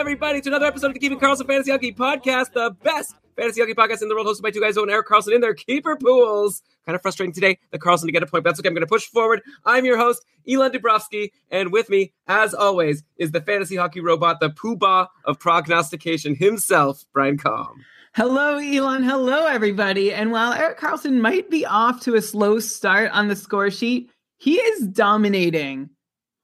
everybody to another episode of the Keeping Karlsson Fantasy Hockey Podcast, the best fantasy hockey podcast in the world, hosted by two guys, and Erik Karlsson in their keeper pools. Kind of frustrating today the Karlsson to get a point, but that's okay. I'm going to push forward. I'm your host, Elon Dubrovsky, and with me, as always, is the fantasy hockey robot, the poobah of prognostication himself, Brian Com. Hello, Elon. Hello, everybody. And while Erik Karlsson might be off to a slow start on the score sheet, he is dominating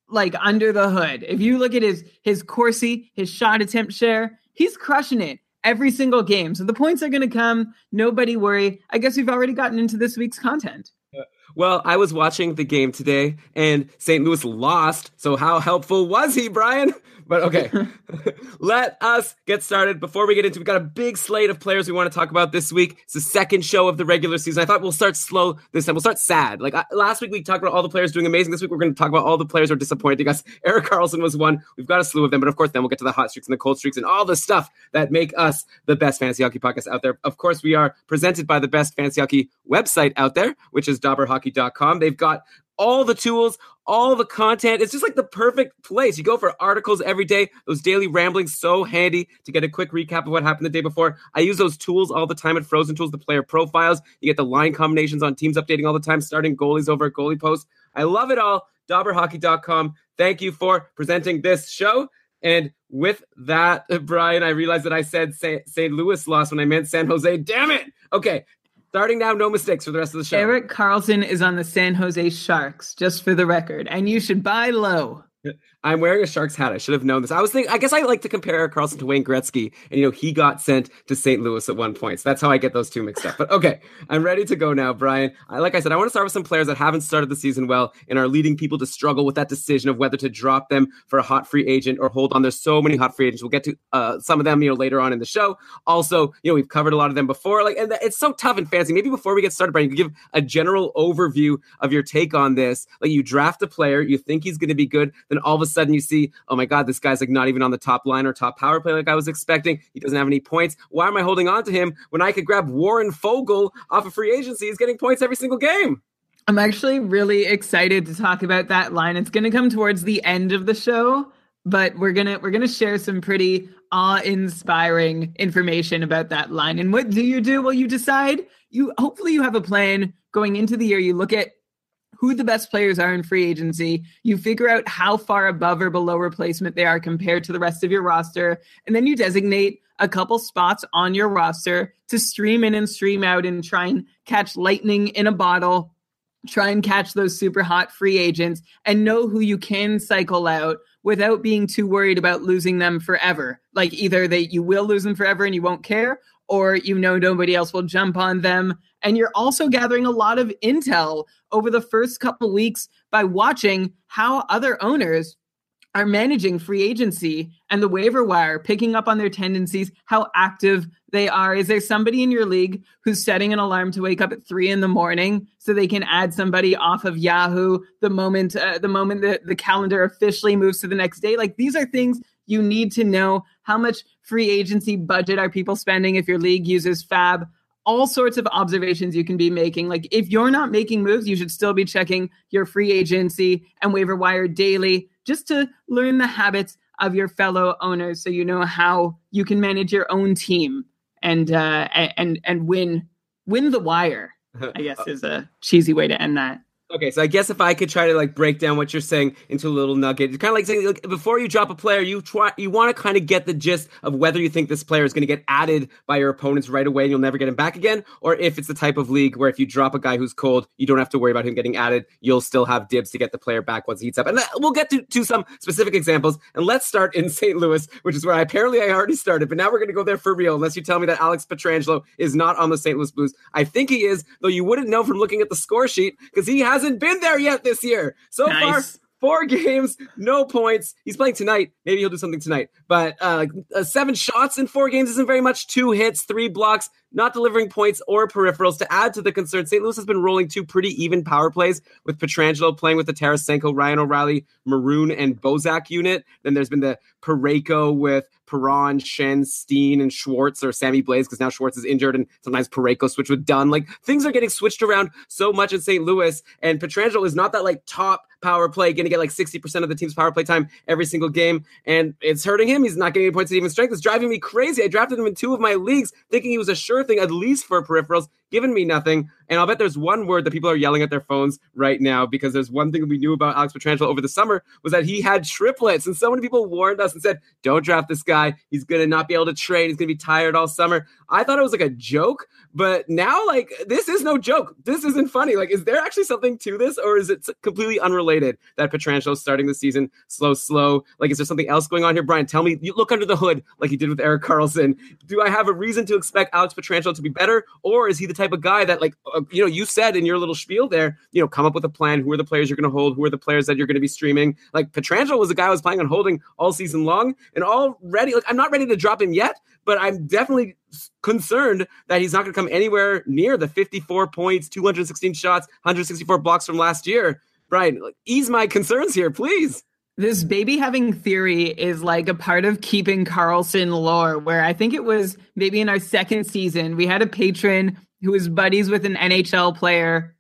like under the hood. If you look at his his Corsi, his shot attempt share, he's crushing it every single game. So the points are going to come. Nobody worry. I guess we've already gotten into this week's content. Uh, well, I was watching the game today, and St. Louis lost. So how helpful was he, Brian? But okay, let us get started. Before we get into, we've got a big slate of players we want to talk about this week. It's the second show of the regular season. I thought we'll start slow this time. We'll start sad. Like uh, last week, we talked about all the players doing amazing. This week, we're going to talk about all the players who are disappointing us. Erik Karlsson was one. We've got a slew of them, but of course, then we'll get to the hot streaks and the cold streaks and all the stuff that make us the best fantasy hockey podcast out there. Of course, we are presented by the best fantasy hockey website out there, which is dobberhockey.com. They've got all the tools, all the content. It's just like the perfect place. You go for articles every day. Those daily ramblings so handy to get a quick recap of what happened the day before. I use those tools all the time at Frozen Tools, the player profiles. You get the line combinations on teams updating all the time, starting goalies over at Goalie Post. I love it all. Dobberhockey.com. Thank you for presenting this show. And with that, Brian, I realized that I said St. Louis lost when I meant San Jose. Damn it. Okay. Starting now, no mistakes for the rest of the show. Erik Karlsson is on the San Jose Sharks, just for the record, and you should buy low. I'm wearing a Sharks hat. I should have known this. I was thinking, I guess I like to compare Karlsson to Wayne Gretzky, and you know, he got sent to St. Louis at one point. So that's how I get those two mixed up. But okay, I'm ready to go now, Brian. I, like I said, I want to start with some players that haven't started the season well and are leading people to struggle with that decision of whether to drop them for a hot free agent or hold on. There's so many hot free agents. We'll get to uh, some of them, you know, later on in the show. Also, you know, we've covered a lot of them before. Like, and it's so tough and fancy. Maybe before we get started, Brian, you give a general overview of your take on this. Like, you draft a player, you think he's going to be good, then all of a sudden you see, oh my God, this guy's like not even on the top line or top power play like I was expecting. He doesn't have any points. Why am I holding on to him when I could grab Warren Foegele off of free agency? He's getting points every single game. I'm actually really excited to talk about that line. It's going to come towards the end of the show, but we're going to we're going to share some pretty awe-inspiring information about that line. And what do you do? Well, you decide you hopefully you have a plan going into the year. You look at who the best players are in free agency. You figure out how far above or below replacement they are compared to the rest of your roster. And then you designate a couple spots on your roster to stream in and stream out and try and catch lightning in a bottle. Try and catch those super hot free agents and know who you can cycle out without being too worried about losing them forever. Like either that you will lose them forever and you won't care, or you know nobody else will jump on them. And you're also gathering a lot of intel over the first couple weeks by watching how other owners are managing free agency and the waiver wire, picking up on their tendencies, how active they are. Is there somebody in your league who's setting an alarm to wake up at three in the morning so they can add somebody off of Yahoo the moment uh, the moment that the calendar officially moves to the next day? Like these are things you need to know. How much free agency budget are people spending if your league uses Fab? All sorts of observations you can be making. Like if you're not making moves, you should still be checking your free agency and waiver wire daily just to learn the habits of your fellow owners so you know how you can manage your own team and uh and and win win the wire. I guess is a cheesy way to end that. Okay, so I guess if I could try to like break down what you're saying into a little nugget, it's kind of like saying like, before you drop a player, you try you want to kind of get the gist of whether you think this player is going to get added by your opponents right away and you'll never get him back again, or if it's the type of league where if you drop a guy who's cold, you don't have to worry about him getting added. You'll still have dibs to get the player back once he heats up. And uh, we'll get to, to some specific examples. And let's start in St. Louis, which is where I, apparently I already started, but now we're going to go there for real. Unless you tell me that Alex Pietrangelo is not on the St. Louis Blues, I think he is, though you wouldn't know from looking at the score sheet because he hasn't been there yet this year. So Nice. far, four games, no points. He's playing tonight. Maybe he'll do something tonight. But uh, uh, seven shots in four games isn't very much. Two hits, three blocks, not delivering points or peripherals. To add to the concern, St. Louis has been rolling two pretty even power plays with Pietrangelo playing with the Tarasenko, Ryan O'Reilly, Maroon, and Bozak unit. Then there's been the Parayko with Perron, Schenn, Steen, and Schwartz or Sammy Blais because now Schwartz is injured and sometimes Parayko switch with Dunn. Like things are getting switched around so much in St. Louis, and Pietrangelo is not that like top power play, going to get like 60% of the team's power play time every single game, and it's hurting him. He's not getting any points at even strength. It's driving me crazy. I drafted him in two of my leagues thinking he was a sure thing, at least for peripherals, giving me nothing. And I'll bet there's one word that people are yelling at their phones right now because there's one thing we knew about Alex Pietrangelo over the summer was that he had triplets. And so many people warned us and said, don't draft this guy. He's going to not be able to train. He's going to be tired all summer. I thought it was like a joke, but now, like, this is no joke. This isn't funny. Like, is there actually something to this or is it completely unrelated that Pietrangelo's starting the season slow, slow? Like, is there something else going on here? Brian, tell me, you look under the hood like you did with Erik Karlsson. Do I have a reason to expect Alex Pietrangelo to be better or is he the type of guy that, like, uh, you know, you said in your little spiel there, you know, come up with a plan. Who are the players you're going to hold? Who are the players that you're going to be streaming? Like, Pietrangelo was a guy I was planning on holding all season long and already, like, I'm not ready to drop him yet, but I'm definitely concerned that he's not going to come anywhere near the 54 points, 216 shots, 164 blocks from last year. Brian, like, ease my concerns here, please. This baby having theory is like a part of keeping Karlsson lore, where I think it was maybe in our second season, we had a patron who was buddies with an NHL player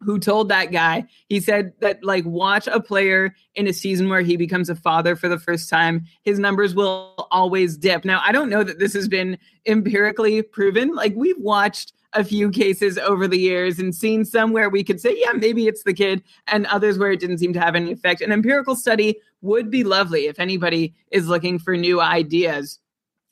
who told that guy, he said that like watch a player in a season where he becomes a father for the first time, his numbers will always dip. Now, I don't know that this has been empirically proven. Like we've watched a few cases over the years and seen some where we could say, yeah, maybe it's the kid, and others where it didn't seem to have any effect. An empirical study would be lovely if anybody is looking for new ideas.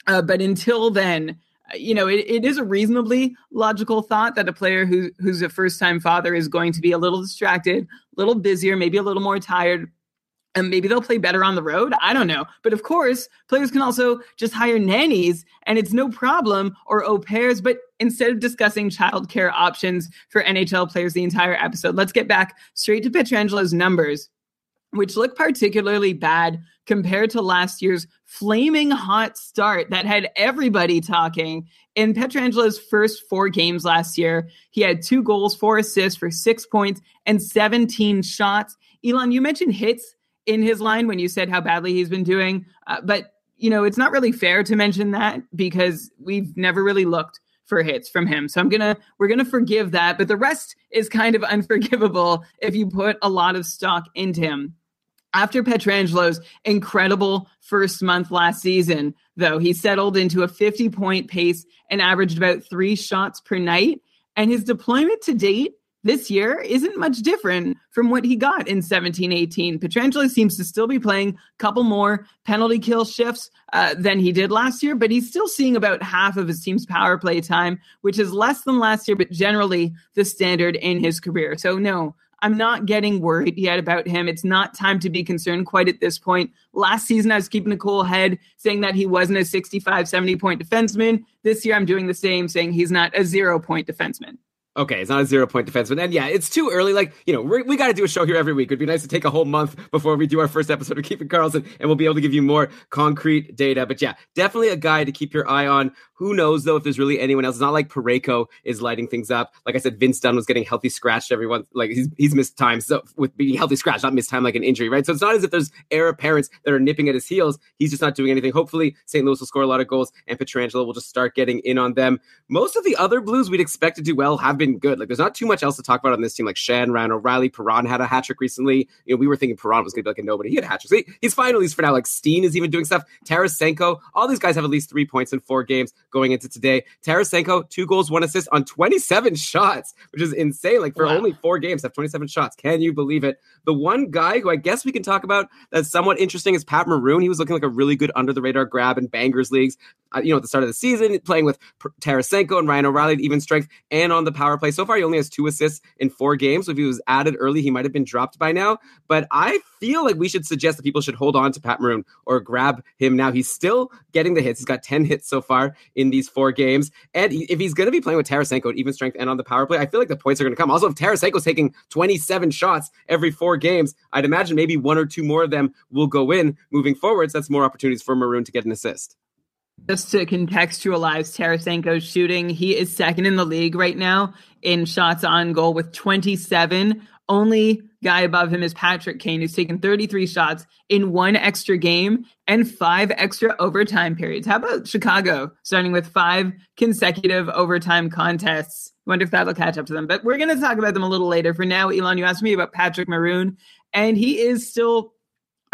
Uh, but until then, you know, it, it is a reasonably logical thought that a player who who's a first time father is going to be a little distracted, a little busier, maybe a little more tired, and maybe they'll play better on the road. I don't know. But of course, players can also just hire nannies and it's no problem or au pairs. But instead of discussing childcare options for NHL players the entire episode, let's get back straight to Pietrangelo's numbers, which look particularly bad compared to last year's flaming hot start that had everybody talking. In Pietrangelo's first four games last year, he had two goals, four assists for six points, and 17 shots. Elon, you mentioned hits in his line when you said how badly he's been doing. Uh, but, you know, it's not really fair to mention that because we've never really looked for hits from him. So I'm to, we're to forgive that. But the rest is kind of unforgivable if you put a lot of stock into him. After Pietrangelo's incredible first month last season, though, he settled into a 50 point pace and averaged about three shots per night. And his deployment to date this year isn't much different from what he got in 17 18. Pietrangelo seems to still be playing a couple more penalty kill shifts uh, than he did last year, but he's still seeing about half of his team's power play time, which is less than last year, but generally the standard in his career. So, no, I'm not getting worried yet about him. It's not time to be concerned quite at this point. Last season, I was keeping a cool head, saying that he wasn't a 65, 70 point defenseman. This year, I'm doing the same, saying he's not a zero point defenseman. Okay, it's not a zero point defenseman. And yeah, it's too early. Like, you know, we got to do a show here every week. It'd be nice to take a whole month before we do our first episode of Keeping Karlsson, and we'll be able to give you more concrete data. But yeah, definitely a guy to keep your eye on. Who knows, though, if there's really anyone else? It's not like Parayko is lighting things up. Like I said, Vince Dunn was getting healthy scratched everyone. Like, he's, he's missed time so, with being healthy scratched, not missed time like an injury, right? So it's not as if there's heir apparents that are nipping at his heels. He's just not doing anything. Hopefully, St. Louis will score a lot of goals, and Pietrangelo will just start getting in on them. Most of the other Blues we'd expect to do well have been good. Like, there's not too much else to talk about on this team. Like Schenn, Ryan O'Reilly, Perron had a hat trick recently. You know, we were thinking Perron was going to be like a nobody. He had a hat trick. He, he's fine at least for now. Like Steen is even doing stuff. Tarasenko, all these guys have at least three points in four games going into today. Tarasenko, two goals, one assist on 27 shots, which is insane. Like for Wow. only four games, have 27 shots. Can you believe it? The one guy who I guess we can talk about that's somewhat interesting is Pat Maroon. He was looking like a really good under the radar grab in bangers leagues. Uh, you know, at the start of the season, playing with Tarasenko and Ryan O'Reilly at even strength and on the power play. So far, he only has two assists in four games. So if he was added early, he might have been dropped by now. But I feel like we should suggest that people should hold on to Pat Maroon or grab him now. He's still getting the hits. He's got 10 hits so far in these four games. And if he's going to be playing with Tarasenko at even strength and on the power play, I feel like the points are going to come. Also, if Tarasenko's taking 27 shots every four games, I'd imagine maybe one or two more of them will go in moving forwards. That's more opportunities for Maroon to get an assist. Just to contextualize Tarasenko's shooting, he is second in the league right now in shots on goal with 27. Only guy above him is Patrick Kane, who's taken 33 shots in one extra game and five extra overtime periods. How about Chicago starting with five consecutive overtime contests? Wonder if that'll catch up to them. But we're going to talk about them a little later. For now, Elon, you asked me about Patrick Maroon, and he is still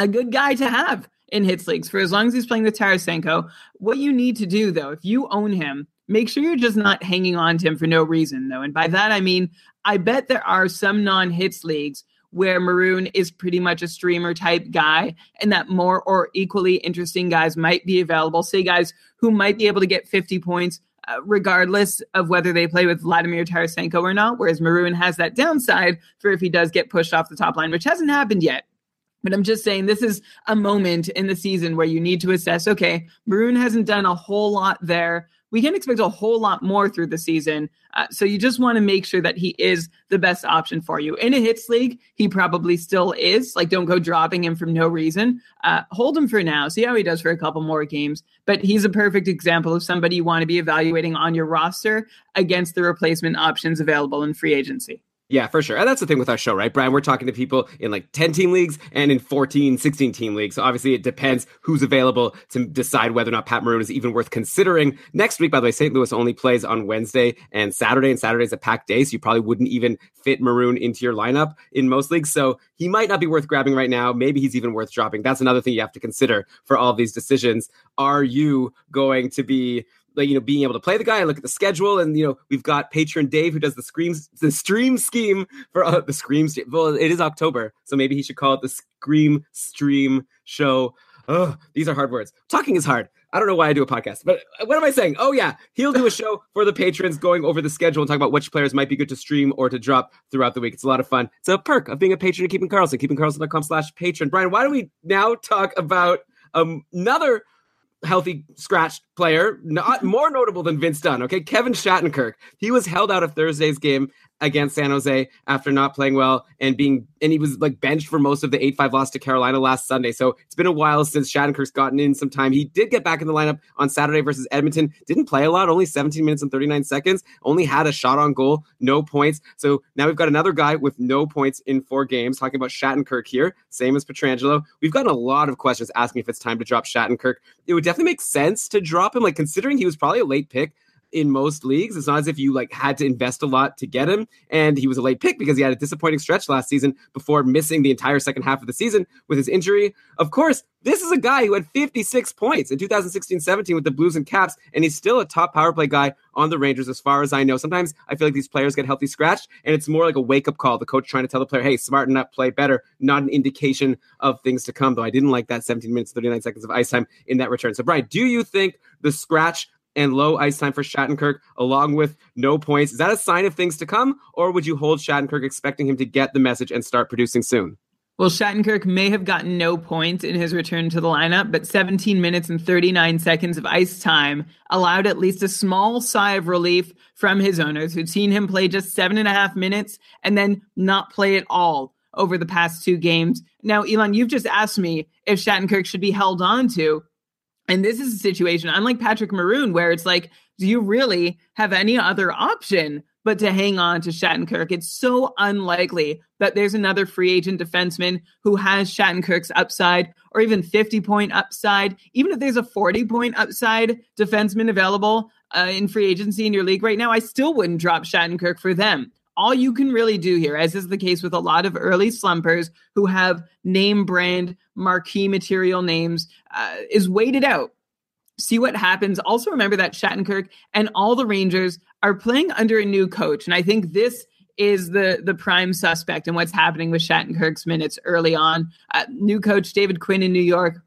a good guy to have in hits leagues for as long as he's playing with Tarasenko. What you need to do, though, if you own him, make sure you're just not hanging on to him for no reason, though. And by that, I mean, I bet there are some non hits leagues where Maroon is pretty much a streamer type guy, and that more or equally interesting guys might be available. Say, guys who might be able to get 50 points. Uh, regardless of whether they play with Vladimir Tarasenko or not, whereas Maroon has that downside for if he does get pushed off the top line, which hasn't happened yet. But I'm just saying this is a moment in the season where you need to assess okay, Maroon hasn't done a whole lot there. We can expect a whole lot more through the season. Uh, so you just want to make sure that he is the best option for you. In a hits league, he probably still is. Like, don't go dropping him for no reason. Uh, hold him for now. See how he does for a couple more games. But he's a perfect example of somebody you want to be evaluating on your roster against the replacement options available in free agency. Yeah, for sure. And that's the thing with our show, right, Brian? We're talking to people in like 10 team leagues and in 14, 16 team leagues. So obviously it depends who's available to decide whether or not Pat Maroon is even worth considering. Next week, by the way, St. Louis only plays on Wednesday and Saturday, and Saturday's a packed day. So you probably wouldn't even fit Maroon into your lineup in most leagues. So he might not be worth grabbing right now. Maybe he's even worth dropping. That's another thing you have to consider for all these decisions. Are you going to be like you know being able to play the guy and look at the schedule and you know we've got patron dave who does the screams the stream scheme for uh, the scream st- well it is october so maybe he should call it the scream stream show. Oh these are hard words. Talking is hard. I don't know why i do a podcast but what am i saying? Oh yeah he'll do a show for the patrons going over the schedule and talk about which players might be good to stream or to drop throughout the week. It's a lot of fun. It's a perk of being a patron of keeping karlsson keepingkarlsson.com slash patron. Brian why don't we now talk about um, another healthy scratched player, not more notable than Vince Dunn. Okay, Kevin Shattenkirk. He was held out of Thursday's game against San Jose after not playing well and being and he was like benched for most of the 8-5 loss to Carolina last Sunday. So it's been a while since Shattenkirk's gotten in some time. He did get back in the lineup on Saturday versus Edmonton. Didn't play a lot, only 17 minutes and 39 seconds. Only had a shot on goal, no points. So now we've got another guy with no points in four games. Talking about Shattenkirk here, same as Pietrangelo. We've gotten a lot of questions asking if it's time to drop Shattenkirk. It would definitely make sense to drop him, like considering he was probably a late pick in most leagues. It's not as if you like had to invest a lot to get him. And he was a late pick because he had a disappointing stretch last season before missing the entire second half of the season with his injury. Of course, this is a guy who had 56 points in 2016-17 with the Blues and Caps, and he's still a top power play guy on the Rangers as far as I know. Sometimes I feel like these players get healthy scratched, and it's more like a wake-up call. The coach trying to tell the player, hey, smarten up, play better, not an indication of things to come, though I didn't like that 17 minutes, 39 seconds of ice time in that return. So, Brian, do you think the scratch and low ice time for Shattenkirk, along with no points. Is that a sign of things to come, or would you hold Shattenkirk expecting him to get the message and start producing soon? Well, Shattenkirk may have gotten no points in his return to the lineup, but 17 minutes and 39 seconds of ice time allowed at least a small sigh of relief from his owners who'd seen him play just seven and a half minutes and then not play at all over the past two games. Now, Elon, you've just asked me if Shattenkirk should be held on to. And this is a situation, unlike Patrick Maroon, where it's like, do you really have any other option but to hang on to Shattenkirk. It's so unlikely that there's another free agent defenseman who has Shattenkirk's upside or even 50 point upside. Even if there's a 40 point upside defenseman available uh, in free agency in your league right now, I still wouldn't drop Shattenkirk for them. All you can really do here, as is the case with a lot of early slumpers who have name brand marquee material names, uh, is wait it out see what happens. Also, remember that Shattenkirk and all the Rangers are playing under a new coach. And I think this is the the prime suspect in what's happening with Shattenkirk's minutes early on. Uh, new coach David Quinn in New York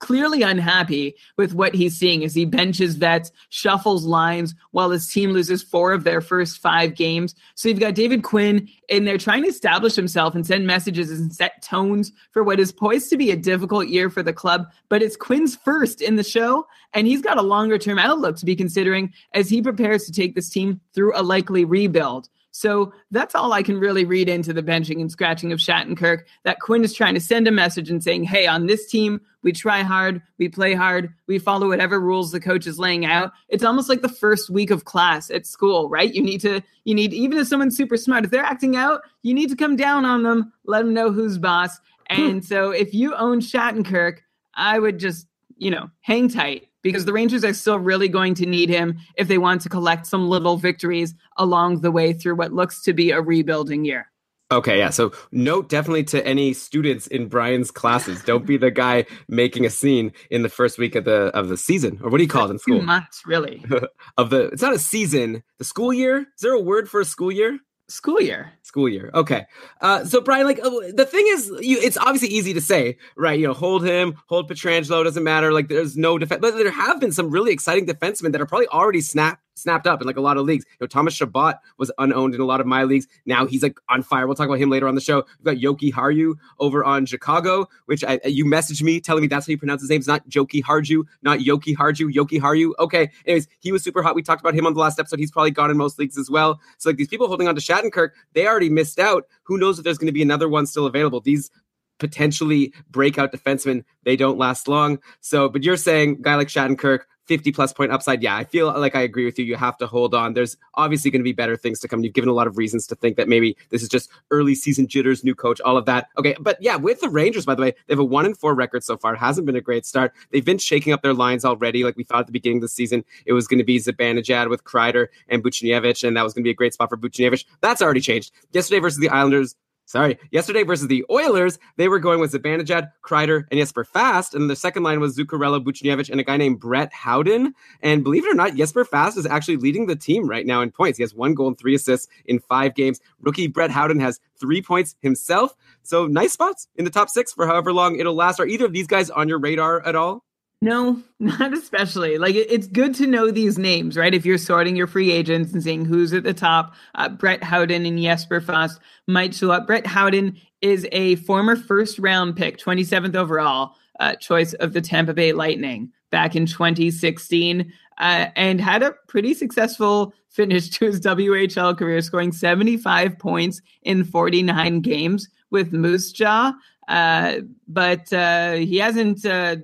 clearly unhappy with what he's seeing as he benches vets, shuffles lines while his team loses four of their first five games. So you've got David Quinn in there trying to establish himself and send messages and set tones for what is poised to be a difficult year for the club. But it's Quinn's first in the show, and he's got a longer term outlook to be considering as he prepares to take this team through a likely rebuild. So that's all I can really read into the benching and scratching of Shattenkirk. That Quinn is trying to send a message and saying, hey, on this team, we try hard, we play hard, we follow whatever rules the coach is laying out. It's almost like the first week of class at school, right? You need to, you need, even if someone's super smart, if they're acting out, you need to come down on them, let them know who's boss. Hmm. And so if you own Shattenkirk, I would just, you know, hang tight because the Rangers are still really going to need him if they want to collect some little victories along the way through what looks to be a rebuilding year. Okay, yeah. So note definitely to any students in Brian's classes, don't be the guy making a scene in the first week of the of the season, or what do you call it in school? Two months, really. of the it's not a season, the school year. Is there a word for a school year? School year. School year. Okay. Uh, so Brian, like uh, the thing is, you, it's obviously easy to say, right? You know, hold him, hold Pietrangelo, doesn't matter. Like there's no defense, but there have been some really exciting defensemen that are probably already snapped snapped up in like a lot of leagues. You know, Thomas Chabot was unowned in a lot of my leagues. Now he's like on fire. We'll talk about him later on the show. We've got Jokiharju over on Chicago, which I, you messaged me telling me that's how you pronounce his name. It's not Jokiharju, not Yoki Harju, Yoki Harju. Okay. Anyways, he was super hot. We talked about him on the last episode. He's probably gone in most leagues as well. So like these people holding on to Shattenkirk, they already missed out. Who knows if there's going to be another one still available? These potentially breakout defensemen, they don't last long. So, but you're saying guy like Shattenkirk, 50 plus point upside. Yeah, I feel like I agree with you. You have to hold on. There's obviously going to be better things to come. You've given a lot of reasons to think that maybe this is just early season jitters, new coach, all of that. Okay, but yeah, with the Rangers, by the way, they have a one and four record so far. It hasn't been a great start. They've been shaking up their lines already. Like we thought at the beginning of the season, it was going to be Zibanejad with Kreider and Buchnevich, and that was going to be a great spot for Buchnevich. That's already changed. Yesterday versus the Islanders, sorry, yesterday versus the Oilers, they were going with Zibanejad, Kreider, and Jesper Fast. And the second line was Zuccarello, Buchnevich, and a guy named Brett Howden. And believe it or not, Jesper Fast is actually leading the team right now in points. He has one goal and three assists in five games. Rookie Brett Howden has three points himself. So nice spots in the top six for however long it'll last. Are either of these guys on your radar at all? No, not especially. Like it's good to know these names, right? If you're sorting your free agents and seeing who's at the top, uh, Brett Howden and Jesper Fast might show up. Brett Howden is a former first round pick, 27th overall uh, choice of the Tampa Bay Lightning back in 2016, uh, and had a pretty successful finish to his WHL career, scoring 75 points in 49 games with Moose Jaw. Uh, but uh, he hasn't uh,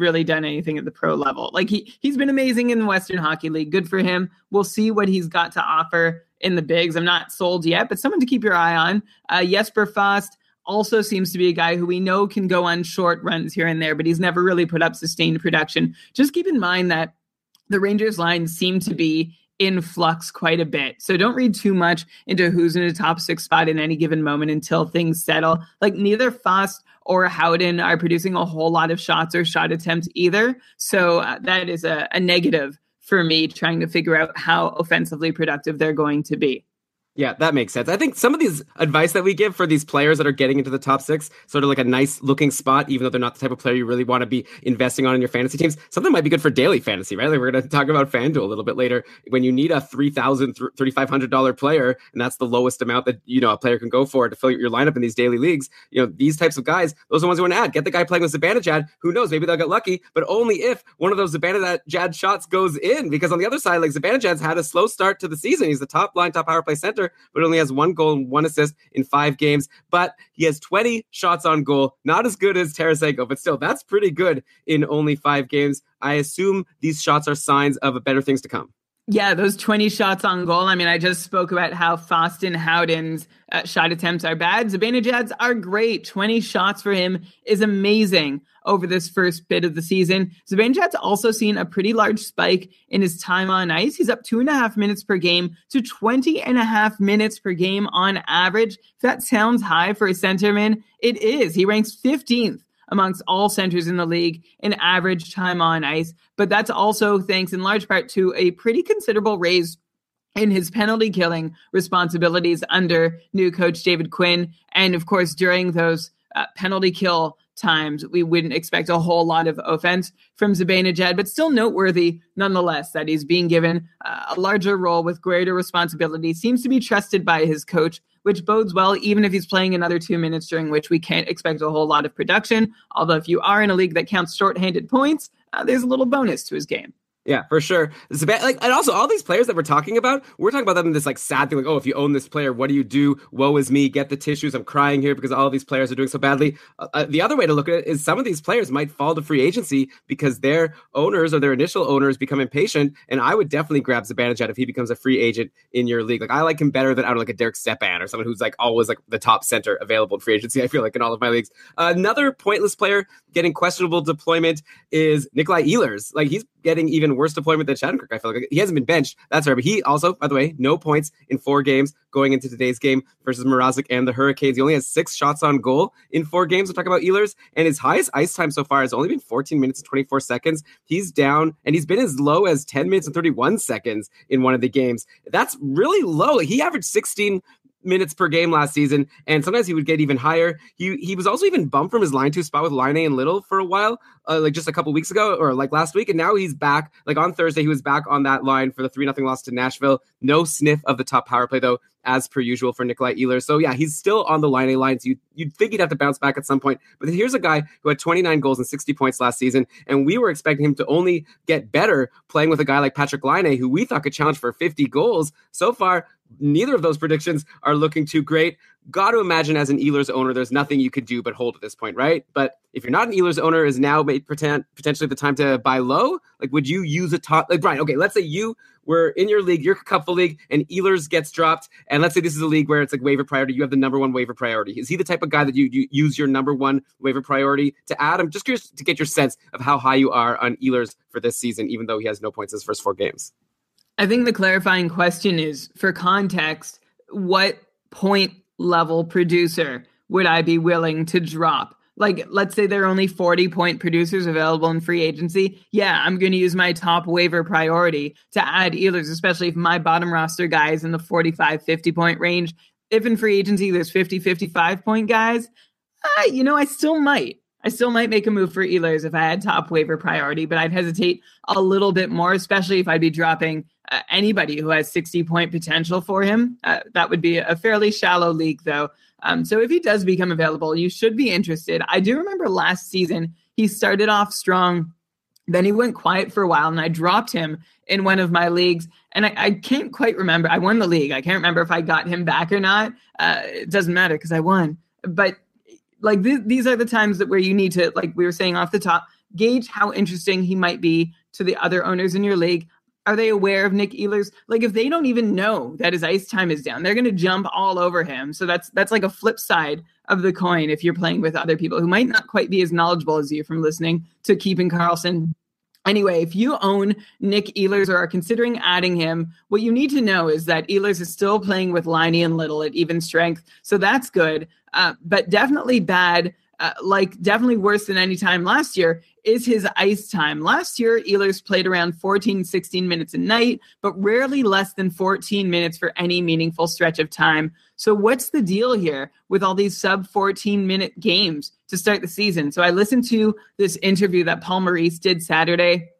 really done anything at the pro level. Like he he's been amazing in the Western Hockey League. Good for him. We'll see what he's got to offer in the bigs. I'm not sold yet, but someone to keep your eye on. Uh, Jesper Fast also seems to be a guy who we know can go on short runs here and there, but he's never really put up sustained production. Just keep in mind that the Rangers line seem to be in flux quite a bit. So don't read too much into who's in a top six spot in any given moment until things settle. Like neither Fast or Howden are producing a whole lot of shots or shot attempts either. So uh, that is a, a negative for me trying to figure out how offensively productive they're going to be. Yeah, that makes sense. I think some of these advice that we give for these players that are getting into the top six, sort of like a nice looking spot, even though they're not the type of player you really want to be investing on in your fantasy teams, something might be good for daily fantasy, right? Like we're going to talk about FanDuel a little bit later. When you need a $3,000, $3,500 player, and that's the lowest amount that, you know, a player can go for to fill your lineup in these daily leagues, you know, these types of guys, those are the ones you want to add. Get the guy playing with Zibanejad. Who knows? Maybe they'll get lucky, but only if one of those Zibanejad shots goes in. Because on the other side, like Zibanejad's had a slow start to the season. He's the top line, top power play center, but only has one goal and one assist in five games. But he has 20 shots on goal. Not as good as Tarasenko, but still, that's pretty good in only five games. I assume these shots are signs of better things to come. Yeah, those 20 shots on goal. I mean, I just spoke about how Fostin Howden's uh, shot attempts are bad. Zibanejad's are great. 20 shots for him is amazing over this first bit of the season. Zibanejad's also seen a pretty large spike in his time on ice. He's up two and a half minutes per game to 20 and a half minutes per game on average. If that sounds high for a centerman, it is. He ranks 15th amongst all centers in the league in average time on ice. But that's also thanks in large part to a pretty considerable raise in his penalty killing responsibilities under new coach David Quinn. And of course, during those uh, penalty kill times, we wouldn't expect a whole lot of offense from Zibanejad, but still noteworthy nonetheless that he's being given uh, a larger role with greater responsibility, seems to be trusted by his coach, which bodes well, even if he's playing another two minutes during which we can't expect a whole lot of production. Although, if you are in a league that counts shorthanded points, uh, there's a little bonus to his game. Yeah, for sure. Like, and also all these players that we're talking about, we're talking about them in this like sad thing, like, oh, if you own this player, what do you do? Woe is me. Get the tissues. I'm crying here because all these players are doing so badly. Uh, uh, the other way to look at it is some of these players might fall to free agency because their owners or their initial owners become impatient. And I would definitely grab Zibanejad if he becomes a free agent in your league. Like I like him better than I don't know, like a Derek Stepan or someone who's like always like the top center available in free agency. I feel like in all of my leagues. Another pointless player getting questionable deployment is Nikolai Ehlers. Like he's getting even worse deployment than Shattenkirk. I feel like he hasn't been benched. That's right. But he also, by the way, no points in four games going into today's game versus Mrazek and the Hurricanes. He only has six shots on goal in four games. We're talking about Ehlers, and his highest ice time so far has only been 14 minutes and 24 seconds. He's down, and he's been as low as 10 minutes and 31 seconds in one of the games. That's really low. He averaged 16 minutes per game last season, and sometimes he would get even higher. He he was also even bumped from his line two spot with Laine and Little for a while, uh, like just a couple weeks ago or like last week, and now he's back. Like on Thursday, he was back on that line for the three nothing loss to Nashville. No sniff of the top power play though, as per usual for Nikolai Ehlers. So yeah, he's still on the Laine lines. You you'd think he'd have to bounce back at some point, but here's a guy who had 29 goals and 60 points last season, and we were expecting him to only get better playing with a guy like Patrick Laine, who we thought could challenge for 50 goals. So far, neither of those predictions are looking too great. Got to imagine as an Ehlers owner, there's nothing you could do but hold at this point, right? But if you're not an Ehlers owner, is now potentially the time to buy low? Like, would you use a top? Like, Brian, okay, let's say you were in your league, your couple league, and Ehlers gets dropped, and let's say this is a league where it's like waiver priority. You have the number one waiver priority. Is he the type of guy that you, you use your number one waiver priority to add? I'm just curious to get your sense of how high you are on Ehlers for this season, even though he has no points in his first four games. I think the clarifying question is for context, what point level producer would I be willing to drop? Like, let's say there are only 40 point producers available in free agency. Yeah, I'm going to use my top waiver priority to add Ehlers, especially if my bottom roster guy is in the 45, 50 point range. If in free agency there's 50, 55 point guys, uh, you know, I still might. I still might make a move for Ehlers if I had top waiver priority, but I'd hesitate a little bit more, especially if I'd be dropping uh, anybody who has 60 point potential for him. Uh, that would be a fairly shallow league, though. Um, so if he does become available, you should be interested. I do remember last season, he started off strong. Then he went quiet for a while, and I dropped him in one of my leagues. And I, I can't quite remember. I won the league. I can't remember if I got him back or not. Uh, it doesn't matter because I won. But like th- these are the times that where you need to like we were saying off the top gauge how interesting he might be to the other owners in your league are they aware of Nick Ehlers? Like if they don't even know that his ice time is down, they're going to jump all over him. So that's that's like a flip side of the coin if you're playing with other people who might not quite be as knowledgeable as you from listening to Keeping Karlsson. Anyway, if you own Nick Ehlers or are considering adding him, what you need to know is that Ehlers is still playing with Laine and Little at even strength. So that's good, uh, but definitely bad uh, like definitely worse than any time last year is his ice time. Last year, Ehlers played around 14, 16 minutes a night, but rarely less than 14 minutes for any meaningful stretch of time. So, what's the deal here with all these sub 14 minute games to start the season? So, I listened to this interview that Paul Maurice did Saturday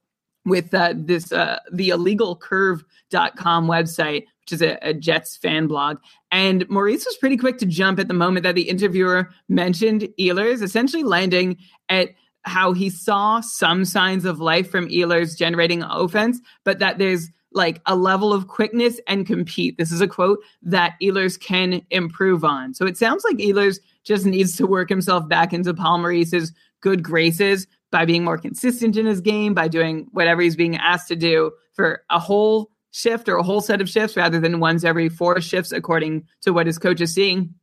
with uh, this uh, the illegalcurve.com website which is a, a, jets fan blog and maurice was pretty quick to jump at the moment that the interviewer mentioned ehlers essentially landing at how he saw some signs of life from ehlers generating offense but that there's like a level of quickness and compete this is a quote that ehlers can improve on so it sounds like ehlers just needs to work himself back into paul maurice's good graces by being more consistent in his game, by doing whatever he's being asked to do for a whole shift or a whole set of shifts rather than once every four shifts, according to what his coach is seeing.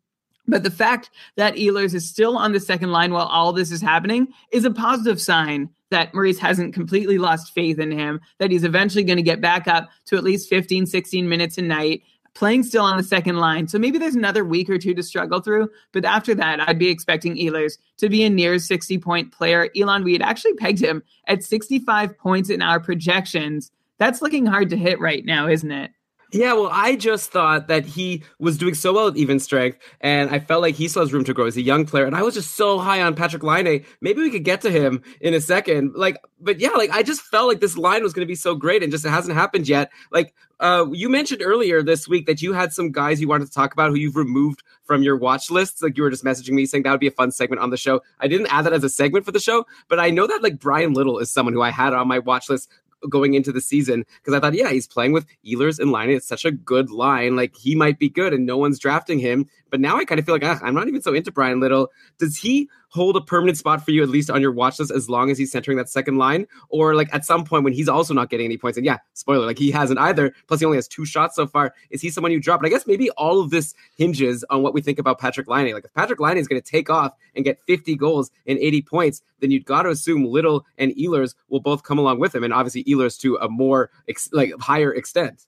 But the fact that Ehlers is still on the second line while all this is happening is a positive sign that Maurice hasn't completely lost faith in him, that he's eventually going to get back up to at least 15, 16 minutes a night, playing still on the second line. So maybe there's another week or two to struggle through. But after that, I'd be expecting Ehlers to be a near 60 point player. Elon, we had actually pegged him at 65 points in our projections. That's looking hard to hit right now, isn't it? Yeah, well, I just thought that he was doing so well with even strength, and I felt like he still has room to grow as a young player. And I was just so high on Patrick Laine. Maybe we could get to him in a second. Like, but yeah, like I just felt like this line was going to be so great, and just it hasn't happened yet. Like, uh, you mentioned earlier this week that you had some guys you wanted to talk about who you've removed from your watch lists. Like you were just messaging me saying that would be a fun segment on the show. I didn't add that as a segment for the show, but I know that like Bryan Little is someone who I had on my watch list going into the season because I thought, yeah, he's playing with Ehlers and Laine. It's such a good line. Like he might be good, and no one's drafting him. But now I kind of feel like I'm not even so into Bryan Little. Does he hold a permanent spot for you at least on your watch list as long as he's centering that second line, or like at some point when he's also not getting any points? And yeah, spoiler, like he hasn't either. Plus, he only has two shots so far. Is he someone you drop? But I guess maybe all of this hinges on what we think about Patrick Laine. Like if Patrick Laine is going to take off and get 50 goals and 80 points, then you've got to assume Little and Ehlers will both come along with him, and obviously Ehlers to a more ex- like higher extent.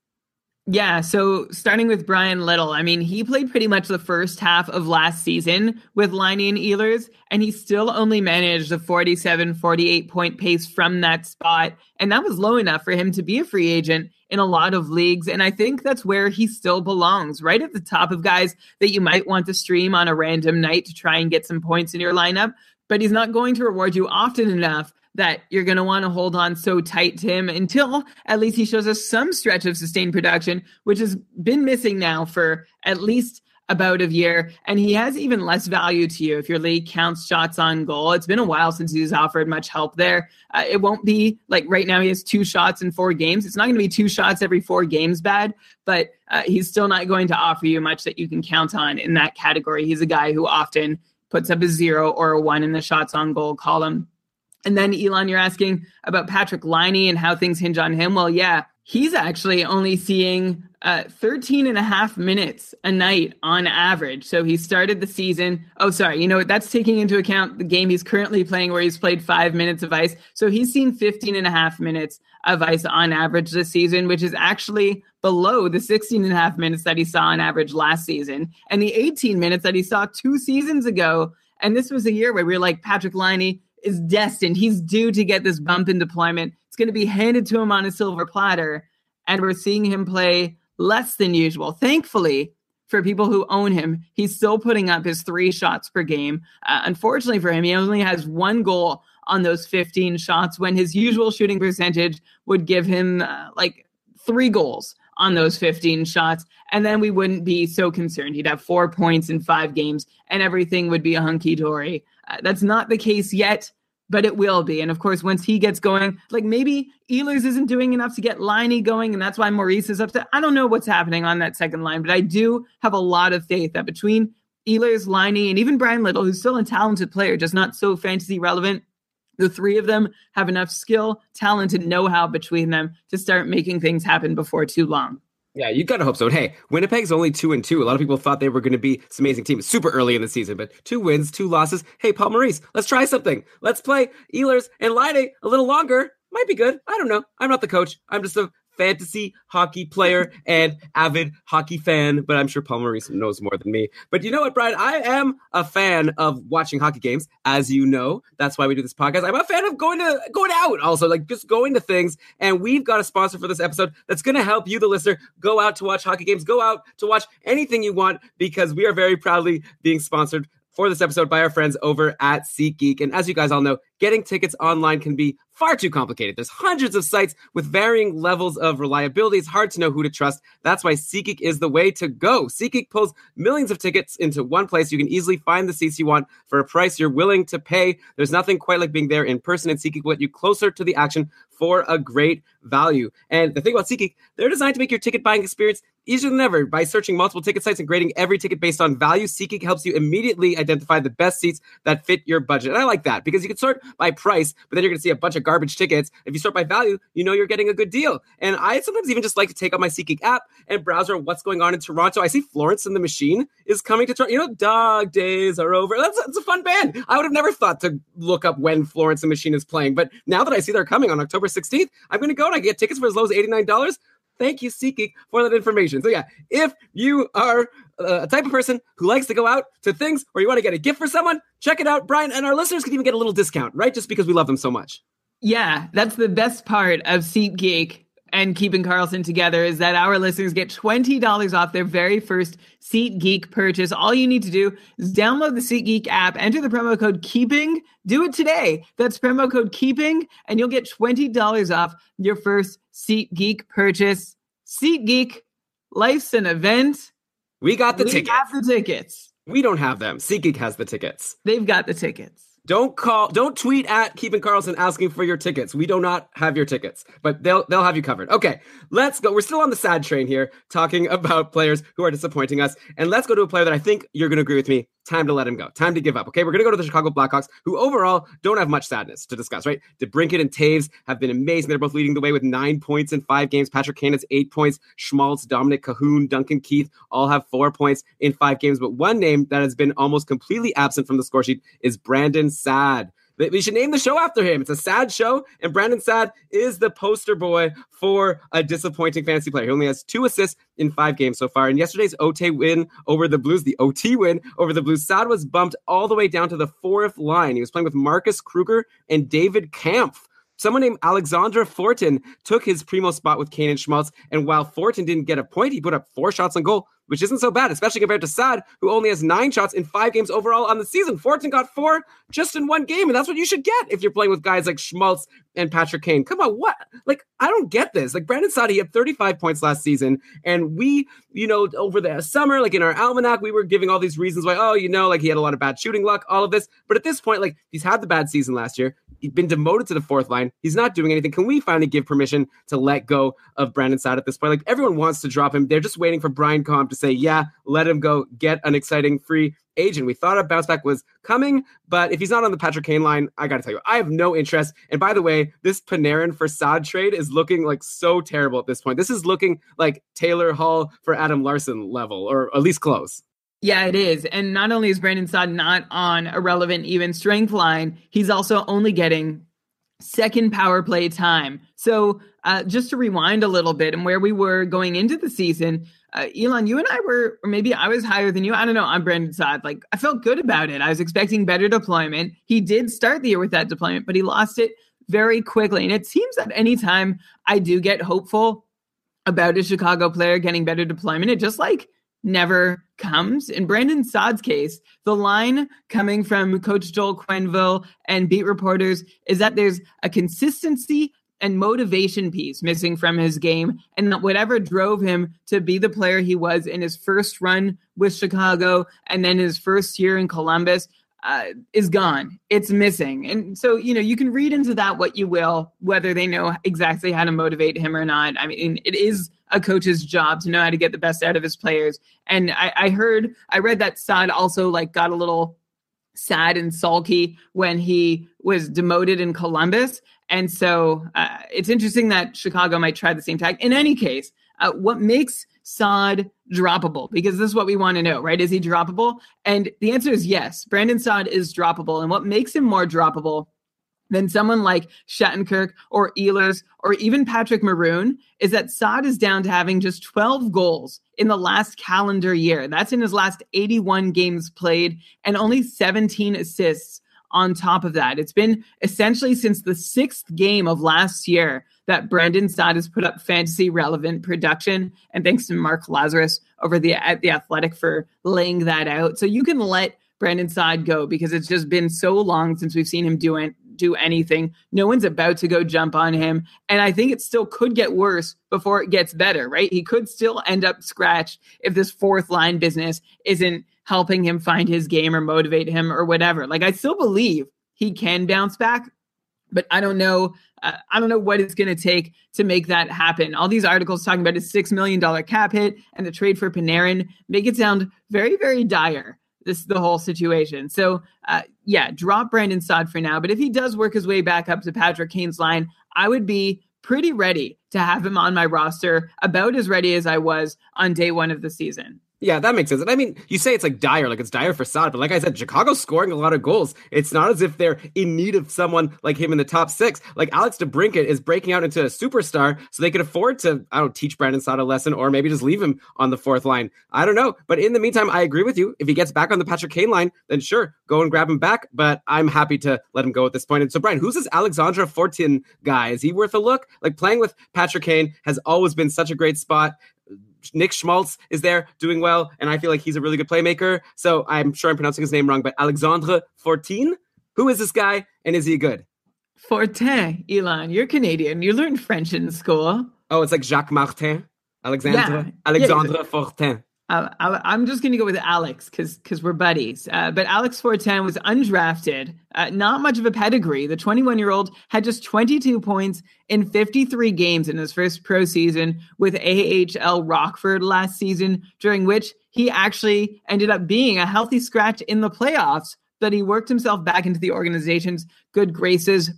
Yeah, so starting with Bryan Little, I mean, he played pretty much the first half of last season with Laine and Ehlers, and he still only managed a 47, 48 point pace from that spot. And that was low enough for him to be a free agent in a lot of leagues. And I think that's where he still belongs, right at the top of guys that you might want to stream on a random night to try and get some points in your lineup. But he's not going to reward you often enough that you're going to want to hold on so tight to him until at least he shows us some stretch of sustained production, which has been missing now for at least about a year. And he has even less value to you if your league counts shots on goal. It's been a while since he's offered much help there. Uh, it won't be like right now he has two shots in four games. It's not going to be two shots every four games bad, but uh, he's still not going to offer you much that you can count on in that category. He's a guy who often puts up a zero or a one in the shots on goal column. And then Elon, you're asking about Patrick Laine and how things hinge on him. Well, yeah, he's actually only seeing uh, 13 and a half minutes a night on average. So he started the season. Oh, sorry. You know, that's taking into account the game he's currently playing where he's played five minutes of ice. So he's seen 15 and a half minutes of ice on average this season, which is actually below the 16 and a half minutes that he saw on average last season and the 18 minutes that he saw two seasons ago. And this was a year where we were like, Patrick Laine, is destined. He's due to get this bump in deployment. It's going to be handed to him on a silver platter. And we're seeing him play less than usual. Thankfully, for people who own him, he's still putting up his three shots per game. Uh, unfortunately for him, he only has one goal on those 15 shots when his usual shooting percentage would give him uh, like three goals on those 15 shots. And then we wouldn't be so concerned. He'd have four points in five games and everything would be a hunky dory. Uh, that's not the case yet, but it will be. And of course, once he gets going, like maybe Ehlers isn't doing enough to get Laine going, and that's why Maurice is upset. I don't know what's happening on that second line, but I do have a lot of faith that between Ehlers, Laine, and even Bryan Little, who's still a talented player, just not so fantasy relevant, the three of them have enough skill, talent, and know how between them to start making things happen before too long. Yeah, you gotta hope so. And hey, Winnipeg's only two and two. A lot of people thought they were going to be this amazing team super early in the season, but two wins, two losses. Hey, Paul Maurice, let's try something. Let's play Ehlers and Laine a little longer. Might be good. I don't know. I'm not the coach. I'm just a fantasy hockey player and avid hockey fan, but I'm sure Paul Maurice knows more than me. But you know what, Brian? I am a fan of watching hockey games, as you know. That's why we do this podcast. I'm a fan of going to going out, also like just going to things. And we've got a sponsor for this episode that's going to help you, the listener, go out to watch hockey games, go out to watch anything you want, because we are very proudly being sponsored for this episode by our friends over at SeatGeek. And as you guys all know, getting tickets online can be far too complicated. There's hundreds of sites with varying levels of reliability. It's hard to know who to trust. That's why SeatGeek is the way to go. SeatGeek pulls millions of tickets into one place. You can easily find the seats you want for a price you're willing to pay. There's nothing quite like being there in person, and SeatGeek will get you closer to the action for a great value. And the thing about SeatGeek, they're designed to make your ticket buying experience easier than ever by searching multiple ticket sites and grading every ticket based on value. SeatGeek helps you immediately identify the best seats that fit your budget. And I like that because you can sort by price, but then you're going to see a bunch of garbage tickets. If you sort by value, you know you're getting a good deal. And I sometimes even just like to take out my SeatGeek app and browse around what's going on in Toronto. I see Florence and the Machine is coming to Toronto. You know, Dog Days are over. That's, that's a fun band. I would have never thought to look up when Florence and Machine is playing, but now that I see they're coming on October 16th, I'm going to go and I get tickets for as low as $89. Thank you, SeatGeek, for that information. So, yeah, if you are Uh, a type of person who likes to go out to things or you want to get a gift for someone, check it out, Brian. And our listeners can even get a little discount, right? Just because we love them so much. Yeah, that's the best part of SeatGeek and keeping Karlsson together is that our listeners get $20 off their very first SeatGeek purchase. All you need to do is download the SeatGeek app, enter the promo code KEEPING, do it today. That's promo code KEEPING, and you'll get $20 off your first SeatGeek purchase. SeatGeek, life's an event. We got the we tickets. have the tickets. we don't have them. SeatGeek has the tickets. They've got the tickets. Don't call, don't tweet at Keeping Karlsson asking for your tickets. We do not have your tickets, but they'll they'll have you covered. Okay, let's go. We're still on the sad train here, talking about players who are disappointing us, and let's go to a player that I think you're going to agree with me. Time to let him go. Time to give up. Okay, we're going to go to the Chicago Blackhawks, who overall don't have much sadness to discuss. Right, DeBrincat and Toews have been amazing. They're both leading the way with nine points in five games. Patrick has eight points. Schmaltz, Dominik Kahun, Duncan Keith all have four points in five games. But one name that has been almost completely absent from the score sheet is Brandon Saad. We should name the show after him. It's a sad show, and Brandon Saad is the poster boy for a disappointing fantasy player. He only has two assists in five games so far. And yesterday's OT win over the Blues, the OT win over the Blues, Saad was bumped all the way down to the fourth line. He was playing with Marcus Kruger and David Kampf. Someone named Alexandre Fortin took his primo spot with Kane and Schmaltz. And while Fortin didn't get a point, he put up four shots on goal, which isn't so bad, especially compared to Saad, who only has nine shots in five games overall on the season. Fortin got four just in one game, and that's what you should get if you're playing with guys like Schmaltz and Patrick Kane. Come on, what? Like, I don't get this. Like, Brandon Saad, he had 35 points last season, and we, you know, over the summer, like in our almanac, we were giving all these reasons why, oh, you know, like he had a lot of bad shooting luck, all of this. But at this point, like, he's had the bad season last year. He's been demoted to the fourth line. He's not doing anything. Can we finally give permission to let go of Brandon Saad at this point? Like, everyone wants to drop him. They're just waiting for Brian Comp to say, yeah, let him go, get an exciting free agent. We thought a bounce back was coming, but if he's not on the Patrick Kane line, I got to tell you, I have no interest. And by the way, this Panarin for Saad trade is looking like so terrible at this point. This is looking like Taylor Hall for Adam Larsson level, or at least close. Yeah, it is. And not only is Brandon Saad not on a relevant even strength line, he's also only getting second power play time. So uh, just to rewind a little bit and where we were going into the season, uh, Elon, you and I were, or maybe I was higher than you. I don't know. I'm Brandon Saad. Like I felt good about it. I was expecting better deployment. He did start the year with that deployment, but he lost it very quickly. And it seems that anytime I do get hopeful about a Chicago player getting better deployment, it just like never comes. In Brandon Saad's case, the line coming from Coach Joel Quenneville and beat reporters is that there's a consistency and motivation piece missing from his game. And that whatever drove him to be the player he was in his first run with Chicago and then his first year in Columbus uh, is gone. It's missing. And so, you know, you can read into that what you will, whether they know exactly how to motivate him or not. I mean, it is a coach's job to know how to get the best out of his players. And I, I heard, I read that Saad also like got a little sad and sulky when he was demoted in Columbus. And so uh, it's interesting that Chicago might try the same tack. In any case, uh, what makes Saad droppable? Because this is what we want to know, right? Is he droppable? And the answer is yes. Brandon Saad is droppable. And what makes him more droppable than someone like Shattenkirk or Ehlers or even Patrick Maroon is that Saad is down to having just 12 goals in the last calendar year. That's in his last 81 games played and only 17 assists on top of that. It's been essentially since the sixth game of last year that Brandon Saad has put up fantasy relevant production. And thanks to Mark Lazerus over the at the Athletic for laying that out. So you can let Brandon Saad go because it's just been so long since we've seen him do it do anything. No one's about to go jump on him. And I think it still could get worse before it gets better, right? He could still end up scratched if this fourth line business isn't helping him find his game or motivate him or whatever. Like I still believe he can bounce back, but I don't know. Uh, I don't know what it's going to take to make that happen. All these articles talking about his six million dollar cap hit and the trade for Panarin make it sound very, very dire this the whole situation. So uh, yeah, drop Brandon Saad for now. But if he does work his way back up to Patrick Kane's line, I would be pretty ready to have him on my roster, about as ready as I was on day one of the season. Yeah, that makes sense. And I mean, you say it's like dire, like it's dire for Saad, but like I said, Chicago's scoring a lot of goals. It's not as if they're in need of someone like him in the top six. Like Alex DeBrincat is breaking out into a superstar, so they could afford to, I don't teach Brandon Saad a lesson or maybe just leave him on the fourth line. I don't know. But in the meantime, I agree with you. If he gets back on the Patrick Kane line, then sure, go and grab him back. But I'm happy to let him go at this point. And so, Brian, who's this Alexandre Fortin guy? Is he worth a look? Like playing with Patrick Kane has always been such a great spot. Nick Schmaltz is there doing well, and I feel like he's a really good playmaker. So I'm sure I'm pronouncing his name wrong, but Alexandre Fortin, who is this guy, and is he good? Fortin, Elon, you're Canadian. You learned French in school. Oh, it's like Jacques Martin, Alexandre, yeah. Alexandre yeah, Fortin. I, am just going to go with Alex because because we're buddies. Uh, but Alex Fortin was undrafted, uh, not much of a pedigree. The 21 year old had just 22 points in 53 games in his first pro season with AHL Rockford last season, during which he actually ended up being a healthy scratch in the playoffs. But he worked himself back into the organization's good graces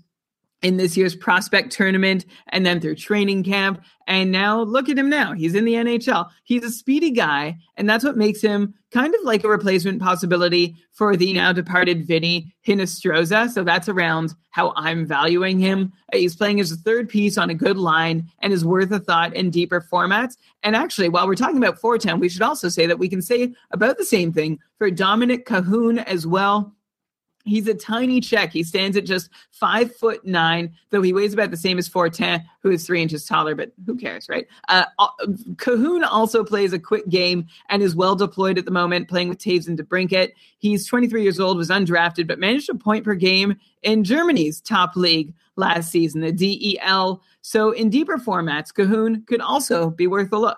in this year's prospect tournament and then through training camp. And now look at him now. He's in the NHL. He's a speedy guy. And that's what makes him kind of like a replacement possibility for the now departed Vinny Hinostroza. So that's around how I'm valuing him. He's playing as a third piece on a good line and is worth a thought in deeper formats. And actually, while we're talking about Fortin, we should also say that we can say about the same thing for Dominik Kahun as well. He's a tiny check. He stands at just five foot nine, though he weighs about the same as Fortin, who is three inches taller, but who cares, right? Uh, uh Kahun also plays a quick game and is well deployed at the moment, playing with Toews and DeBrincat. He's 23 years old, was undrafted, but managed a point per game in Germany's top league last season, the DEL. So in deeper formats, Kahun could also be worth a look.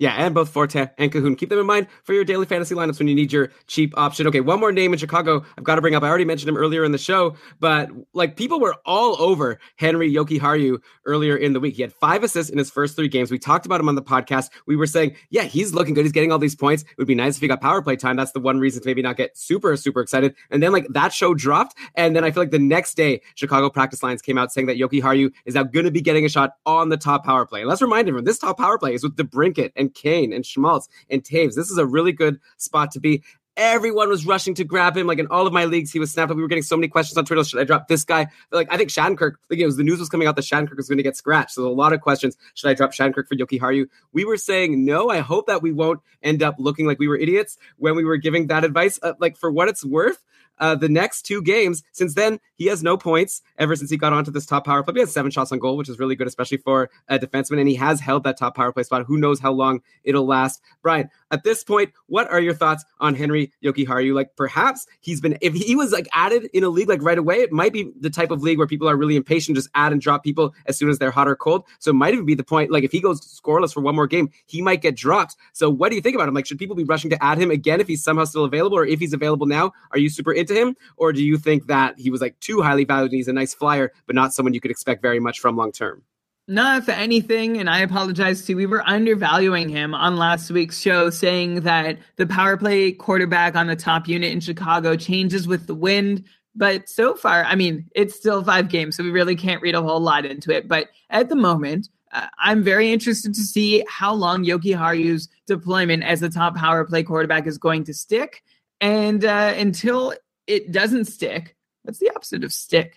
Yeah, and both Fortin and Kahun. Keep them in mind for your daily fantasy lineups when you need your cheap option. Okay, one more name in Chicago I've got to bring up. I already mentioned him earlier in the show, but like people were all over Henri Jokiharju earlier in the week. He had five assists in his first three games. We talked about him on the podcast. We were saying, yeah, he's looking good. He's getting all these points. It would be nice if he got power play time. That's the one reason to maybe not get super, super excited. And then like that show dropped. And then I feel like the next day, Chicago practice lines came out saying that Yoki Haru is now going to be getting a shot on the top power play. And let's remind everyone, this top power play is with DeBrincat and Kane and Schmaltz and Toews. This is a really good spot to be. Everyone was rushing to grab him. Like in all of my leagues, he was snapped up. We were getting so many questions on Twitter. Should I drop this guy? Like I think Shattenkirk. Like it was the news was coming out that Shattenkirk was going to get scratched. So a lot of questions. Should I drop Shattenkirk for Jokiharju? We were saying no. I hope that we won't end up looking like we were idiots when we were giving that advice. Uh, like for what it's worth, uh, the next two games. Since then, he has no points ever since he got onto this top power play. He has seven shots on goal, which is really good, especially for a defenseman. And he has held that top power play spot. Who knows how long it'll last? Brian, at this point, what are your thoughts on Henri Jokiharju? Like perhaps he's been, if he was like added in a league like right away, it might be the type of league where people are really impatient, just add and drop people as soon as they're hot or cold. So it might even be the point, like if he goes scoreless for one more game, he might get dropped. So what do you think about him? Like, should people be rushing to add him again if he's somehow still available, or if he's available now? Are you super into him, or do you think that he was like too highly valued and he's a nice flyer, but not someone you could expect very much from long term? Not for anything, and I apologize too. We were undervaluing him on last week's show, saying that the power play quarterback on the top unit in Chicago changes with the wind. But so far, I mean, it's still five games, so we really can't read a whole lot into it. But at the moment, uh, I'm very interested to see how long Jokiharju's deployment as the top power play quarterback is going to stick. And uh, until it doesn't stick, what's the opposite of stick?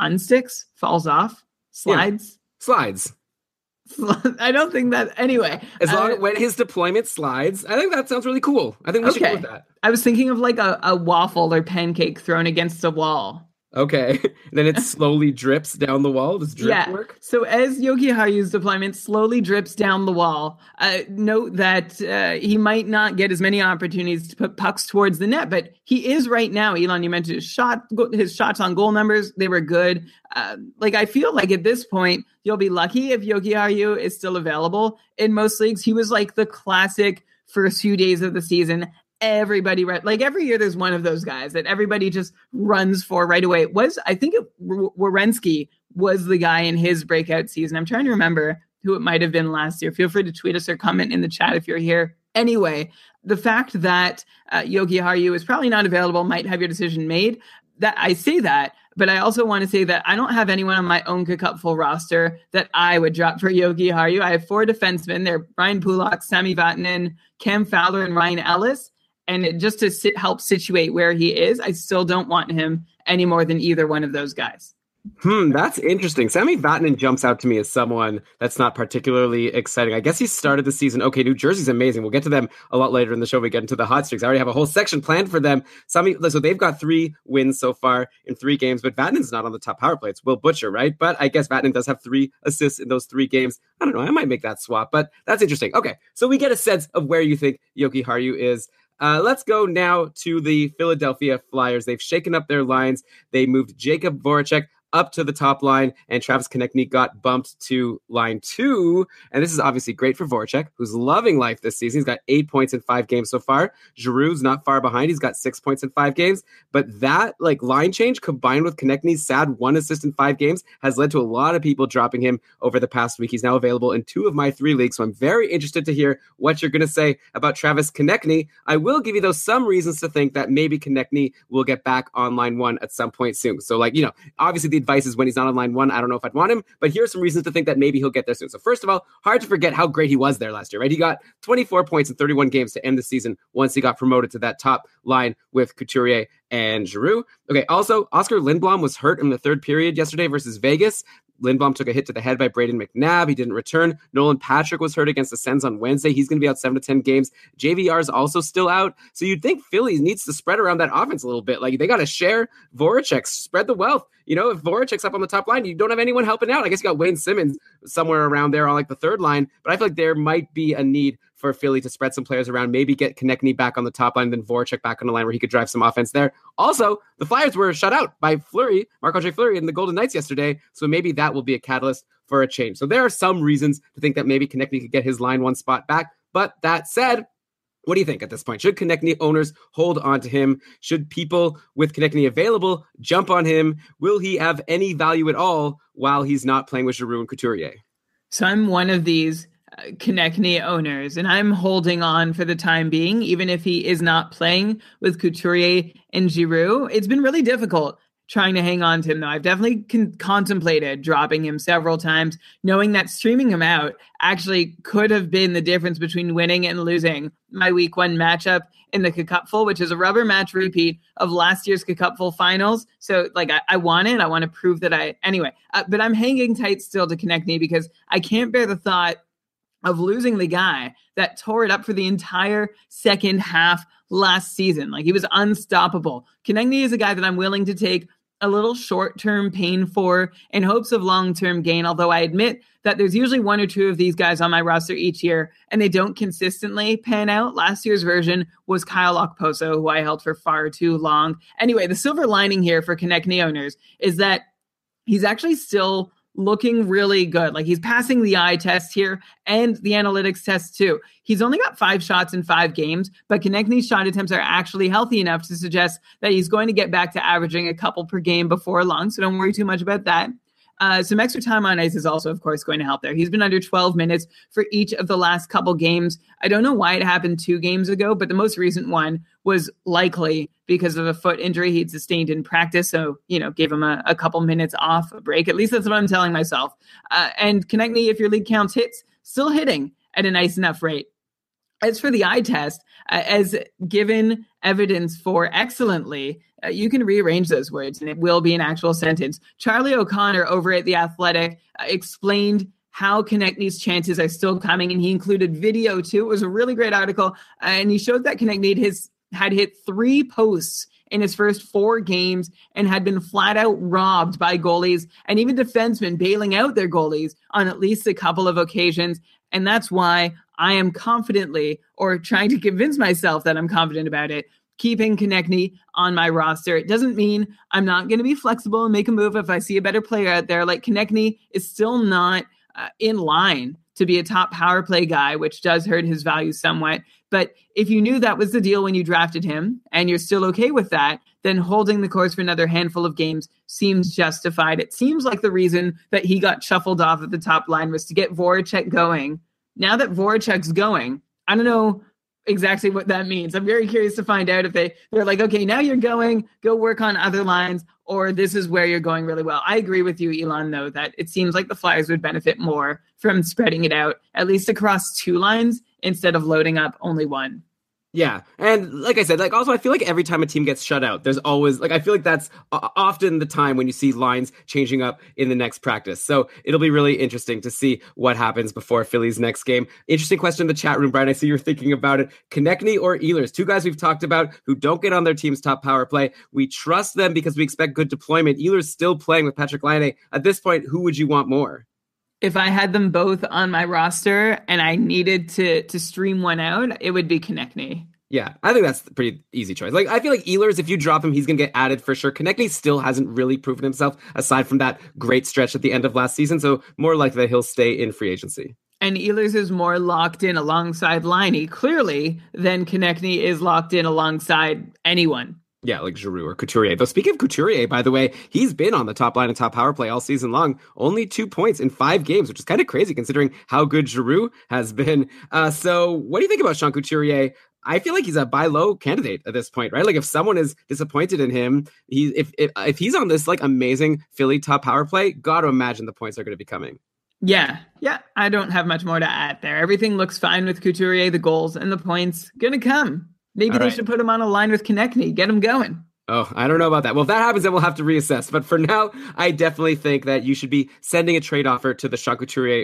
unsticks, falls off, slides. Slides. I don't think that anyway. As long uh, when his deployment slides, I think that sounds really cool. I think we should go with that. I was thinking of like a, a waffle or pancake thrown against a wall. Okay. then it slowly drips down the wall. Does drip yeah. work? So as Jokiharju's deployment slowly drips down the wall, uh, note that uh, he might not get as many opportunities to put pucks towards the net, but he is right now. Elon, you mentioned his shot, his shots on goal numbers; they were good. Uh, like I feel like at this point, you'll be lucky if Jokiharju is still available in most leagues. He was like the classic first few days of the season. Everybody? Like every year, there's one of those guys that everybody just runs for right away. It was I think it, W- Werenski was the guy in his breakout season. I'm trying to remember who it might have been last year. Feel free to tweet us or comment in the chat if you're here. Anyway, the fact that uh, Jokiharju is probably not available might have your decision made. That I say that, but I also want to say that I don't have anyone on my own Cupful roster that I would drop for Jokiharju. I have four defensemen. They're Ryan Pulock, Sami Vatanen, Cam Fowler, and Ryan Ellis. And it, just to sit, help situate where he is, I still don't want him any more than either one of those guys. Hmm, that's interesting. Sami Vatanen jumps out to me as someone that's not particularly exciting. I guess he started the season. Okay, New Jersey's amazing. We'll get to them a lot later in the show. We get into the hot streaks. I already have a whole section planned for them. Sammy, so they've got three wins so far in three games, but Vatanen's not on the top power play. It's Will Butcher, right? But I guess Vatanen does have three assists in those three games. I don't know. I might make that swap, but that's interesting. Okay, so we get a sense of where you think Jokiharju is. Uh, let's go now to the Philadelphia Flyers. They've shaken up their lines. They moved Jakub Voracek up to the top line, and Travis Konecny got bumped to line two. And this is obviously great for Voracek, who's loving life this season. He's got eight points in five games so far. Giroux's not far behind. He's got six points in five games. But that like line change combined with Konecny's sad one assist in five games has led to a lot of people dropping him over the past week. He's now available in two of my three leagues. So I'm very interested to hear what you're going to say about Travis Konecny. I will give you though some reasons to think that maybe Konecny will get back on line one at some point soon. So like, you know, obviously the advice is when he's not on line one, I don't know if I'd want him, but here are some reasons to think that maybe he'll get there soon. So first of all, hard to forget how great he was there last year, right? He got 24 points in 31 games to end the season once he got promoted to that top line with Couturier and Giroux. Okay, also Oskar Lindblom was hurt in the third period yesterday versus Vegas. Lindblom took a hit to the head by Brayden McNabb. He didn't return. Nolan Patrick was hurt against the Sens on Wednesday. He's going to be out seven to 10 games. JVR is also still out. So you'd think Philly needs to spread around that offense a little bit. Like they got to share Voracek, spread the wealth. You know, if Voracek's up on the top line, you don't have anyone helping out. I guess you got Wayne Simmonds somewhere around there on like the third line. But I feel like there might be a need for Philly to spread some players around, maybe get Konecny back on the top line, then Voracek back on the line where he could drive some offense there. Also, the Flyers were shut out by Fleury, Marc-Andre Fleury in the Golden Knights yesterday, so maybe that will be a catalyst for a change. So there are some reasons to think that maybe Konecny could get his line one spot back. But that said, what do you think at this point? Should Konecny owners hold on to him? Should people with Konecny available jump on him? Will he have any value at all while he's not playing with Giroux and Couturier? So I'm one of these uh, Konecny owners, and I'm holding on for the time being, even if he is not playing with Couturier and Giroux. It's been really difficult trying to hang on to him, though. I've definitely con- contemplated dropping him several times, knowing that streaming him out actually could have been the difference between winning and losing my week one matchup in the Cupful, which is a rubber match repeat of last year's Cupful finals. So, like, I, I want it. I want to prove that I, anyway, uh, but I'm hanging tight still to Konecny because I can't bear the thought of losing the guy that tore it up for the entire second half last season. Like he was unstoppable. Konecny is a guy that I'm willing to take a little short-term pain for in hopes of long-term gain. Although I admit that there's usually one or two of these guys on my roster each year, and they don't consistently pan out. Last year's version was Kyle Okposo, who I held for far too long. Anyway, the silver lining here for Konecny owners is that he's actually still looking really good. Like he's passing the eye test here and the analytics test too. He's only got five shots in five games, but Konecny's shot attempts are actually healthy enough to suggest that he's going to get back to averaging a couple per game before long. So don't worry too much about that. Uh, some extra time on ice is also, of course, going to help there. He's been under 12 minutes for each of the last couple games. I don't know why it happened two games ago, but the most recent one was likely because of a foot injury he'd sustained in practice. So, you know, gave him a, a couple minutes off a break. At least that's what I'm telling myself. Uh, and me if your league counts hits, still hitting at a nice enough rate. As for the eye test, uh, as given evidence for excellently, uh, you can rearrange those words and it will be an actual sentence. Charlie O'Connor over at The Athletic uh, explained how Konecny's chances are still coming, and he included video too. It was a really great article, and he showed that Konecny his had hit three posts in his first four games and had been flat out robbed by goalies and even defensemen bailing out their goalies on at least a couple of occasions. And that's why I am confidently, or trying to convince myself that I'm confident about it, keeping Konecny on my roster. It doesn't mean I'm not going to be flexible and make a move if I see a better player out there. Like Konecny is still not uh, in line to be a top power play guy, which does hurt his value somewhat. But if you knew that was the deal when you drafted him and you're still okay with that, then holding the course for another handful of games seems justified. It seems like the reason that he got shuffled off at the top line was to get Voracek going. Now that Voracek's going, I don't know exactly what that means. I'm very curious to find out if they they're like, okay, now you're going, go work on other lines, or this is where you're going really well. I agree with you, Elon, though, that it seems like the Flyers would benefit more from spreading it out at least across two lines instead of loading up only one. Yeah, and like I said, like also I feel like every time a team gets shut out, there's always like I feel like that's often the time when you see lines changing up in the next practice. So it'll be really interesting to see what happens before Philly's next game. Interesting question in the chat room, Brian. I see you're thinking about it. Konecny or Ehlers, two guys we've talked about who don't get on their team's top power play. We trust them because we expect good deployment. Ehlers still playing with Patrik Laine. At this point, who would you want more? If I had them both on my roster and I needed to to stream one out, it would be Konecny. Yeah, I think that's a pretty easy choice. Like, I feel like Ehlers, if you drop him, he's going to get added for sure. Konecny still hasn't really proven himself aside from that great stretch at the end of last season. So, more likely that he'll stay in free agency. And Ehlers is more locked in alongside Liney, clearly, than Konecny is locked in alongside anyone. Yeah, like Giroux or Couturier. Though speaking of Couturier, by the way, he's been on the top line and top power play all season long. Only two points in five games, which is kind of crazy considering how good Giroux has been. Uh, so, what do you think about Sean Couturier? I feel like he's a buy low candidate at this point, right? Like if someone is disappointed in him, he if if, if he's on this like amazing Philly top power play, got to imagine the points are going to be coming. Yeah, yeah. I don't have much more to add there. Everything looks fine with Couturier. The goals and the points gonna come. Maybe All they right. should put him on a line with Konecny, get him going. Oh, I don't know about that. Well, if that happens, then we'll have to reassess. But for now, I definitely think that you should be sending a trade offer to the Sean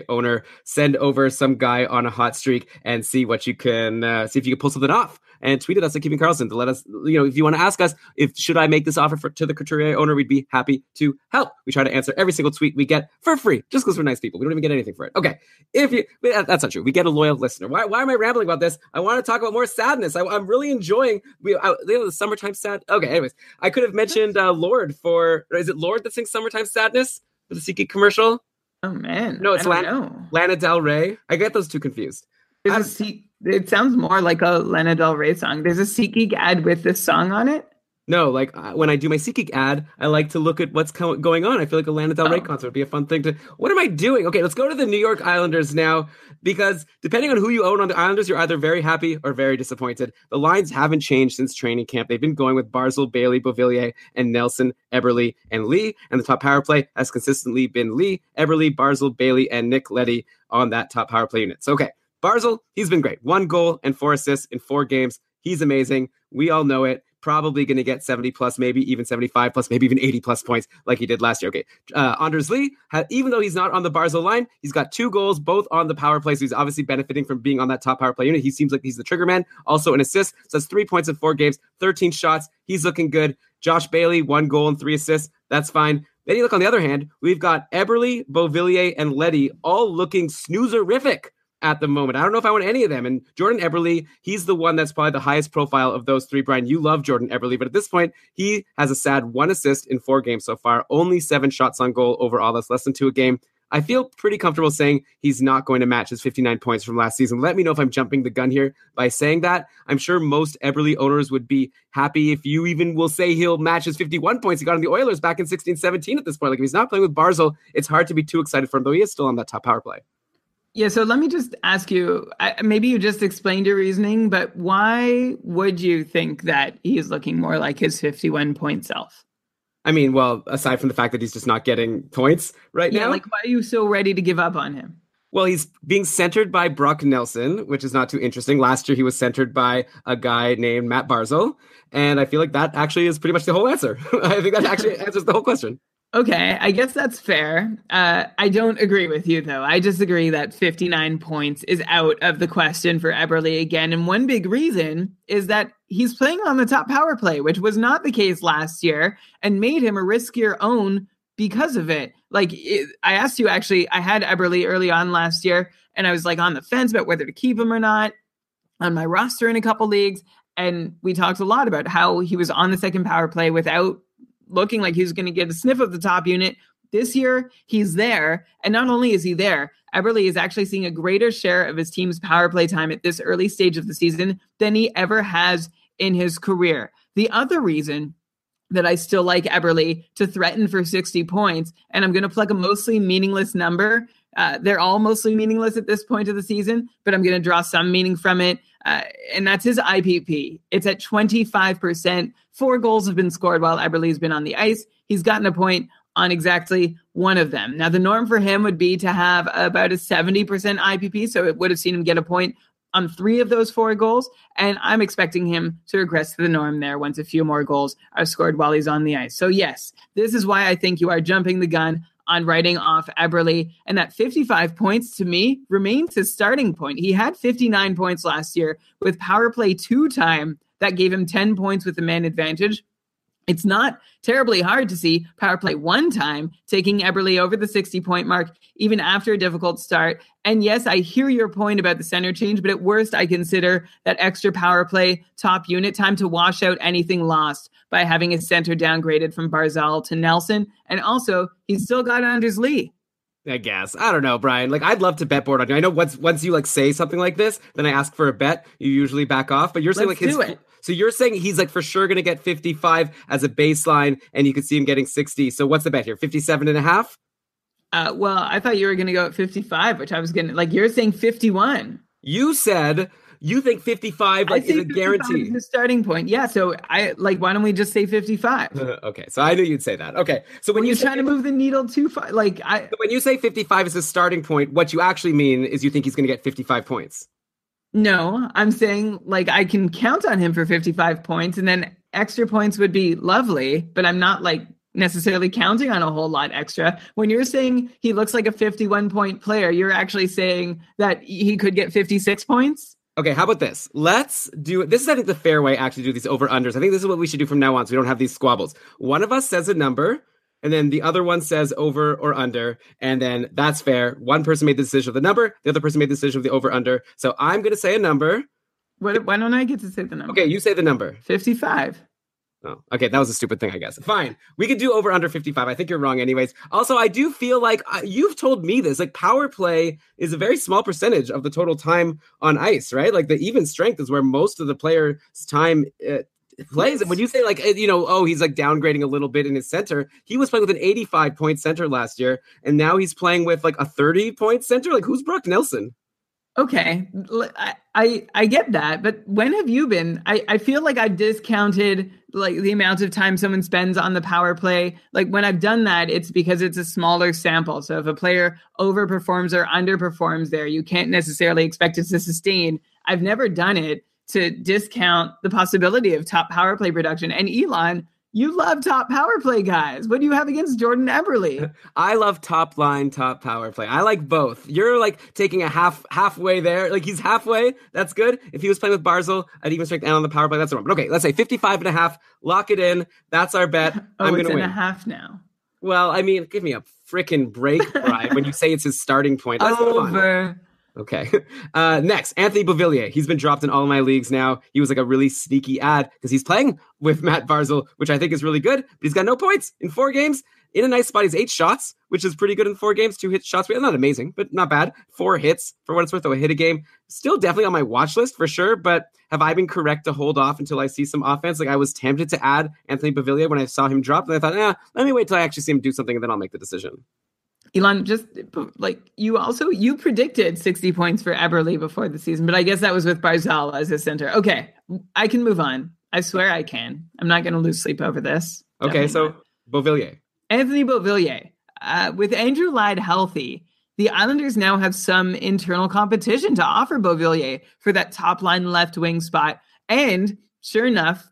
owner. Send over some guy on a hot streak and see what you can uh, see if you can pull something off and tweet at us at Keeping Karlsson to let us, you know, if you want to ask us if should I make this offer for, to the Couturier owner, we'd be happy to help. We try to answer every single tweet we get for free, just because we're nice people. We don't even get anything for it. Okay, if you that's not true. We get a loyal listener. Why, why am I rambling about this? I want to talk about more sadness. I, am really enjoying we I, the summertime sad. Okay, anyways, I could have mentioned uh, Lorde for is it Lord that sings "Summertime Sadness" for the SeatGeek commercial? Oh man, no, it's Lana, Lana Del Rey. I get those two confused. A seat, it sounds more like a Lana Del Rey song. There's a SeatGeek ad with this song on it. No, like uh, when I do my SeatGeek ad, I like to look at what's co- going on. I feel like a Lana Del Rey oh. concert would be a fun thing to. What am I doing? Okay, let's go to the New York Islanders now, because depending on who you own on the Islanders, you're either very happy or very disappointed. The lines haven't changed since training camp. They've been going with Barzal, Bailey, Beauvillier, and Nelson, Eberle, and Lee. And the top power play has consistently been Lee, Eberle, Barzal, Bailey, and Nick Leddy on that top power play unit. So, okay, Barzal, he's been great. One goal and four assists in four games. He's amazing. We all know it. Probably going to get 70 plus, maybe even 75 plus, maybe even 80 plus points like he did last year. Okay. Uh, Anders Lee, even though he's not on the Barzal line, he's got two goals, both on the power play. So he's obviously benefiting from being on that top power play unit. He seems like he's the trigger man. Also an assist. So that's three points in four games, 13 shots. He's looking good. Josh Bailey, one goal and three assists. That's fine. Then you look on the other hand, we've got Eberle, Beauvillier, and Leddy all looking snoozerific at the moment. I don't know if I want any of them. And Jordan Eberle, he's the one that's probably the highest profile of those three. Brian, you love Jordan Eberle, but at this point, he has a sad one assist in four games so far, only seven shots on goal overall. That's less than two a game. I feel pretty comfortable saying he's not going to match his 59 points from last season. Let me know if I'm jumping the gun here by saying that. I'm sure most Eberle owners would be happy if you even will say he'll match his 51 points he got on the Oilers back in 16 17 at this point. Like if he's not playing with Barzal, it's hard to be too excited for him, though he is still on that top power play. Yeah, so let me just ask you maybe you just explained your reasoning, but why would you think that he's looking more like his 51 point self? I mean, well, aside from the fact that he's just not getting points right yeah, now. like why are you so ready to give up on him? Well, he's being centered by Brock Nelson, which is not too interesting. Last year, he was centered by a guy named Matt Barzal. And I feel like that actually is pretty much the whole answer. I think that actually answers the whole question. Okay, I guess that's fair. Uh, I don't agree with you, though. I disagree that 59 points is out of the question for Eberle again. And one big reason is that he's playing on the top power play, which was not the case last year and made him a riskier own because of it. Like, it, I asked you actually, I had Eberle early on last year, and I was like on the fence about whether to keep him or not on my roster in a couple leagues. And we talked a lot about how he was on the second power play without looking like he's going to get a sniff of the top unit. This year, he's there. And not only is he there, Eberle is actually seeing a greater share of his team's power play time at this early stage of the season than he ever has in his career. The other reason that I still like Eberle to threaten for 60 points, and I'm going to plug a mostly meaningless number. Uh, they're all mostly meaningless at this point of the season, but I'm going to draw some meaning from it. Uh, and that's his IPP. It's at 25%. Four goals have been scored while Eberle's been on the ice. He's gotten a point on exactly one of them. Now, the norm for him would be to have about a 70% IPP, so it would have seen him get a point on three of those four goals. And I'm expecting him to regress to the norm there once a few more goals are scored while he's on the ice. So, yes, this is why I think you are jumping the gun on writing off Eberle. And that 55 points to me remains his starting point. He had 59 points last year with power play two time. That gave him 10 points with the man advantage. It's not terribly hard to see power play one time taking Eberle over the 60 point mark, even after a difficult start. And yes, I hear your point about the center change, but at worst, I consider that extra power play top unit time to wash out anything lost by having his center downgraded from Barzal to Nelson. And also, he's still got Anders Lee. I guess. I don't know, Brian. Like I'd love to bet board on you. I know once once you like say something like this, then I ask for a bet. You usually back off. But you're saying Let's like his do it. so you're saying he's like for sure gonna get 55 as a baseline, and you could see him getting 60. So what's the bet here? 57 and a half? Uh, well, I thought you were going to go at 55, which I was going to, like, you're saying 51. You said you think 55 like is a guarantee. is the starting point. Yeah. So I like. Why don't we just say fifty-five? okay, so I knew you'd say that. Okay, so when When you you're say, trying to move the needle too far, like I. when you say 55 is a starting point, what you actually mean is you think he's going to get 55 points. No, I'm saying like I can count on him for fifty-five points, and then extra points would be lovely. But I'm not like necessarily counting on a whole lot extra. When you're saying he looks like a fifty-one point player, you're actually saying that he could get fifty-six points. Okay, how about this? Let's do this is I think the fair way actually to do these over unders. I think this is what we should do from now on so we don't have these squabbles. One of us says a number and then the other one says over or under and then that's fair. One person made the decision of the number, the other person made the decision of the over under. So I'm going to say a number. What, why don't I get to say the number? Okay, you say the number. fifty-five. Oh, okay, that was a stupid thing, I guess. Fine, we could do over under 55. I think you're wrong, anyways. Also, I do feel like uh, you've told me this. Like, power play is a very small percentage of the total time on ice, right? Like, the even strength is where most of the player's time uh, plays. And when you say, like, uh, you know, oh, he's like downgrading a little bit in his center, he was playing with an 85 point center last year, and now he's playing with like a 30 point center. Like, who's Brock Nelson? Okay, I I get that, but when have you been? I, I feel like I've discounted like the amount of time someone spends on the power play. Like when I've done that, it's because it's a smaller sample. So if a player overperforms or underperforms there, you can't necessarily expect it to sustain. I've never done it to discount the possibility of top power play production. And Elon, you love top power play guys. What do you have against Jordan Eberle? I love top line, top power play. I like both. You're like taking a half halfway there. Like he's halfway. That's good. If he was playing with Barzal at even strength and on the power play, that's the wrong. But okay, let's say 55 and a half. Lock it in. That's our bet. Oh, I'm it's gonna in win. a half now. Well, I mean, give me a freaking break, Brian, when you say it's his starting point. Let's. Over. Okay. Uh, next, Anthony Beauvillier. He's been dropped in all my leagues now. He was like a really sneaky ad because he's playing with Matt Barzal, which I think is really good. But he's got no points in four games. In a nice spot, he's eight shots, which is pretty good in four games. Two hit shots, not amazing, but not bad. Four hits for what it's worth, though. A hit a game. Still definitely on my watch list for sure. But have I been correct to hold off until I see some offense? Like I was tempted to add Anthony Beauvillier when I saw him drop, and I thought, yeah, let me wait till I actually see him do something, and then I'll make the decision. Elon, just like you also you predicted 60 points for Eberle before the season, but I guess that was with Barzal as a center. Okay, I can move on. I swear I can. I'm not going to lose sleep over this. Okay, Definitely so. Beauvillier. Anthony Beauvillier, uh, with Andrew Ladd healthy, the Islanders now have some internal competition to offer Beauvillier for that top line left wing spot. And sure enough,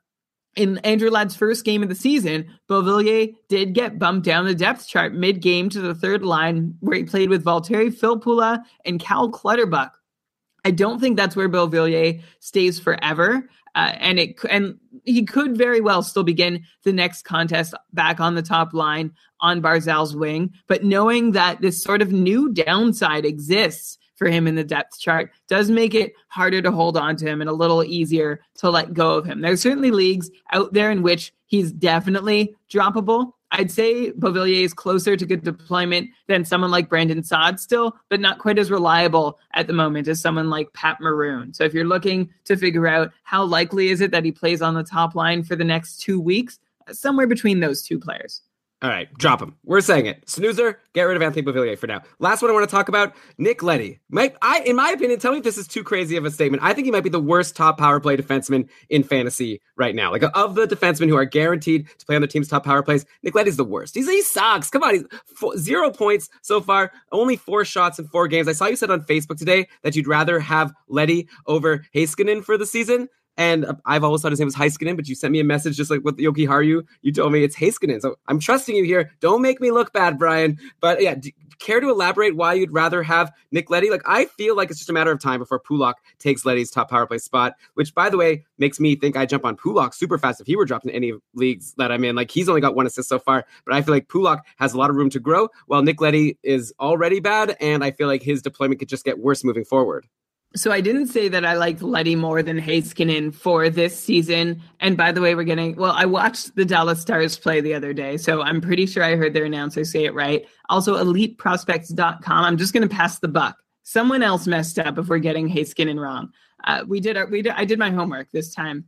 in Andrew Ladd's first game of the season, Beauvillier did get bumped down the depth chart mid game to the third line, where he played with Valtteri Filppula and Cal Clutterbuck. I don't think that's where Beauvillier stays forever. Uh, and it and he could very well still begin the next contest back on the top line on Barzal's wing. But knowing that this sort of new downside exists for him in the depth chart does make it harder to hold on to him and a little easier to let go of him. There's certainly leagues out there in which he's definitely droppable. I'd say Beauvillier is closer to good deployment than someone like Brandon Saad still, but not quite as reliable at the moment as someone like Pat Maroon. So if you're looking to figure out how likely is it that he plays on the top line for the next two weeks, somewhere between those two players. All right, drop him. We're saying it. Snoozer, get rid of Anthony Beauvillier for now. Last one I want to talk about, Nick Leddy. Might, I, in my opinion, tell me if this is too crazy of a statement. I think he might be the worst top power play defenseman in fantasy right now. Like of the defensemen who are guaranteed to play on the team's top power plays, Nick Leddy's the worst. He's, he sucks. Come on, he's four, zero points so far, only four shots in four games. I saw you said on Facebook today that you'd rather have Leddy over Heiskanen for the season. And uh, I've always thought his name was Heiskanen, but you sent me a message just like with Yoki Haru. You told me it's Heiskanen. So I'm trusting you here. Don't make me look bad, Brian. But yeah, care to elaborate why you'd rather have Nick Leddy? Like, I feel like it's just a matter of time before Pulock takes Leddy's top power play spot, which, by the way, makes me think I jump on Pulock super fast if he were dropped in any leagues that I'm in. Like, he's only got one assist so far, but I feel like Pulock has a lot of room to grow, while Nick Leddy is already bad, and I feel like his deployment could just get worse moving forward. So I didn't say that I liked Leddy more than Heiskanen for this season. And by the way, we're getting well, I watched the Dallas Stars play the other day, so I'm pretty sure I heard their announcer say it right. Also, eliteprospects.com. I'm just gonna pass the buck. Someone else messed up if we're getting Heiskanen wrong. Uh, we did our, we did, I did my homework this time.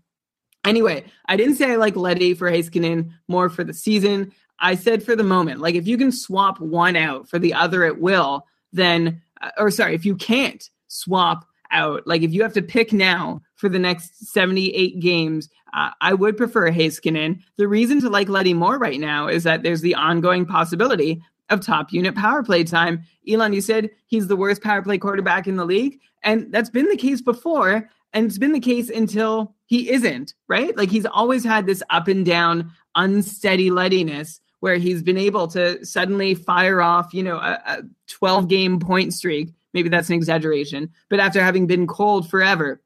Anyway, I didn't say I like Leddy for Heiskanen more for the season. I said for the moment, like if you can swap one out for the other at will, then uh, or sorry, if you can't swap out. Like if you have to pick now for the next 78 games, uh, I would prefer Heiskanen. The reason to like Leddy more right now is that there's the ongoing possibility of top unit power play time. Elon, you said he's the worst power play quarterback in the league, and that's been the case before, and it's been the case until he isn't, right? Like he's always had this up and down, unsteady lettiness where he's been able to suddenly fire off, you know, a, a 12 game point streak Maybe that's an exaggeration. But after having been cold forever,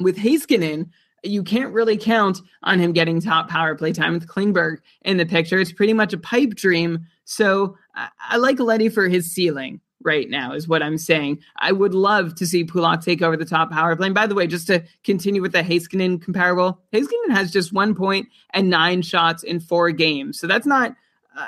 with Heiskanen, you can't really count on him getting top power play time with Klingberg in the picture. It's pretty much a pipe dream. So I, I like Leddy for his ceiling right now, is what I'm saying. I would love to see Pulock take over the top power play. And by the way, just to continue with the Heiskanen comparable, Heiskanen has just one point and nine shots in four games. So that's not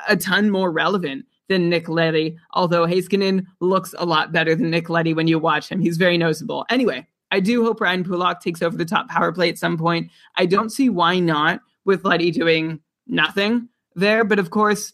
a ton more relevant than Nick Leddy, although Heiskanen looks a lot better than Nick Leddy when you watch him. He's very noticeable. Anyway, I do hope Ryan Pulock takes over the top power play at some point. I don't see why not with Leddy doing nothing there, but of course,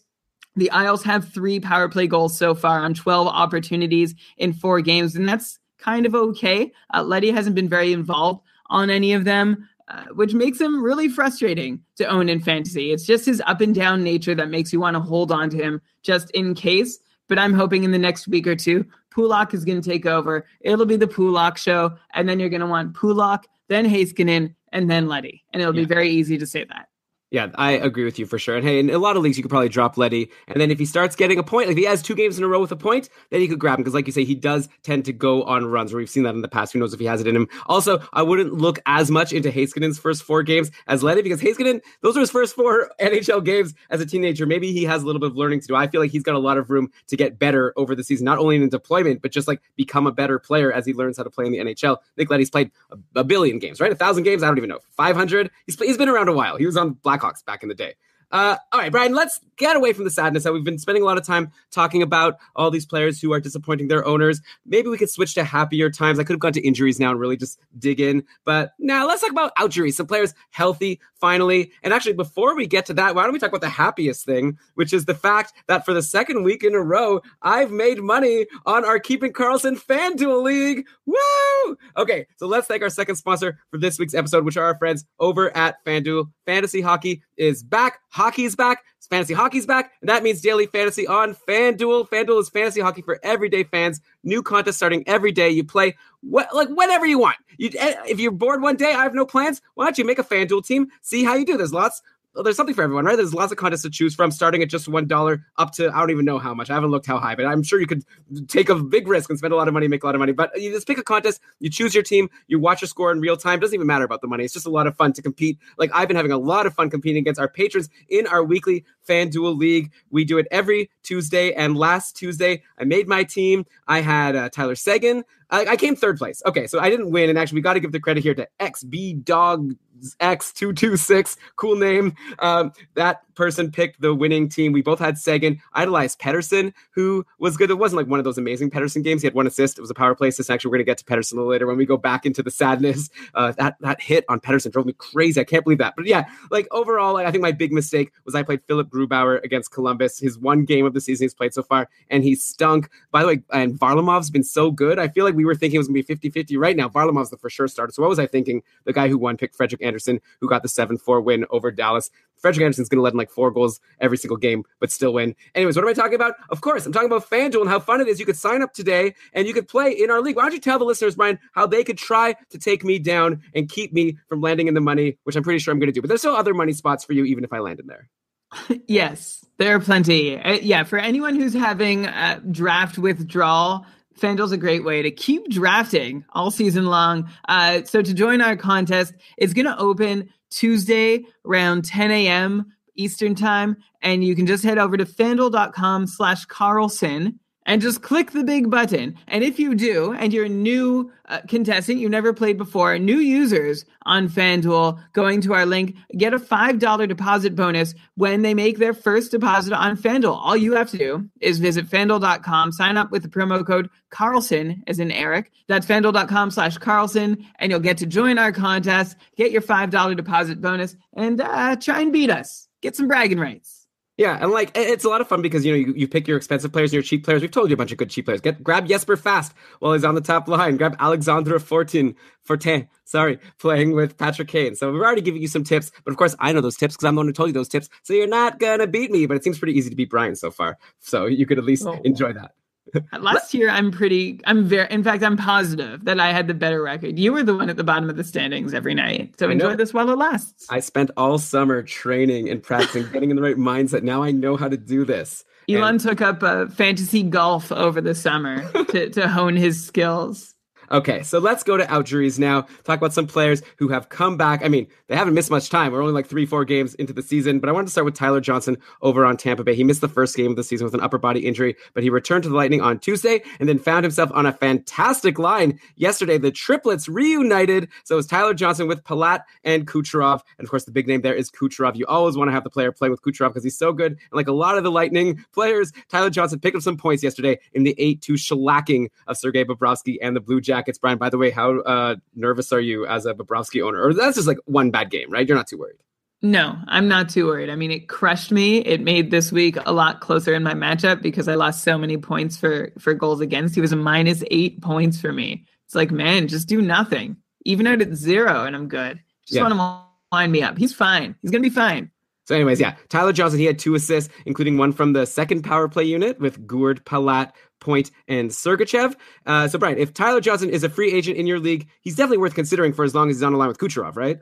the Isles have three power play goals so far on 12 opportunities in four games, and that's kind of okay. Uh, Leddy hasn't been very involved on any of them. Uh, which makes him really frustrating to own in fantasy. It's just his up and down nature that makes you want to hold on to him just in case. But I'm hoping in the next week or two, Pulock is going to take over. It'll be the Pulock show, and then you're going to want Pulock, then Heiskanen, and then Leddy, and it'll yeah. be very easy to say that. Yeah, I agree with you for sure. And hey, in a lot of leagues, you could probably drop Leddy. And then if he starts getting a point, like if he has two games in a row with a point, then you could grab him. Because, like you say, he does tend to go on runs where we've seen that in the past. Who knows if he has it in him? Also, I wouldn't look as much into Heiskanen's first four games as Leddy because Heiskanen, those are his first four NHL games as a teenager. Maybe he has a little bit of learning to do. I feel like he's got a lot of room to get better over the season, not only in deployment, but just like become a better player as he learns how to play in the NHL. Nick Leddy's played a, a billion games, right? A thousand games? I don't even know. 500? He's, he's been around a while. He was on Blackhawks back in the day. Uh, all right, Brian, let's get away from the sadness that we've been spending a lot of time talking about all these players who are disappointing their owners. Maybe we could switch to happier times. I could have gone to injuries now and really just dig in, but now let's talk about injuries. Some players healthy finally. And actually, before we get to that, why don't we talk about the happiest thing, which is the fact that for the second week in a row, I've made money on our Keeping Karlsson FanDuel League. Woo! Okay, so let's thank our second sponsor for this week's episode, which are our friends over at FanDuel Fantasy Hockey is back. Hockey's back. Fantasy hockey's back. And that means daily fantasy on FanDuel. FanDuel is fantasy hockey for everyday fans. New contest starting every day. You play wh- like whenever you want. You, eh, if you're bored one day, I have no plans. Why don't you make a FanDuel team? See how you do. There's lots well, there's something for everyone, right? There's lots of contests to choose from, starting at just one dollar up to I don't even know how much. I haven't looked how high, but I'm sure you could take a big risk and spend a lot of money, make a lot of money. But you just pick a contest, you choose your team, you watch your score in real time. Doesn't even matter about the money. It's just a lot of fun to compete. Like I've been having a lot of fun competing against our patrons in our weekly FanDuel League. We do it every Tuesday, and last Tuesday I made my team. I had uh, Tyler Seguin. I, I came third place. Okay, so I didn't win, and actually we got to give the credit here to XB Dog X226, cool name. Um, that person picked the winning team. We both had Seguin. I idolized Pettersson, who was good. It wasn't like one of those amazing Pettersson games. He had one assist. It was a power play assist. Actually, we're going to get to little later when we go back into the sadness. Uh, that that hit on Pettersson drove me crazy. I can't believe that. But yeah, like overall, like, I think my big mistake was I played Philipp Grubauer against Columbus, his one game of the season he's played so far, and he stunk. By the way, and Varlamov's been so good. I feel like we were thinking it was going to be 50 50. Right now, Varlamov's the for sure starter. So what was I thinking? The guy who won picked Frederik Andersen, who got the 7 4 win over Dallas. Frederik Andersen's going to let in like four goals every single game, but still win. Anyways, what am I talking about? Of course, I'm talking about FanDuel and how fun it is. You could sign up today and you could play in our league. Why don't you tell the listeners, Brian, how they could try to take me down and keep me from landing in the money, which I'm pretty sure I'm going to do. But there's still other money spots for you, even if I land in there. yes, there are plenty. Uh, yeah, for anyone who's having uh, draft withdrawal, FanDuel's a great way to keep drafting all season long. Uh, so to join our contest, it's going to open Tuesday around 10 a.m. Eastern time, and you can just head over to fanduel.com slash Karlsson and just click the big button. And if you do, and you're a new uh, contestant, you never played before, new users on FanDuel going to our link, get a $5 deposit bonus when they make their first deposit on FanDuel. All you have to do is visit fanduel.com, sign up with the promo code Karlsson, as in Erik. That's fanduel.com slash Karlsson, and you'll get to join our contest, get your $5 deposit bonus, and uh, try and beat us. Get some bragging rights. Yeah, and like it's a lot of fun because you know you, you pick your expensive players and your cheap players. We've told you a bunch of good cheap players. Get grab Jesper Fast while he's on the top line. Grab Alexandre Fortin Fortin, sorry, playing with Patrick Kane. So we're already giving you some tips, but of course I know those tips because I'm the one who told you those tips. So you're not gonna beat me, but it seems pretty easy to beat Brian so far. So you could at least oh. enjoy that. Last year, I'm pretty. I'm very. In fact, I'm positive that I had the better record. You were the one at the bottom of the standings every night. So enjoy this while it lasts. I spent all summer training and practicing, getting in the right mindset. Now I know how to do this. Elon and- took up uh, fantasy golf over the summer to, to hone his skills. Okay, so let's go to outjuries now. Talk about some players who have come back. I mean, they haven't missed much time. We're only like three, four games into the season, but I wanted to start with Tyler Johnson over on Tampa Bay. He missed the first game of the season with an upper body injury, but he returned to the Lightning on Tuesday and then found himself on a fantastic line yesterday. The triplets reunited. So it was Tyler Johnson with Palat and Kucherov. And of course, the big name there is Kucherov. You always want to have the player play with Kucherov because he's so good. And like a lot of the Lightning players, Tyler Johnson picked up some points yesterday in the 8 2 shellacking of Sergei Bobrovsky and the Blue Jackets. Jackets. Brian, by the way, how uh, nervous are you as a Bobrovsky owner? Or that's just like one bad game, right? You're not too worried. No, I'm not too worried. I mean, it crushed me. It made this week a lot closer in my matchup because I lost so many points for for goals against. He was a minus eight points for me. It's like, man, just do nothing. Even out at zero, and I'm good. Just yeah. want him to line me up. He's fine. He's gonna be fine. So, anyways, yeah, Tyler Johnson, he had two assists, including one from the second power play unit with Gourde, Palat, Point, and Sergachev. Uh, so, Brian, if Tyler Johnson is a free agent in your league, he's definitely worth considering for as long as he's on the line with Kucherov, right?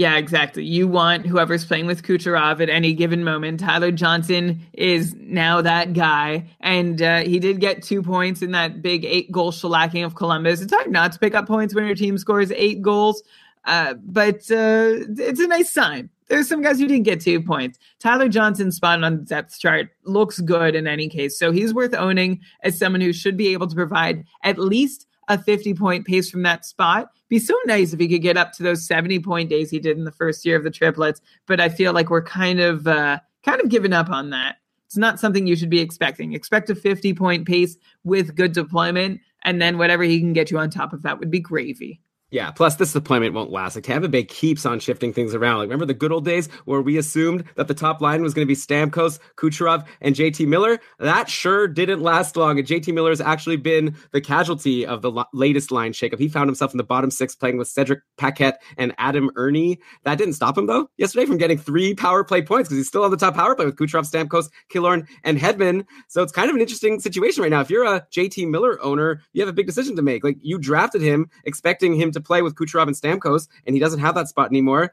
Yeah, exactly. You want whoever's playing with Kucherov at any given moment. Tyler Johnson is now that guy, and uh, he did get two points in that big eight goal shellacking of Columbus. It's hard not to pick up points when your team scores eight goals, uh, but uh, it's a nice sign there's some guys who didn't get two points. Tyler Johnson spot on the depth chart looks good in any case. So he's worth owning as someone who should be able to provide at least a 50 point pace from that spot. Be so nice if he could get up to those 70 point days he did in the first year of the triplets. But I feel like we're kind of uh, kind of giving up on that. It's not something you should be expecting. Expect a 50 point pace with good deployment, and then whatever he can get you on top of that would be gravy. Yeah, plus this deployment won't last. Like Tampa Bay keeps on shifting things around. Like remember the good old days where we assumed that the top line was going to be Stamkos, Kucherov, and JT Miller? That sure didn't last long. And JT Miller has actually been the casualty of the lo- latest line shakeup. He found himself in the bottom six playing with Cedric Paquette and Adam Erne. That didn't stop him though yesterday from getting three power play points because he's still on the top power play with Kucherov, Stamkos, Killorn, and Hedman. So it's kind of an interesting situation right now. If you're a JT Miller owner, you have a big decision to make. Like you drafted him expecting him to play with Kucherov and Stamkos, and he doesn't have that spot anymore.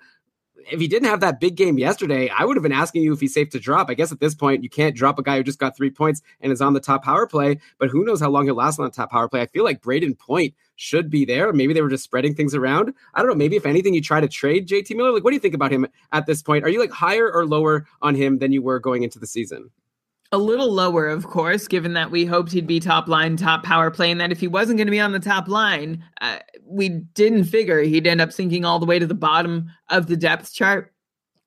If he didn't have that big game yesterday, I would have been asking you if he's safe to drop. I guess at this point, you can't drop a guy who just got three points and is on the top power play, but who knows how long he'll last on the top power play. I feel like Brayden Point should be there. Maybe they were just spreading things around. I don't know. Maybe if anything, you try to trade JT Miller. Like, what do you think about him at this point? Are you like higher or lower on him than you were going into the season? A little lower, of course, given that we hoped he'd be top line, top power play, and that if he wasn't going to be on the top line, uh, we didn't figure he'd end up sinking all the way to the bottom of the depth chart.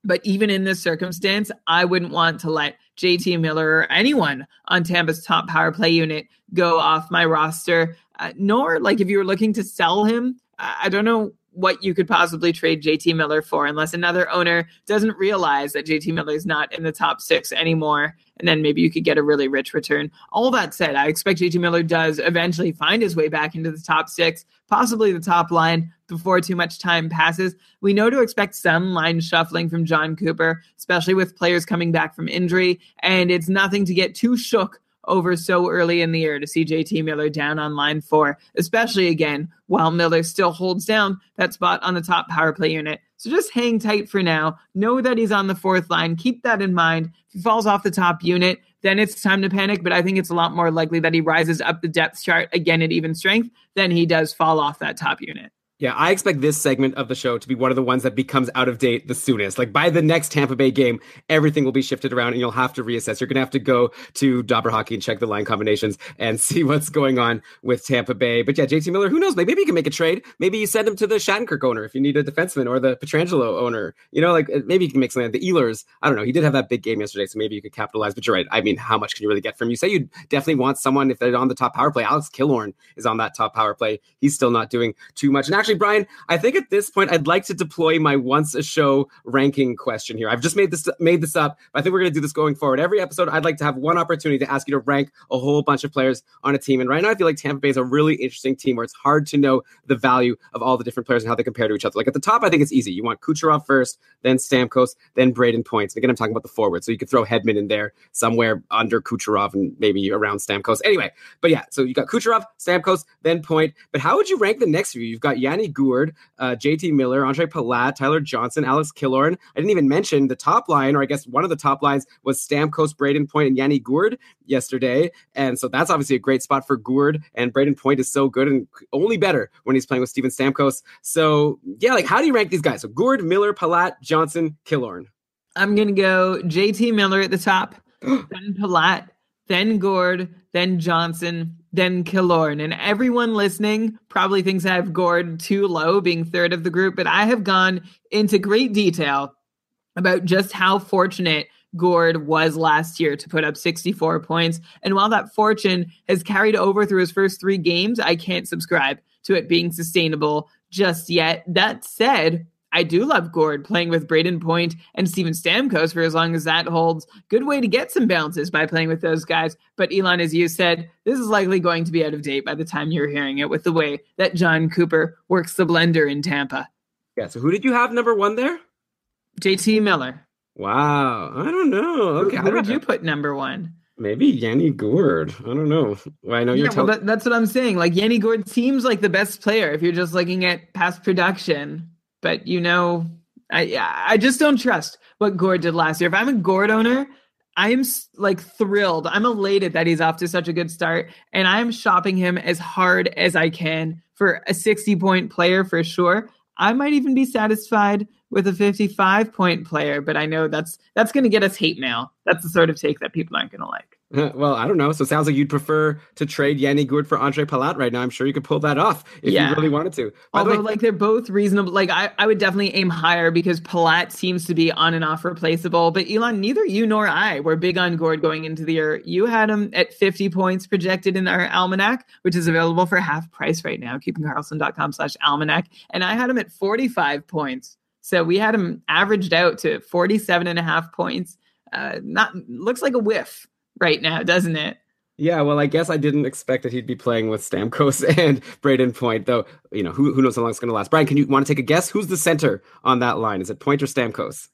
But even in this circumstance, I wouldn't want to let JT Miller or anyone on Tampa's top power play unit go off my roster. Uh, nor, like, if you were looking to sell him, I don't know what you could possibly trade JT Miller for unless another owner doesn't realize that JT Miller is not in the top six anymore. And then maybe you could get a really rich return. All that said, I expect JT Miller does eventually find his way back into the top six, possibly the top line before too much time passes. We know to expect some line shuffling from Jon Cooper, especially with players coming back from injury. And it's nothing to get too shook over so early in the year to see JT Miller down on line four, especially again while Miller still holds down that spot on the top power play unit. So just hang tight for now. Know that he's on the fourth line. Keep that in mind. If he falls off the top unit, then it's time to panic. But I think it's a lot more likely that he rises up the depth chart again at even strength than he does fall off that top unit. Yeah, I expect this segment of the show to be one of the ones that becomes out of date the soonest. Like by the next Tampa Bay game, everything will be shifted around and you'll have to reassess. You're going to have to go to Dobber Hockey and check the line combinations and see what's going on with Tampa Bay. But yeah, JT Miller, who knows? Maybe you can make a trade. Maybe you send him to the Shattenkirk owner if you need a defenseman or the Pietrangelo owner. You know, like uh, maybe you can make something. The Ehlers, I don't know. He did have that big game yesterday, so maybe you could capitalize. But you're right. I mean, how much can you really get from? You say you definitely want someone if they're on the top power play. Alex Killorn is on that top power play. He's still not doing too much. And actually, Brian, I think at this point I'd like to deploy my once a show ranking question here. I've just made this made this up, but I think we're going to do this going forward. Every episode, I'd like to have one opportunity to ask you to rank a whole bunch of players on a team. And right now, I feel like Tampa Bay is a really interesting team where it's hard to know the value of all the different players and how they compare to each other. Like at the top, I think it's easy. You want Kucherov first, then Stamkos, then Brayden Points. Again, I'm talking about the forward, so you could throw Hedman in there somewhere under Kucherov and maybe around Stamkos. Anyway, but yeah, so you got Kucherov, Stamkos, then Point. But how would you rank the next few? You've got Yanni Gourde, uh, JT Miller. Andre Palat, Tyler Johnson, Alex Killorn. I didn't even mention the top line, or I guess one of the top lines was Stamkos, Brayden Point, and Yanni Gourde yesterday. And so that's obviously a great spot for Gourde. And Brayden Point is so good and only better when he's playing with Steven Stamkos. So yeah, like how do you rank these guys? So Gourde, Miller, Palat, Johnson, Killorn. I'm gonna go JT Miller at the top, then Palat, then Gourde, then Johnson, then Killorn. And everyone listening probably thinks I have Gourde too low, being third of the group, but I have gone into great detail about just how fortunate Gourde was last year to put up 64 points. And while that fortune has carried over through his first three games, I can't subscribe to it being sustainable just yet. That said, I do love Gourde playing with Brayden Point and Steven Stamkos for as long as that holds. Good way to get some bounces by playing with those guys. But Elon, as you said, this is likely going to be out of date by the time you're hearing it with the way that Jon Cooper works the blender in Tampa. Yeah. So who did you have number one there? JT Miller. Wow. I don't know. Okay. Who, who would you put number one? Maybe Yanni Gourde. I don't know. Well, I know you're. Yeah, well, that, that's what I'm saying. Like Yanni Gourde seems like the best player if you're just looking at past production but you know, I I just don't trust what Gourde did last year. If I'm a Gourde owner, I'm like thrilled. I'm elated that he's off to such a good start, and I'm shopping him as hard as I can for a 60 point player for sure. I might even be satisfied with a 55 point player, but I know that's that's going to get us hate mail. That's the sort of take that people aren't going to like. well, I don't know. So it sounds like you'd prefer to trade Yanni Gourde for Andre Palat right now. I'm sure you could pull that off if Yeah. you really wanted to. By the Although, way, like, they're both reasonable. Like, I, I would definitely aim higher because Palat seems to be on and off replaceable. But Elon, neither you nor I were big on Gourde going into the year. You had him at 50 points projected in our almanac, which is available for half price right now, keepingkarlsson.com slash almanac. And I had him at 45 points. So we had him averaged out to 47 and a half points. Uh, not looks like a whiff right now, doesn't it? Yeah, well, I guess I didn't expect that he'd be playing with Stamkos and Brayden Point, though. You know, who who knows how long it's going to last? Brian, can you want to take a guess? Who's the center on that line? Is it Point or Stamkos?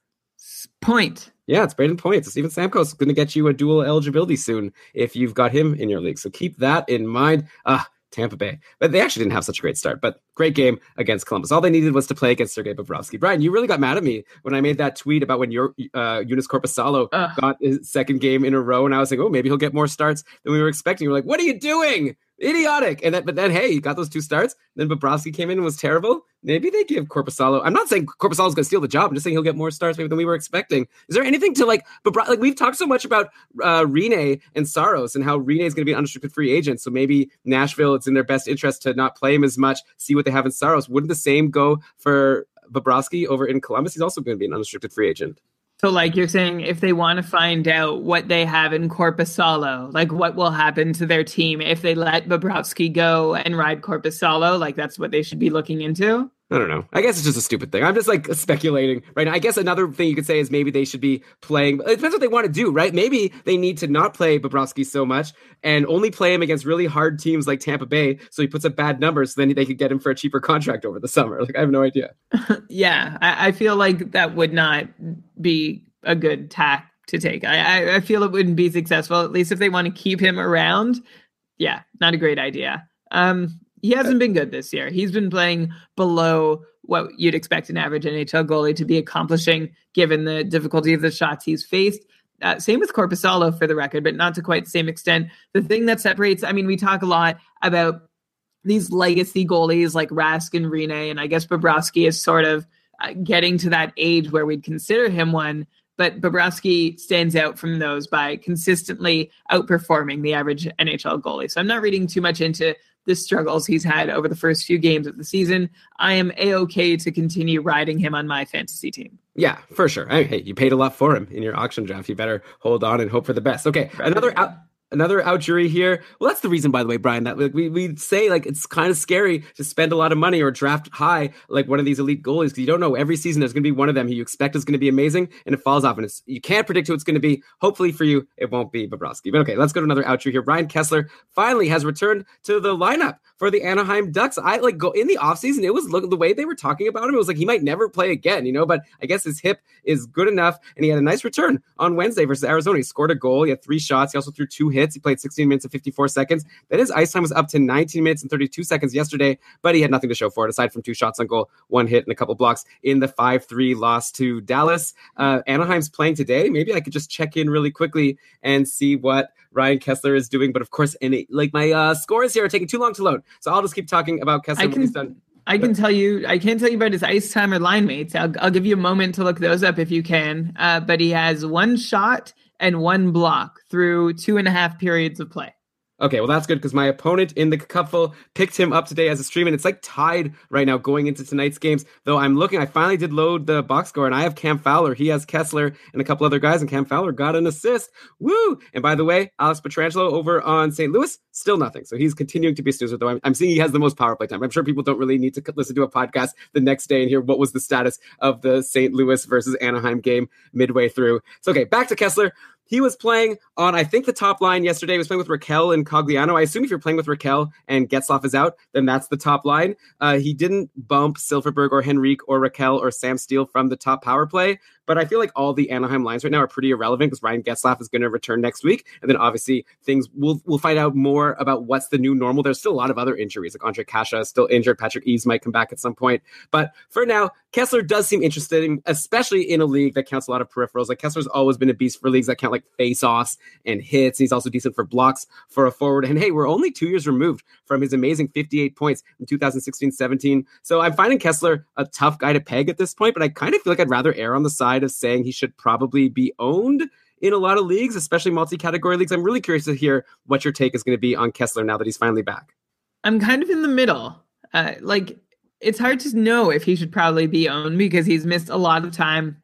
Point. Yeah, it's Braden Point. So Steven Stamkos is going to get you a dual eligibility soon if you've got him in your league. So keep that in mind. Ah, Tampa Bay, but they actually didn't have such a great start. But great game against Columbus. All they needed was to play against Sergei Bobrovsky. Brian, you really got mad at me when I made that tweet about when your uh, Joonas Korpisalo Ugh. got his second game in a row, and I was like, oh, maybe he'll get more starts than we were expecting. You were like, what are you doing? Idiotic. And that, but then, hey, you got those two starts. Then Bobrovsky came in and was terrible. Maybe they give Korpisalo. I'm not saying Korpisalo's going to steal the job. I'm just saying he'll get more starts maybe than we were expecting. Is there anything to like? Bobro- like we've talked so much about uh, Rinne and Saros and how Rinne is going to be an unrestricted free agent. So maybe Nashville, it's in their best interest to not play him as much. See what they have in Saros. Wouldn't the same go for Bobrovsky over in Columbus? He's also going to be an unrestricted free agent. So, like you're saying, if they want to find out what they have in Korpisalo, like what will happen to their team if they let Bobrovsky go and ride Korpisalo, like that's what they should be looking into. I don't know. I guess it's just a stupid thing. I'm just like speculating right now. I guess another thing you could say is maybe they should be playing. It depends what they want to do, right? Maybe they need to not play Bobrovsky so much and only play him against really hard teams like Tampa Bay, so he puts up bad numbers. So then they could get him for a cheaper contract over the summer. Like I have no idea. Yeah, I, I feel like that would not be a good tack to take. I, I, feel it wouldn't be successful, at least if they want to keep him around. Yeah, not a great idea. Um, he hasn't been good this year. He's been playing below what you'd expect an average NHL goalie to be accomplishing, given the difficulty of the shots he's faced. Uh, same with Korpisalo for the record, but not to quite the same extent. The thing that separates, I mean, we talk a lot about these legacy goalies like Rask and Rinne, and I guess Bobrovsky is sort of uh, getting to that age where we'd consider him one. But Bobrovsky stands out from those by consistently outperforming the average NHL goalie. So I'm not reading too much into the struggles he's had over the first few games of the season. I am a okay to continue riding him on my fantasy team. Yeah, for sure. Hey, hey, you paid a lot for him in your auction draft. You better hold on and hope for the best. Okay, another out. Another out jury here. Well, that's the reason, by the way, Brian, that like, we we say like it's kind of scary to spend a lot of money or draft high like one of these elite goalies because you don't know every season there's going to be one of them who you expect is going to be amazing and it falls off and it's you can't predict who it's going to be. Hopefully for you, it won't be Bobrovsky. But okay, let's go to another out jury here. Ryan Kesler finally has returned to the lineup for the Anaheim Ducks. I like go in the offseason, it was look the way they were talking about him. It was like he might never play again, you know. But I guess his hip is good enough, and he had a nice return on Wednesday versus Arizona. He scored a goal. He had three shots. He also threw two hits. He played 16 minutes and 54 seconds. Then his ice time was up to 19 minutes and 32 seconds yesterday, but he had nothing to show for it aside from two shots on goal, one hit, and a couple blocks in the 5-3 loss to Dallas. Uh, Anaheim's playing today. Maybe I could just check in really quickly and see what Ryan Kesler is doing. But of course, any like my uh, scores here are taking too long to load, so I'll just keep talking about Kesler I when he's can- done. I can tell you, I can't tell you about his ice time or line mates. I'll, I'll give you a moment to look those up if you can. Uh, but he has one shot and one block through two and a half periods of play. Okay, well that's good because my opponent in the cupful picked him up today as a stream, and it's like tied right now going into tonight's games. Though I'm looking, I finally did load the box score, and I have Cam Fowler. He has Kesler and a couple other guys, and Cam Fowler got an assist. Woo! And by the way, Alex Pietrangelo over on St. Louis, still nothing. So he's continuing to be a snoozer. Though I'm, I'm seeing he has the most power play time. I'm sure people don't really need to listen to a podcast the next day and hear what was the status of the St. Louis versus Anaheim game midway through. So okay, back to Kesler. He was playing on, I think, the top line yesterday. He was playing with Rakell and Cogliano. I assume if you're playing with Rakell and Getzlaf is out, then that's the top line. Uh, he didn't bump Silfverberg or Henrique or Rakell or Sam Steel from the top power play, but I feel like all the Anaheim lines right now are pretty irrelevant because Ryan Getzlaf is going to return next week, and then obviously things we'll we'll find out more about what's the new normal. There's still a lot of other injuries, like Ondrej Kase is still injured. Patrick Eaves might come back at some point, but for now, Kesler does seem interested, in, especially in a league that counts a lot of peripherals. Like Kesler's always been a beast for leagues that count like face-offs and hits. He's also decent for blocks for a forward. And hey, we're only two years removed from his amazing 58 points in 2016-17. So I'm finding Kesler a tough guy to peg at this point, but I kind of feel like I'd rather err on the side of saying he should probably be owned in a lot of leagues, especially multi-category leagues. I'm really curious to hear what your take is going to be on Kesler now that he's finally back. I'm kind of in the middle. Uh, like it's hard to know if he should probably be owned because he's missed a lot of time.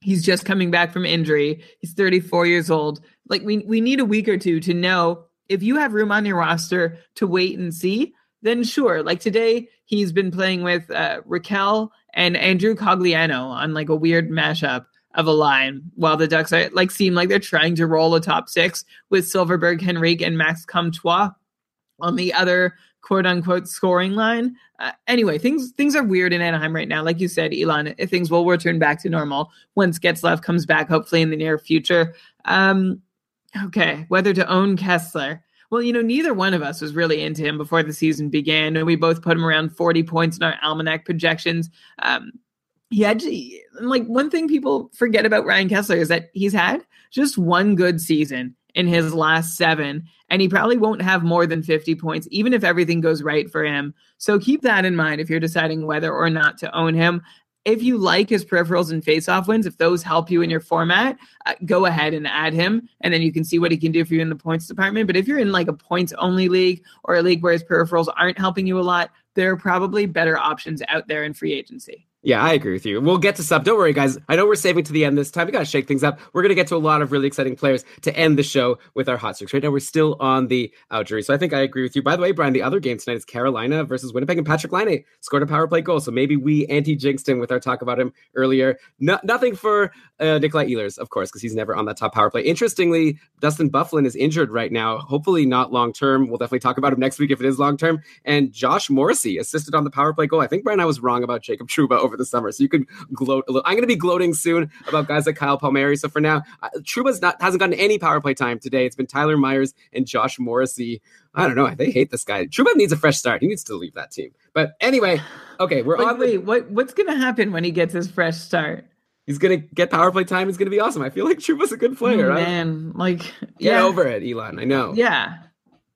He's just coming back from injury. He's 34 years old. Like we we need a week or two to know if you have room on your roster to wait and see. Then sure. Like today, he's been playing with uh, Rakell and Andrew Cogliano on like a weird mashup of a line while the Ducks are like seem like they're trying to roll a top six with Silfverberg, Henrique, and Max Comtois on the other quote unquote scoring line. Uh, anyway, things things are weird in Anaheim right now. Like you said, Elon, things will return back to normal once Getzlaf comes back, hopefully in the near future. Um, okay, whether to own Kesler. Well, you know, neither one of us was really into him before the season began, and we both put him around 40 points in our almanac projections. Um, he had like one thing people forget about Ryan Kesler is that he's had just one good season in his last seven, and he probably won't have more than 50 points, even if everything goes right for him. So keep that in mind if you're deciding whether or not to own him if you like his peripherals and face-off wins, if those help you in your format, uh, go ahead and add him, and then you can see what he can do for you in the points department. But if you're in like a points-only league or a league where his peripherals aren't helping you a lot, there are probably better options out there in free agency. Yeah, I agree with you. We'll get to sub. Don't worry, guys. I know we're saving to the end this time. We got to shake things up. We're going to get to a lot of really exciting players to end the show with our hot streaks. Right now, we're still on the out jury. So I think I agree with you. By the way, Brian, the other game tonight is Carolina versus Winnipeg, and Patrik Laine scored a power play goal. So maybe we anti jinxed him with our talk about him earlier. No, nothing for uh, Nikolai Ehlers, of course, because he's never on that top power play. Interestingly, Dustin Byfuglien is injured right now. Hopefully not long term. We'll definitely talk about him next week if it is long term. And Josh Morrissey assisted on the power play goal. I think Brian, I was wrong about Jacob Trouba over the summer. So you could gloat a little. I'm going to be gloating soon about guys like Kyle Palmieri. So for now, uh, Trouba's not hasn't gotten any power play time today. It's been Tyler Myers and Josh Morrissey. I don't know. They hate this guy. Trouba needs a fresh start. He needs to leave that team. But anyway, okay, we're wait, on. Wait, what what's going to happen when he gets his fresh start? He's gonna get power play time. He's gonna be awesome. I feel like Trouba's a good player. Oh, man, like get yeah. over it, Elon. I know. Yeah,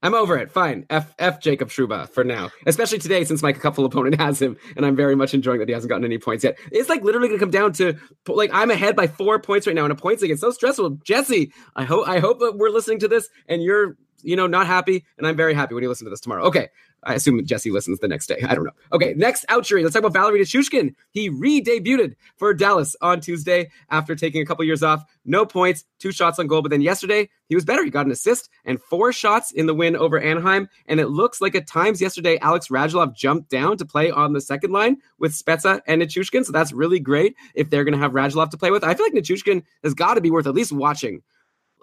I'm over it. Fine. F F Jacob Trouba for now. Especially today since my couple opponent has him and I'm very much enjoying that he hasn't gotten any points yet. It's like literally gonna come down to like I'm ahead by four points right now and a points league. It's so stressful. Jesse, I hope I hope that we're listening to this and you're you know not happy and I'm very happy when you listen to this tomorrow. Okay. I assume Jesse listens the next day. I don't know. Okay, next out jury. Let's talk about Valeri Nichushkin. He re-debuted for Dallas on Tuesday after taking a couple years off. No points, two shots on goal. But then yesterday, he was better. He got an assist and four shots in the win over Anaheim. And it looks like at times yesterday, Alex Radulov jumped down to play on the second line with Spezza and Nichushkin. So that's really great if they're going to have Radulov to play with. I feel like Nichushkin has got to be worth at least watching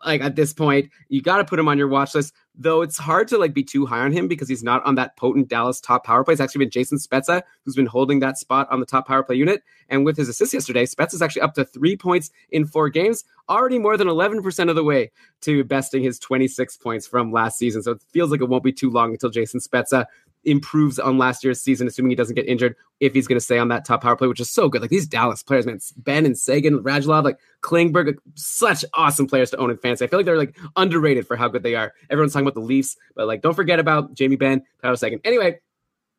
like at this point, you got to put him on your watch list. Though it's hard to like be too high on him because he's not on that potent Dallas top power play. It's actually been Jason Spezza who's been holding that spot on the top power play unit. And with his assist yesterday, Spezza's actually up to three points in four games, already more than 11% of the way to besting his 26 points from last season. So it feels like it won't be too long until Jason Spezza improves on last year's season, assuming he doesn't get injured, if he's going to stay on that top power play, which is so good. Like these Dallas players, man, Benn and Seguin, Radulov, like Klingberg, like, such awesome players to own in fantasy. I feel like they're like underrated for how good they are. Everyone's talking about the Leafs, but like don't forget about Jamie Benn, Tyler Seguin. Anyway,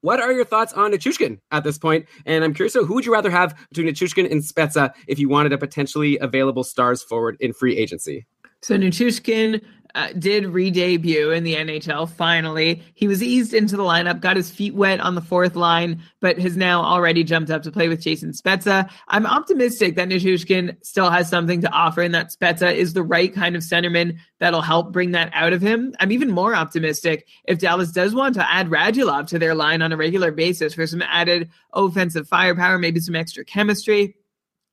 what are your thoughts on Nichushkin at this point? And I'm curious, so who would you rather have between Nichushkin and Spezza if you wanted a potentially available stars forward in free agency? So Nichushkin uh, did re-debut in the NHL finally. He was eased into the lineup, got his feet wet on the fourth line, but has now already jumped up to play with Jason Spezza. I'm optimistic that Nichushkin still has something to offer and that Spezza is the right kind of centerman that'll help bring that out of him. I'm even more optimistic if Dallas does want to add Radulov to their line on a regular basis for some added offensive firepower, maybe some extra chemistry.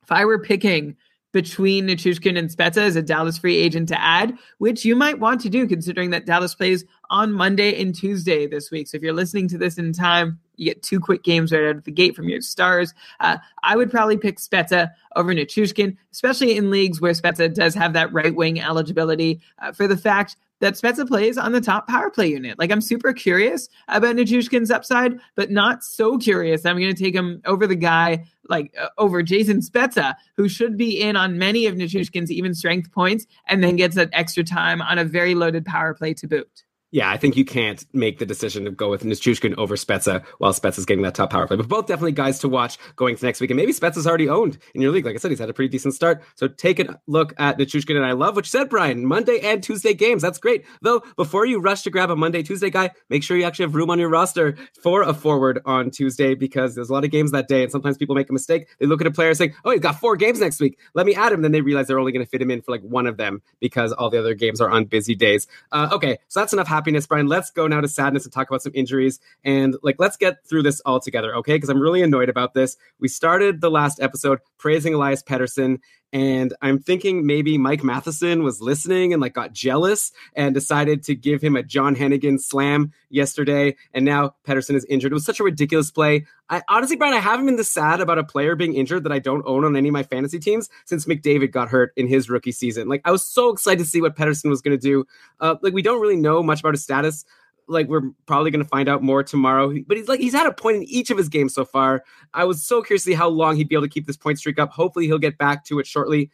If I were picking between Nichushkin and Spezza as a Dallas free agent to add, which you might want to do considering that Dallas plays on Monday and Tuesday this week. So if you're listening to this in time, you get two quick games right out of the gate from your stars. Uh, I would probably pick Spezza over Nichushkin, especially in leagues where Spezza does have that right wing eligibility uh, for the fact that Spezza plays on the top power play unit. Like I'm super curious about Nichushkin's upside, but not so curious. I'm going to take him over the guy like uh, over Jason Spezza, who should be in on many of Nichushkin's even strength points, and then gets that extra time on a very loaded power play to boot. Yeah, I think you can't make the decision to go with Nichushkin over Spezza while Spezza's getting that top power play. But both definitely guys to watch going to next week. And maybe Spezza's already owned in your league. Like I said, he's had a pretty decent start. So take a look at Nichushkin. And I love what you said, Brian. Monday and Tuesday games. That's great. Though, before you rush to grab a Monday, Tuesday guy, make sure you actually have room on your roster for a forward on Tuesday because there's a lot of games that day. And sometimes people make a mistake. They look at a player saying, oh, he's got four games next week. Let me add him. Then they realize they're only going to fit him in for like one of them because all the other games are on busy days. Uh, okay, so that's enough happiness, Brian. Let's go now to sadness and talk about some injuries and like let's get through this all together, okay? Because I'm really annoyed about this. We started the last episode praising Elias Pettersson, and I'm thinking maybe Mike Matheson was listening and like got jealous and decided to give him a John Hennigan slam yesterday. And now Pettersson is injured. It was such a ridiculous play. I honestly, Brian, I haven't been this sad about a player being injured that I don't own on any of my fantasy teams since McDavid got hurt in his rookie season. Like I was so excited to see what Pettersson was going to do. Uh, like we don't really know much about his status like we're probably going to find out more tomorrow. But he's like he's had a point in each of his games so far. I was so curious to see how long he'd be able to keep this point streak up. Hopefully, he'll get back to it shortly.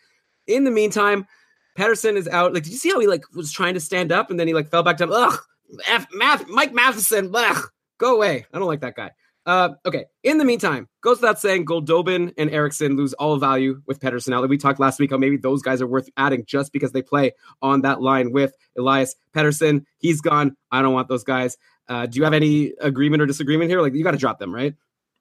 In the meantime, Pettersson is out. Like, did you see how he like was trying to stand up and then he like fell back down? Ugh, F, Math, Mike Matheson. Ugh, go away. I don't like that guy. Uh, okay. In the meantime, goes without saying, Goldobin and Eriksson lose all value with Pettersson out. Like we talked last week how maybe those guys are worth adding just because they play on that line with Elias Pettersson. He's gone. I don't want those guys. Uh, do you have any agreement or disagreement here? Like you got to drop them, right?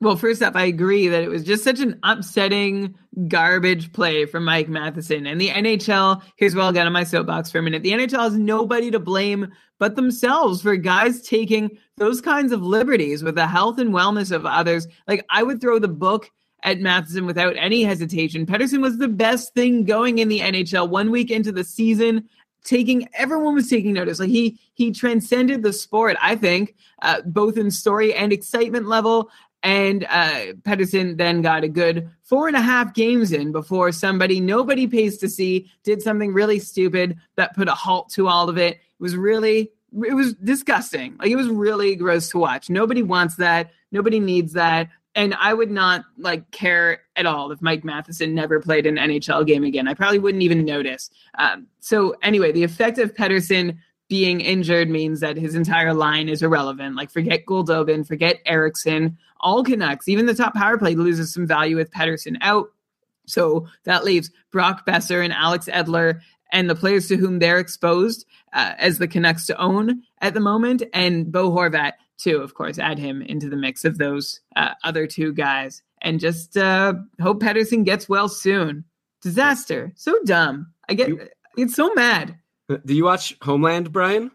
Well, first up, I agree that it was just such an upsetting garbage play from Mike Matheson. And the NHL, here's where I'll get on my soapbox for a minute. The NHL has nobody to blame but themselves for guys taking those kinds of liberties with the health and wellness of others. Like, I would throw the book at Matheson without any hesitation. Pettersson was the best thing going in the NHL one week into the season. Taking everyone was taking notice. Like he he transcended the sport. I think uh, both in story and excitement level. And uh, Pettersson then got a good four and a half games in before somebody nobody pays to see did something really stupid that put a halt to all of it. It was really, it was disgusting. Like it was really gross to watch. Nobody wants that. Nobody needs that. And I would not like care at all if Mike Matheson never played an NHL game again. I probably wouldn't even notice. Um, so anyway, the effect of Pettersson being injured means that his entire line is irrelevant. Like forget Goldobin, forget Eriksson, all Canucks. Even the top power play loses some value with Pettersson out. So that leaves Brock Boeser and Alex Edler and the players to whom they're exposed uh, as the Canucks to own at the moment, and Bo Horvat too, of course. Add him into the mix of those uh, other two guys, and just uh, hope Pettersson gets well soon. Disaster, so dumb. I get You- it's so mad. Do you watch Homeland, Brian?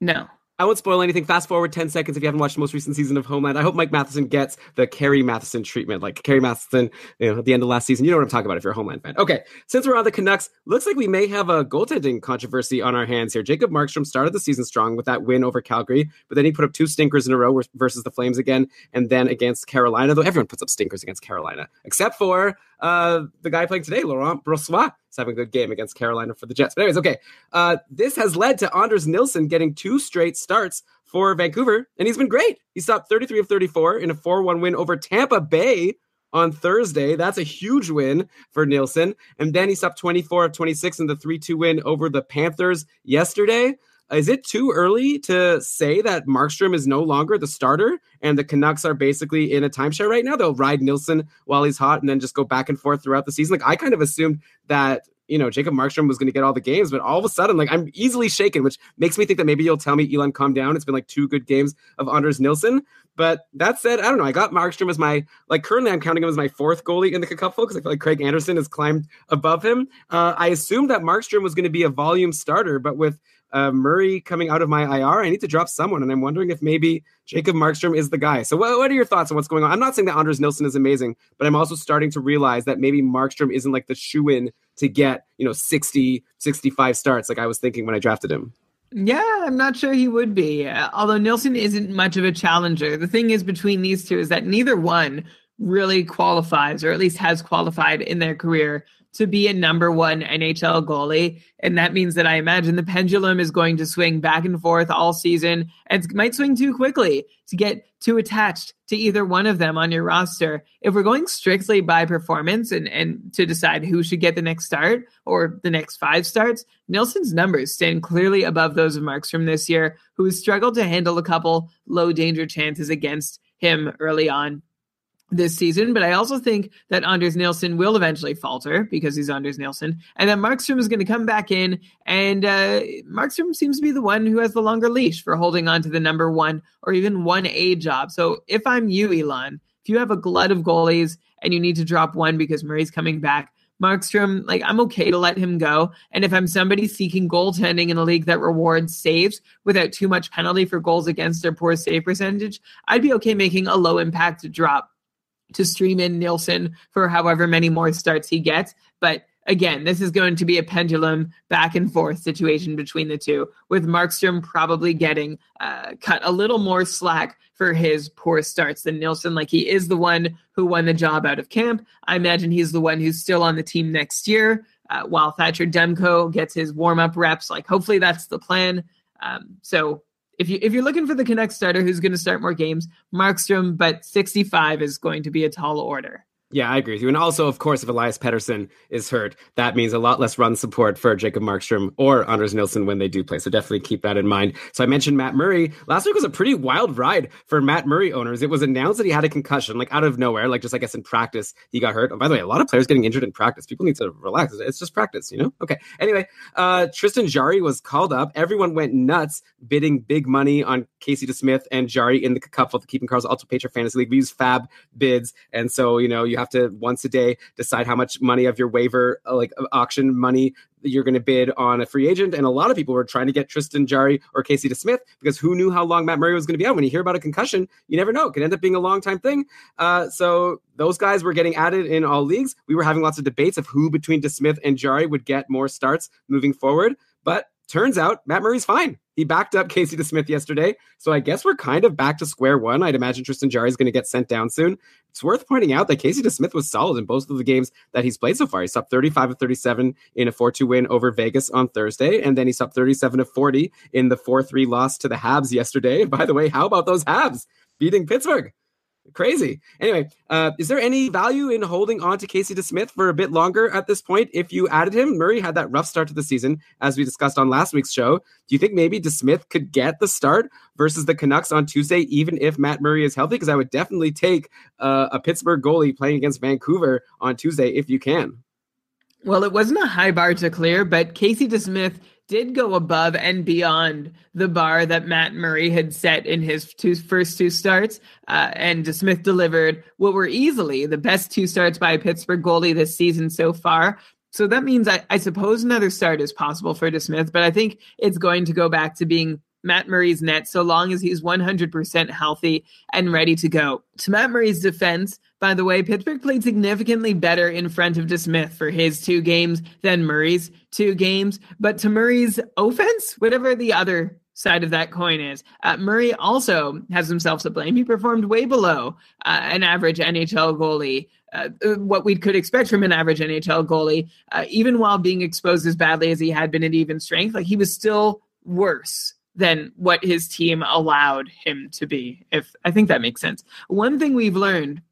No. I won't spoil anything. Fast forward 10 seconds if you haven't watched the most recent season of Homeland. I hope Mike Matheson gets the Carrie Mathison treatment. Like Carrie Mathison, you know, at the end of last season. You know what I'm talking about if you're a Homeland fan. Okay, since we're on the Canucks, looks like we may have a goaltending controversy on our hands here. Jacob Markstrom started the season strong with that win over Calgary, but then he put up two stinkers in a row versus the Flames again, and then against Carolina, though everyone puts up stinkers against Carolina, except for uh, the guy playing today, Laurent Brossoit. Is having a good game against Carolina for the Jets. But anyways, okay. Uh, this has led to Anders Nilsson getting two straight starts for Vancouver, and he's been great. He stopped 33 of 34 in a 4 1 win over Tampa Bay on Thursday. That's a huge win for Nilsson. And then he stopped 24 of 26 in the 3 2 win over the Panthers yesterday. Is it too early to say that Markstrom is no longer the starter and the Canucks are basically in a timeshare right now? They'll ride Nilsson while he's hot and then just go back and forth throughout the season. Like I kind of assumed that you know, Jacob Markstrom was going to get all the games, but all of a sudden, like I'm easily shaken, which makes me think that maybe you'll tell me, Elon, calm down. It's been like two good games of Anders Nilsson. But that said, I don't know. I got Markstrom as my like currently I'm counting him as my fourth goalie in the cupful because I feel like Craig Anderson has climbed above him. Uh, I assumed that Markstrom was going to be a volume starter, but with uh, Murray coming out of my IR, I need to drop someone, and I'm wondering if maybe Jacob Markstrom is the guy. So, what, what are your thoughts on what's going on? I'm not saying that Anders Nilsson is amazing, but I'm also starting to realize that maybe Markstrom isn't like the shoe in to get you know 60, 65 starts like I was thinking when I drafted him. Yeah, I'm not sure he would be. Uh, although Nilsson isn't much of a challenger. The thing is between these two is that neither one really qualifies, or at least has qualified in their career to be a number one NHL goalie. And that means that I imagine the pendulum is going to swing back and forth all season and it might swing too quickly to get too attached to either one of them on your roster. If we're going strictly by performance and, and to decide who should get the next start or the next five starts, Nilsson's numbers stand clearly above those of Markstrom this year, who has struggled to handle a couple low danger chances against him early on this season, but I also think that Anders Nilsson will eventually falter because he's Anders Nilsson, and that Markstrom is going to come back in, and uh, Markstrom seems to be the one who has the longer leash for holding on to the number one or even one A job. So if I'm you, Elon, if you have a glut of goalies and you need to drop one because Murray's coming back, Markstrom, like I'm okay to let him go. And if I'm somebody seeking goaltending in a league that rewards saves without too much penalty for goals against their poor save percentage, I'd be okay making a low impact drop to stream in Nilsson for however many more starts he gets. But again, this is going to be a pendulum back and forth situation between the two, with Markstrom probably getting uh, cut a little more slack for his poor starts than Nilsson. Like he is the one who won the job out of camp. I imagine he's the one who's still on the team next year. Uh, while Thatcher Demko gets his warm up reps, like hopefully that's the plan. Um, so if you if you're looking for the Canucks starter who's going to start more games, Markstrom, but 65 is going to be a tall order. Yeah, I agree with you. And also, of course, if Elias Pettersson is hurt, that means a lot less run support for Jacob Markstrom or Anders Nilsson when they do play. So definitely keep that in mind. So I mentioned Matt Murray. Last week was a pretty wild ride for Matt Murray owners. It was announced that he had a concussion, like out of nowhere, like just I guess in practice he got hurt. Oh, by the way, a lot of players getting injured in practice. People need to relax. It's just practice, you know? Okay. Anyway, uh, Tristan Jarry was called up. Everyone went nuts bidding big money on Casey DeSmith and Jarry in the for the Keeping Cars Ultra Patriot Fantasy League. We use fab bids. And so, you know, you have to once a day decide how much money of your waiver uh, like auction money you're going to bid on a free agent. And a lot of people were trying to get Tristan Jarry or Casey to DeSmith because who knew how long Matt Murray was going to be out? When you hear about a concussion, you never know. It could end up being a long time thing. Uh, so those guys were getting added in all leagues. We were having lots of debates of who between DeSmith and Jarry would get more starts moving forward. But turns out Matt Murray's fine. He backed up Casey DeSmith yesterday. So I guess we're kind of back to square one. I'd imagine Tristan Jarry is going to get sent down soon. It's worth pointing out that Casey DeSmith was solid in both of the games that he's played so far. He's up 35 of 37 in a 4 2 win over Vegas on Thursday. And then he's up 37 of 40 in the 4 3 loss to the Habs yesterday. By the way, how about those Habs beating Pittsburgh? Crazy. Anyway, uh, is there any value in holding on to Casey DeSmith for a bit longer at this point? If you added him, Murray had that rough start to the season, as we discussed on last week's show. Do you think maybe DeSmith could get the start versus the Canucks on Tuesday, even if Matt Murray is healthy? Because I would definitely take uh, a Pittsburgh goalie playing against Vancouver on Tuesday if you can. Well, it wasn't a high bar to clear, but Casey DeSmith did go above and beyond the bar that Matt Murray had set in his two first two starts. Uh, and DeSmith delivered what were easily the best two starts by a Pittsburgh goalie this season so far. So that means I, I suppose another start is possible for DeSmith, but I think it's going to go back to being Matt Murray's net so long as he's 100% healthy and ready to go. To Matt Murray's defense, by the way, Pittsburgh played significantly better in front of DeSmith for his two games than Murray's two games. But to Murray's offense, whatever the other side of that coin is, uh, Murray also has himself to blame. He performed way below uh, an average NHL goalie. Uh, what we could expect from an average NHL goalie, uh, even while being exposed as badly as he had been at even strength, like he was still worse than what his team allowed him to be. If I think that makes sense. One thing we've learned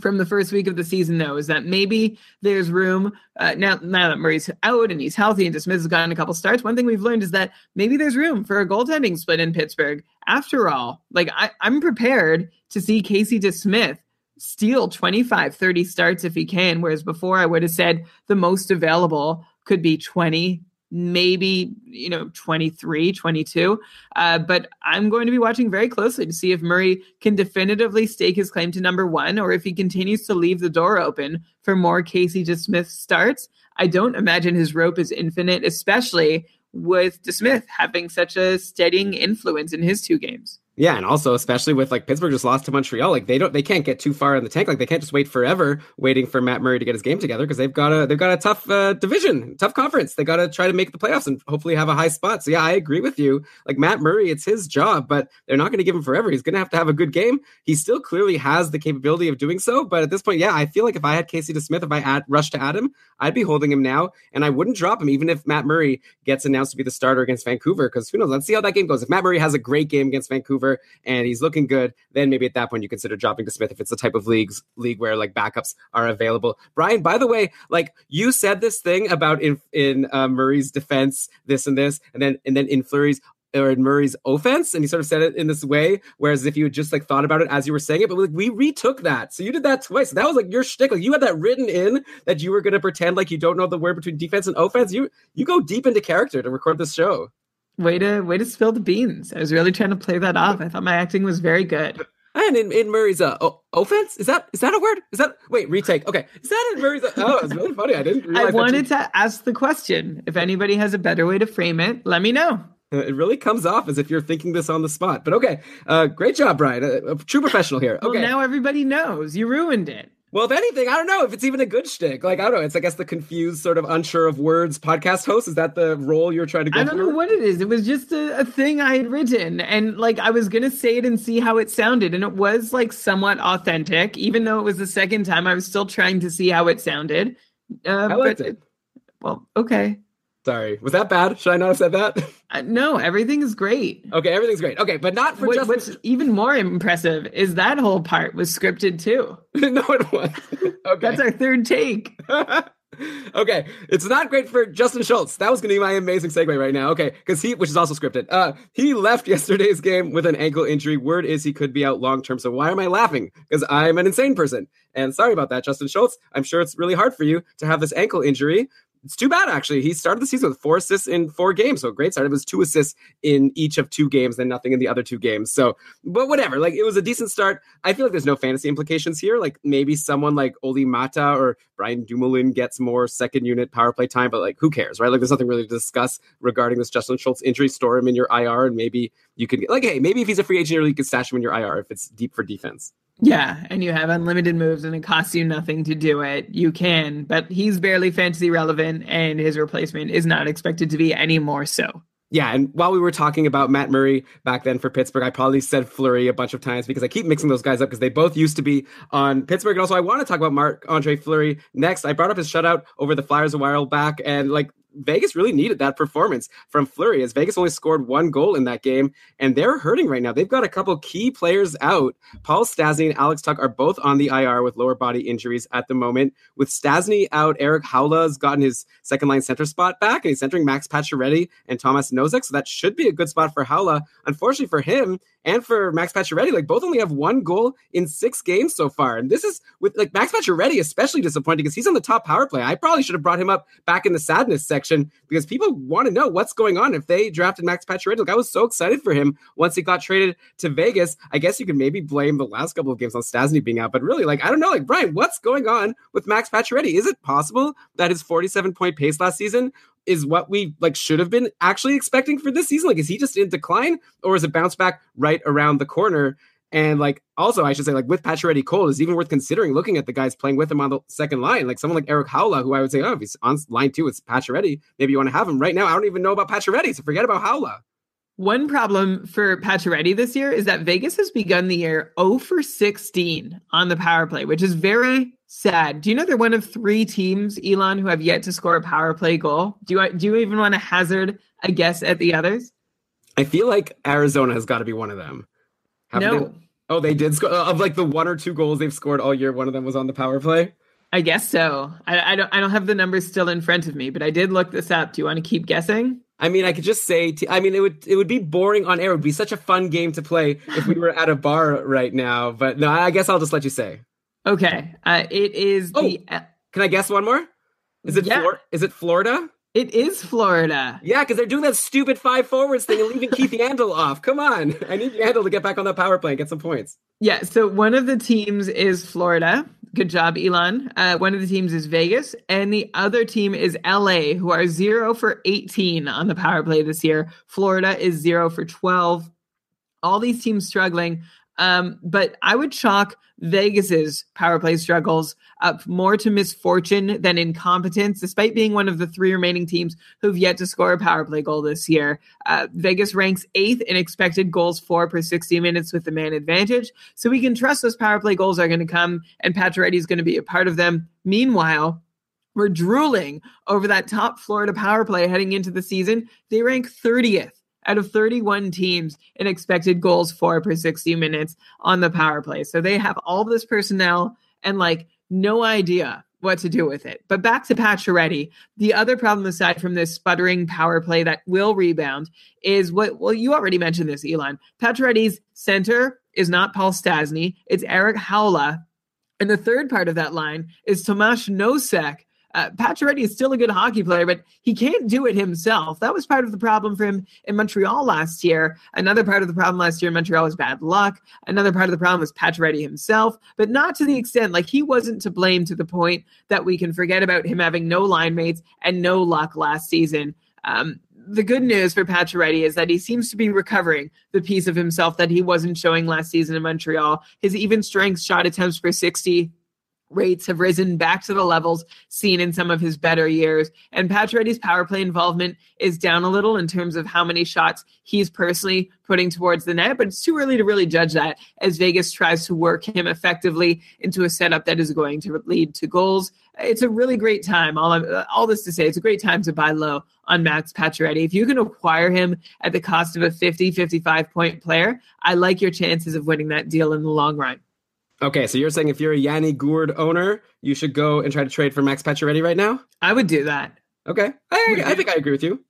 from the first week of the season, though, is that maybe there's room uh, now. Now that Murray's out and he's healthy, and DeSmith has gotten a couple starts. One thing we've learned is that maybe there's room for a goaltending split in Pittsburgh. After all, like I, I'm prepared to see Casey DeSmith steal 25, 30 starts if he can. Whereas before, I would have said the most available could be 20, maybe you know 23 22 uh, but i'm going to be watching very closely to see if murray can definitively stake his claim to number one or if he continues to leave the door open for more casey DeSmith starts. I don't imagine his rope is infinite especially with DeSmith having such a steadying influence in his two games Yeah, and also especially with like Pittsburgh just lost to Montreal, like they don't they can't get too far in the tank. Like they can't just wait forever waiting for Matt Murray to get his game together because they've got a they've got a tough uh, division, tough conference. They got to try to make the playoffs and hopefully have a high spot. So yeah, I agree with you. Like Matt Murray, it's his job, but they're not going to give him forever. He's going to have to have a good game. He still clearly has the capability of doing so, but at this point, yeah, I feel like if I had Casey DeSmith, if I had rushed to Adam, I'd be holding him now, and I wouldn't drop him even if Matt Murray gets announced to be the starter against Vancouver. Because who knows? Let's see how that game goes. If Matt Murray has a great game against Vancouver and he's looking good, then maybe at that point you consider dropping DeSmith if it's the type of leagues league where like backups are available. Brian, by the way, like you said this thing about in in uh, Murray's defense, this and this, and then and then in Fleury's or in Murray's offense, and he sort of said it in this way, whereas if you had just like thought about it as you were saying it, but like we retook that, so you did that twice. That was like your shtick. Like you had that written in that you were going to pretend like you don't know the word between defense and offense. You you go deep into character to record this show. Way to way to spill the beans. I was really trying to play that off. I thought my acting was very good. And in, in Murray's uh, offense, is that is that a word? Is that wait retake? Okay, is that in Murray's? Uh, oh, it's really funny. I didn't. I wanted you- to ask the question. If anybody has a better way to frame it, let me know. It really comes off as if you're thinking this on the spot. But okay, uh, great job, Brian. A, a true professional here. Okay. Well, now everybody knows. You ruined it. Well, if anything, I don't know if it's even a good shtick. Like, I don't know. It's, I guess, the confused, sort of unsure of words podcast host. Is that the role you're trying to go I don't for? know what it is. It was just a, a thing I had written, and like I was gonna say it and see how it sounded, and it was like somewhat authentic, even though it was the second time. I was still trying to see how it sounded. Uh, I liked but it. Well, okay. Sorry. Was that bad? Should I not have said that? Uh, no, everything is great. okay, everything's great. Okay, but not for What, just. what's even more impressive is that whole part was scripted too. no, it was. Okay. That's our third take. okay, it's not great for Justin Schultz. That was going to be my amazing segue right now. Okay, because he, which is also scripted, uh, he left yesterday's game with an ankle injury. Word is he could be out long term. So why am I laughing? Because I'm an insane person. And sorry about that, Justin Schultz. I'm sure it's really hard for you to have this ankle injury. It's too bad, actually. He started the season with four assists in four games, so a great start. It was two assists in each of two games, then nothing in the other two games. So, but whatever. Like it was a decent start. I feel like there's no fantasy implications here. Like maybe someone like Olli Maatta or Brian Dumoulin gets more second unit power play time, but like who cares, right? Like there's nothing really to discuss regarding this Justin Schultz injury. Store him in your IR, and maybe you could get like, hey, maybe if he's a free agent, you could stash him in your IR if it's deep for defense. Yeah, and you have unlimited moves and it costs you nothing to do it. You can, but he's barely fantasy relevant and his replacement is not expected to be any more so. Yeah, and while we were talking about Matt Murray back then for Pittsburgh, I probably said Fleury a bunch of times because I keep mixing those guys up because they both used to be on Pittsburgh. And also, I want to talk about Marc-Andre Fleury next. I brought up his shutout over the Flyers a while back, and like Vegas really needed that performance from Fleury as Vegas only scored one goal in that game, and they're hurting right now. They've got a couple key players out. Paul Stastny and Alex Tuch are both on the IR with lower body injuries at the moment. With Stastny out, Erik Haula's gotten his second line center spot back, and he's centering Max Pacioretty and Tomas Nosek, so that should be a good spot for Haula. Unfortunately for him, and for Max Pacioretty, like both only have one goal in six games so far. And this is with like Max Pacioretty especially disappointing because he's on the top power play. I probably should have brought him up back in the sadness section because people want to know what's going on if they drafted Max Pacioretty. Like I was so excited for him once he got traded to Vegas. I guess you could maybe blame the last couple of games on Stastny being out, but really, like I don't know, like Brian, what's going on with Max Pacioretty? Is it possible that his 47 point pace last season is what we like should have been actually expecting for this season? Like, is he just in decline or is it bounce back right around the corner? And like, also, I should say, like with Pacioretty cold, is even worth considering looking at the guys playing with him on the second line, like someone like Erik Haula, who I would say, oh, if he's on line two, it's Pacioretty. Maybe you want to have him right now. I don't even know about Pacioretty, so forget about Haula. One problem for Pacioretty this year is that Vegas has begun the year 0 for 16 on the power play, which is very sad. Do you know they're one of three teams, Elon, who have yet to score a power play goal? Do you do you even want to hazard a guess at the others? I feel like Arizona has got to be one of them. Haven't no, they- oh, they did score of like the one or two goals they've scored all year. One of them was on the power play. I guess so. I, I don't I don't have the numbers still in front of me, but I did look this up. Do you want to keep guessing? I mean, I could just say. T- I mean, it would it would be boring on air. It would be such a fun game to play if we were at a bar right now. But no, I guess I'll just let you say. Okay, uh, it is the. Can I guess one more? Is it Yeah. Flor- is it Florida? It is Florida. Yeah, because they're doing that stupid five forwards thing and leaving Keith Yandle off. Come on, I need Yandle to get back on that power play and get some points. Yeah, so one of the teams is Florida. Good job, Elon. Uh, one of the teams is Vegas, and the other team is LA, who are zero for 18 on the power play this year. Florida is zero for 12. All these teams struggling. Um, but I would chalk Vegas's power play struggles up more to misfortune than incompetence, despite being one of the three remaining teams who've yet to score a power play goal this year. Uh, Vegas ranks eighth in expected goals for per 60 minutes with the man advantage. So we can trust those power play goals are going to come, and Pacioretty is going to be a part of them. Meanwhile, we're drooling over that top Florida power play heading into the season. They rank 30th out of 31 teams in expected goals for per 60 minutes on the power play. So they have all this personnel and like no idea what to do with it. But back to Pacioretty, the other problem aside from this sputtering power play that will rebound is what well you already mentioned this Elon. Pacioretty's center is not Paul Stastny, it's Erik Haula. And the third part of that line is Tomas Nosek, uh, Pacioretty is still a good hockey player, but he can't do it himself. That was part of the problem for him in Montreal last year. Another part of the problem last year in Montreal was bad luck. Another part of the problem was Pacioretty himself, but not to the extent like he wasn't to blame to the point that we can forget about him having no line mates and no luck last season. Um, the good news for Pacioretty is that he seems to be recovering the piece of himself that he wasn't showing last season in Montreal. His even strength shot attempts per 60 rates have risen back to the levels seen in some of his better years. And Pacioretty's power play involvement is down a little in terms of how many shots he's personally putting towards the net, but it's too early to really judge that as Vegas tries to work him effectively into a setup that is going to lead to goals. It's a really great time. All, all this to say, it's a great time to buy low on Max Pacioretty. If you can acquire him at the cost of a 50, 55 point player, I like your chances of winning that deal in the long run. Okay, so you're saying if you're a Yanni Gourde owner, you should go and try to trade for Max Pacioretty right now? I would do that. Okay, I, I think I agree with you.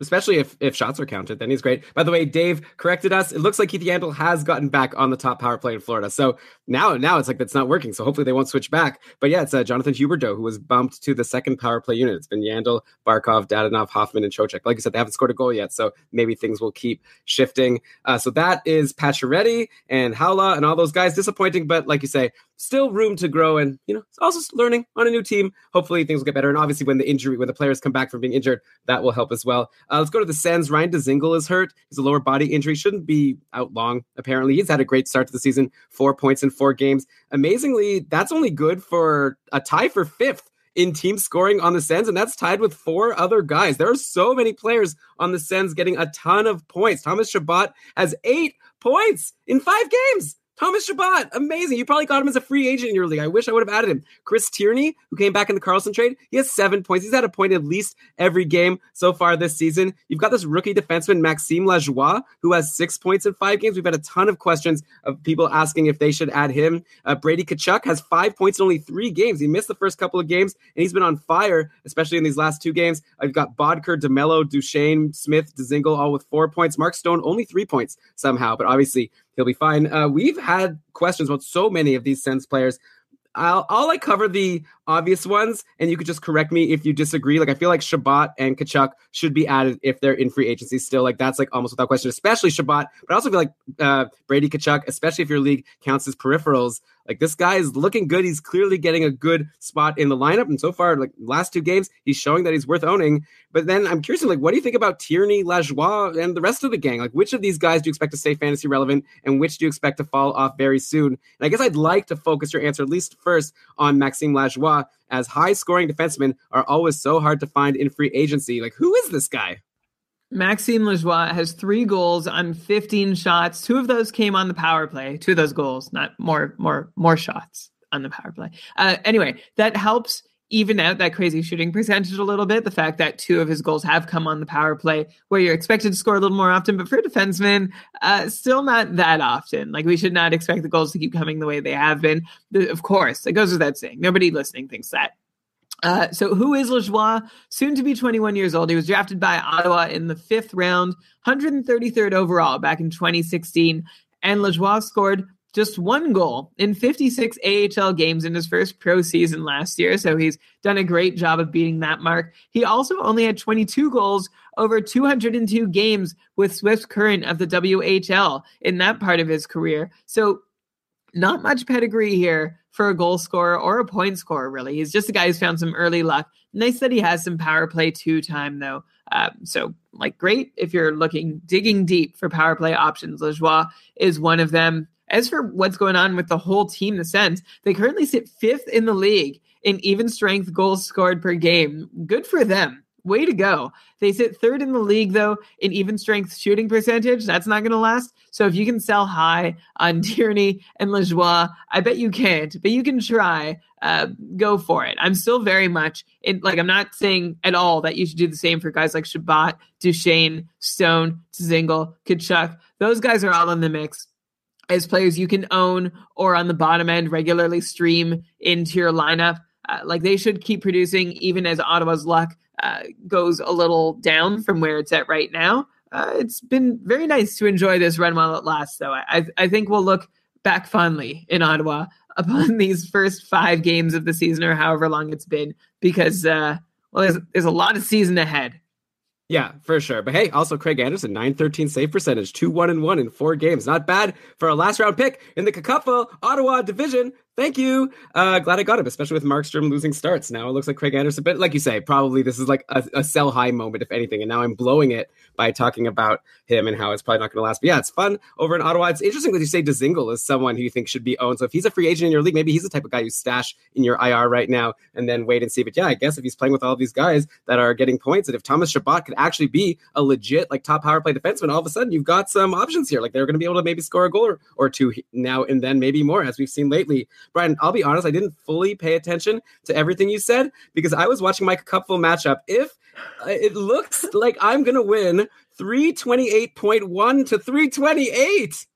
Especially if, if shots are counted, then he's great. By the way, Dave corrected us. It looks like Keith Yandle has gotten back on the top power play in Florida. So now, now it's like that's not working. So hopefully they won't switch back. But yeah, it's uh, Jonathan Huberdeau who was bumped to the second power play unit. It's been Yandle, Barkov, Dadonov, Hoffman, and Trocheck. Like I said, they haven't scored a goal yet, so maybe things will keep shifting. Uh, so that is Pacioretty and Haula and all those guys. Disappointing, but like you say, still room to grow and you know it's also learning on a new team hopefully things will get better and obviously when the injury when the players come back from being injured that will help as well uh, let's go to the sens ryan dzingel is hurt he's a lower body injury shouldn't be out long apparently he's had a great start to the season four points in four games amazingly that's only good for a tie for fifth in team scoring on the Sens, and that's tied with four other guys. There are so many players on the Sens getting a ton of points. Thomas Chabot has eight points in five games. Thomas Chabot, amazing. You probably got him as a free agent in your league. I wish I would have added him. Chris Tierney, who came back in the Karlsson trade, he has seven points. He's had a point at least every game so far this season. You've got this rookie defenseman, Maxime Lajoie, who has six points in five games. We've had a ton of questions of people asking if they should add him. Uh, Brady Tkachuk has five points in only three games. He missed the first couple of games, and he's been on fire, especially in these last two games. I've got Boedker, DeMelo, Duchene, Smith, Dzingel, all with four points. Mark Stone, only three points somehow, but obviously he'll be fine. Uh, we've had questions about so many of these Sens players. I'll, I'll like cover the obvious ones, and you could just correct me if you disagree. Like I feel like Chabot and Tkachuk should be added if they're in free agency still. Like that's like almost without question, especially Chabot. But I also feel like uh, Brady Tkachuk, especially if your league counts as peripherals. Like this guy is looking good. He's clearly getting a good spot in the lineup, and so far, like last two games, he's showing that he's worth owning. But then I'm curious, like, what do you think about Tierney, Lajoie, and the rest of the gang? Like, which of these guys do you expect to stay fantasy relevant, and which do you expect to fall off very soon? And I guess I'd like to focus your answer at least first on Maxime Lajoie, as high scoring defensemen are always so hard to find in free agency. Like, who is this guy? Maxime Lajoie has three goals on 15 shots. Two of those came on the power play. Two of those goals, not more, more, more shots on the power play. Uh, anyway, that helps even out that crazy shooting percentage a little bit. The fact that two of his goals have come on the power play, where you're expected to score a little more often, but for a defenseman, uh, still not that often. Like we should not expect the goals to keep coming the way they have been. Of course, it goes without saying. Nobody listening thinks that. Uh, so who is Lajoie? Soon to be 21 years old. He was drafted by Ottawa in the fifth round, 133rd overall back in 2016. And Lajoie scored just one goal in 56 AHL games in his first pro season last year. So he's done a great job of beating that mark. He also only had 22 goals over 202 games with Swift Current of the WHL in that part of his career. So not much pedigree here for a goal scorer or a point scorer, really. He's just a guy who's found some early luck. Nice that he has some power play two time, though. Um, so, like, great if you're looking, digging deep for power play options. Lajoie is one of them. As for what's going on with the whole team, the Sens, they currently sit fifth in the league in even strength goals scored per game. Good for them. Way to go. They sit third in the league, though, in even strength shooting percentage. That's not going to last. So if you can sell high on Tierney and Lajoie, I bet you can't, but you can try. Uh, go for it. I'm still very much in, like, I'm not saying at all that you should do the same for guys like Chabot, Duchene, Stone, Dzingel, Tkachuk. Those guys are all in the mix as players you can own or on the bottom end regularly stream into your lineup. Uh, like they should keep producing even as Ottawa's luck uh, goes a little down from where it's at right now. Uh, it's been very nice to enjoy this run while it lasts, though. I, I think we'll look back fondly in Ottawa upon these first five games of the season or however long it's been because, uh, well, there's, there's a lot of season ahead. Yeah, for sure. But hey, also Craig Anderson, 913 save percentage, 2 1 and 1 in four games. Not bad for a last round pick in the KKUPFL Ottawa division. Thank you. Uh, glad I got him, especially with Markstrom losing starts. Now it looks like Craig Anderson, but like you say, probably this is like a, a sell high moment, if anything. And now I'm blowing it by talking about him and how it's probably not going to last. But yeah, it's fun over in Ottawa. It's interesting that you say Dzingel is someone who you think should be owned. So if he's a free agent in your league, maybe he's the type of guy you stash in your IR right now and then wait and see. But yeah, I guess if he's playing with all these guys that are getting points, and if Thomas Chabot could actually be a legit like top power play defenseman, all of a sudden you've got some options here. Like they're going to be able to maybe score a goal or, or two now and then, maybe more, as we've seen lately. Brian, I'll be honest. I didn't fully pay attention to everything you said because I was watching my Cupful matchup. If uh, it looks like I'm going to win 328.1 to 328.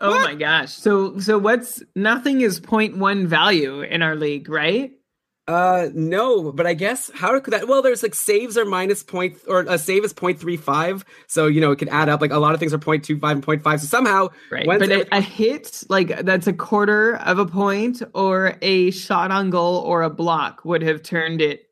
Oh What? my gosh. So so what's nothing is 0.1 value in our league, right? Uh, no, but I guess how could that? Well, there's like saves are minus point or a save is 0.35. So, you know, it can add up. Like a lot of things are 0.25 and 0.5. So somehow, Right. but a, a hit like that's a quarter of a point or a shot on goal or a block would have turned it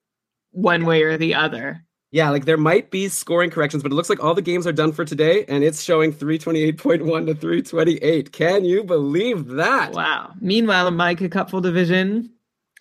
one way or the other. yeah, like there might be scoring corrections, but it looks like all the games are done for today and it's showing 328.1 to 328. Can you believe that? Wow. Meanwhile, in my cupful division,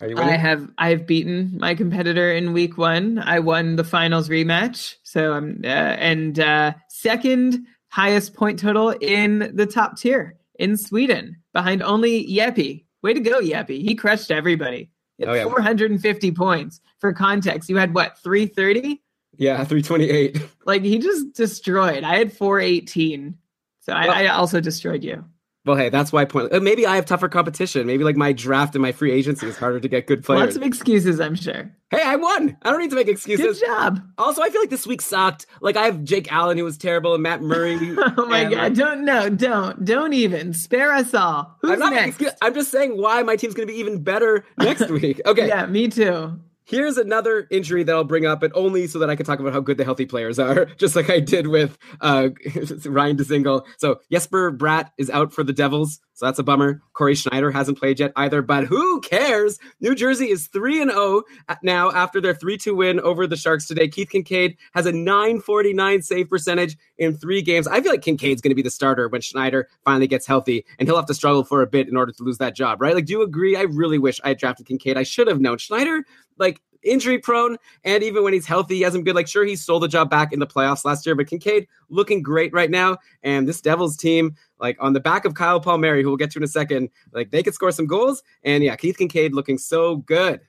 I have I have beaten my competitor in week one. I won the finals rematch, so I'm uh, and uh, second highest point total in the top tier in Sweden, behind only Yepi. Way to go, Yepi! He crushed everybody. Oh, yeah. 450 points. For context, you had what 330? yeah, 328. Like he just destroyed. I had 418, so I, I also destroyed you. Well, hey, that's why point. uh, Maybe I have tougher competition. Maybe like my draft and my free agency is harder to get good players. Lots of excuses, I'm sure. hey, I won. I don't need to make excuses. Good job. Also, I feel like this week sucked. Like I have Jake Allen who was terrible and Matt Murray. Oh my god! like, Don't no, don't, don't even spare us all. Who's I'm next? excuse- I'm just saying why my team's going to be even better next week. Okay, Yeah, me too. Here's another injury that I'll bring up, but only so that I can talk about how good the healthy players are, just like I did with uh, Ryan Dzingel. So Jesper Bratt is out for the Devils, so that's a bummer. Cory Schneider hasn't played yet either, but who cares? New Jersey is 3 and 0 now after their 3-2 win over the Sharks today. Keith Kinkaid has a 949 save percentage in 3 games. I feel like Kinkaid's going to be the starter when Schneider finally gets healthy, and he'll have to struggle for a bit in order to lose that job, right? Like do you agree? I really wish I had drafted Kinkaid. I should have known. Schneider like injury prone, and even when he's healthy, he hasn't been like sure he stole the job back in the playoffs last year, but Kinkaid looking great right now. And this Devils team, like on the back of Kyle Palmieri, who we'll get to in a second, like they could score some goals. And yeah, Keith Kinkaid looking so good.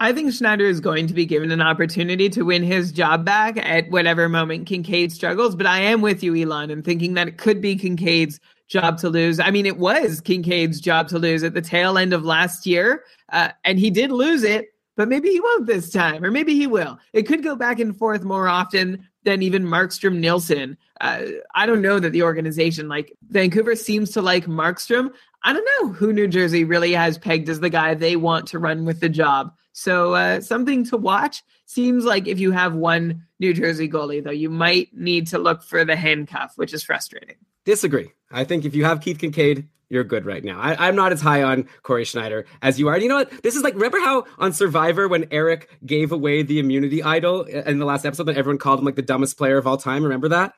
I think Schneider is going to be given an opportunity to win his job back at whatever moment Kinkaid struggles. But I am with you, Elon, and thinking that it could be Kinkaid's job to lose. I mean, it was Kinkaid's job to lose at the tail end of last year, uh, and he did lose it. But maybe he won't this time, or maybe he will. It could go back and forth more often than even Markstrom Nilsson. Uh, I don't know that the organization, like Vancouver, seems to like Markstrom. I don't know who New Jersey really has pegged as the guy they want to run with the job. So uh, something to watch. Seems like if you have one New Jersey goalie, though, you might need to look for the handcuff, which is frustrating. Disagree. I think if you have Keith Kinkaid, you're good right now. I, I'm not as high on Cory Schneider as you are. And you know what? This is like, remember how on Survivor when Eric gave away the immunity idol in the last episode that everyone called him like the dumbest player of all time? Remember that?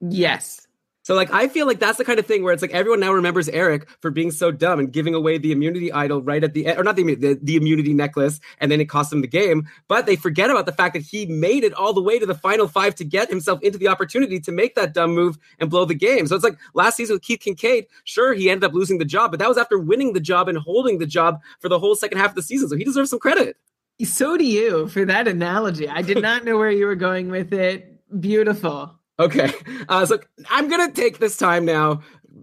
Yes. So like I feel like that's the kind of thing where it's like everyone now remembers Eric for being so dumb and giving away the immunity idol right at the end, or not the, the the immunity necklace, and then it cost him the game. But they forget about the fact that he made it all the way to the final five to get himself into the opportunity to make that dumb move and blow the game. So it's like last season with Keith Kinkaid, sure he ended up losing the job, but that was after winning the job and holding the job for the whole second half of the season. So he deserves some credit. So do you for that analogy. I did not know where you were going with it. Beautiful. Okay. Uh, so I'm going to take this time now.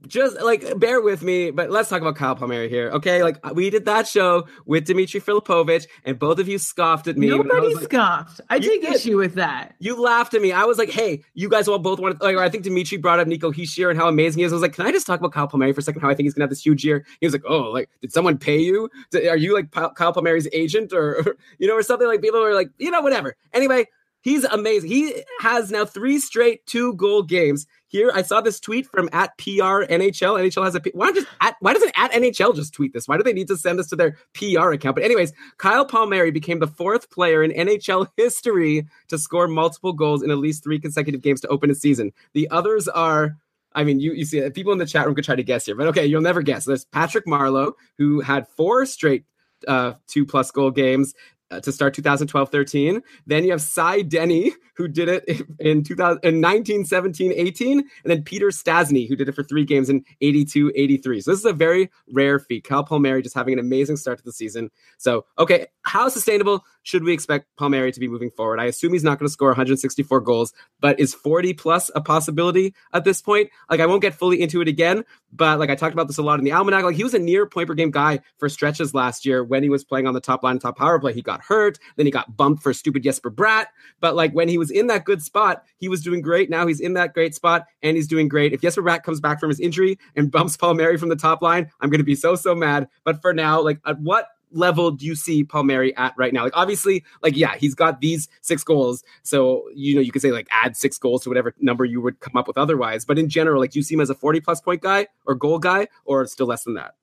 Just like bear with me, but let's talk about Kyle Palmieri here. Okay. Like we did that show with Dimitri Filipovic, and both of you scoffed at me. I Nobody like- scoffed. I take did. issue with that. you laughed at me. I was like, hey, you guys all both wanted, like, I think Dimitri brought up Nico Hischier and how amazing he is. I was like, can I just talk about Kyle Palmieri for a second? How I think he's going to have this huge year. He was like, oh, like, did someone pay you? Are you like Kyle Palmieri's agent or, or, you know, or something like people were like, you know, whatever. Anyway, he's amazing. He has now three straight two goal games. Here, I saw this tweet from at PR NHL. NHL has a P- why don't just at why doesn't at NHL just tweet this? Why do they need to send this to their PR account? But anyways, Kyle Palmieri became the fourth player in NHL history to score multiple goals in at least three consecutive games to open a season. The others are. I mean, you, you see. People in the chat room could try to guess here, but okay, you'll never guess. There's Patrick Marleau, who had four straight uh, two plus goal games uh, to start 2012 13. Then you have Cy Denny, who did it in, 2000, in 19 17 18. And then Peter Stastny, who did it for three games in 82 83. So this is a very rare feat. Kyle Palmieri just having an amazing start to the season. So, okay, how sustainable should we expect Palmieri to be moving forward? I assume he's not going to score 164 goals, but is 40 plus a possibility at this point? Like, I won't get fully into it again, but like I talked about this a lot in the almanac. Like, he was a near point per game guy for stretches last year when he was playing on the top line, top power play. He got hurt, then he got bumped for stupid Jesper Bratt. But like when he was in that good spot, he was doing great. Now he's in that great spot and he's doing great. If Jesper Bratt comes back from his injury and bumps Palmieri from the top line, I'm going to be so, so mad. But for now, like, at what level do you see Palmieri at right now? Like obviously, like yeah, he's got these six goals. So you know you could say like add six goals to whatever number you would come up with otherwise. But in general, like do you see him as a 40 plus point guy or goal guy or still less than that?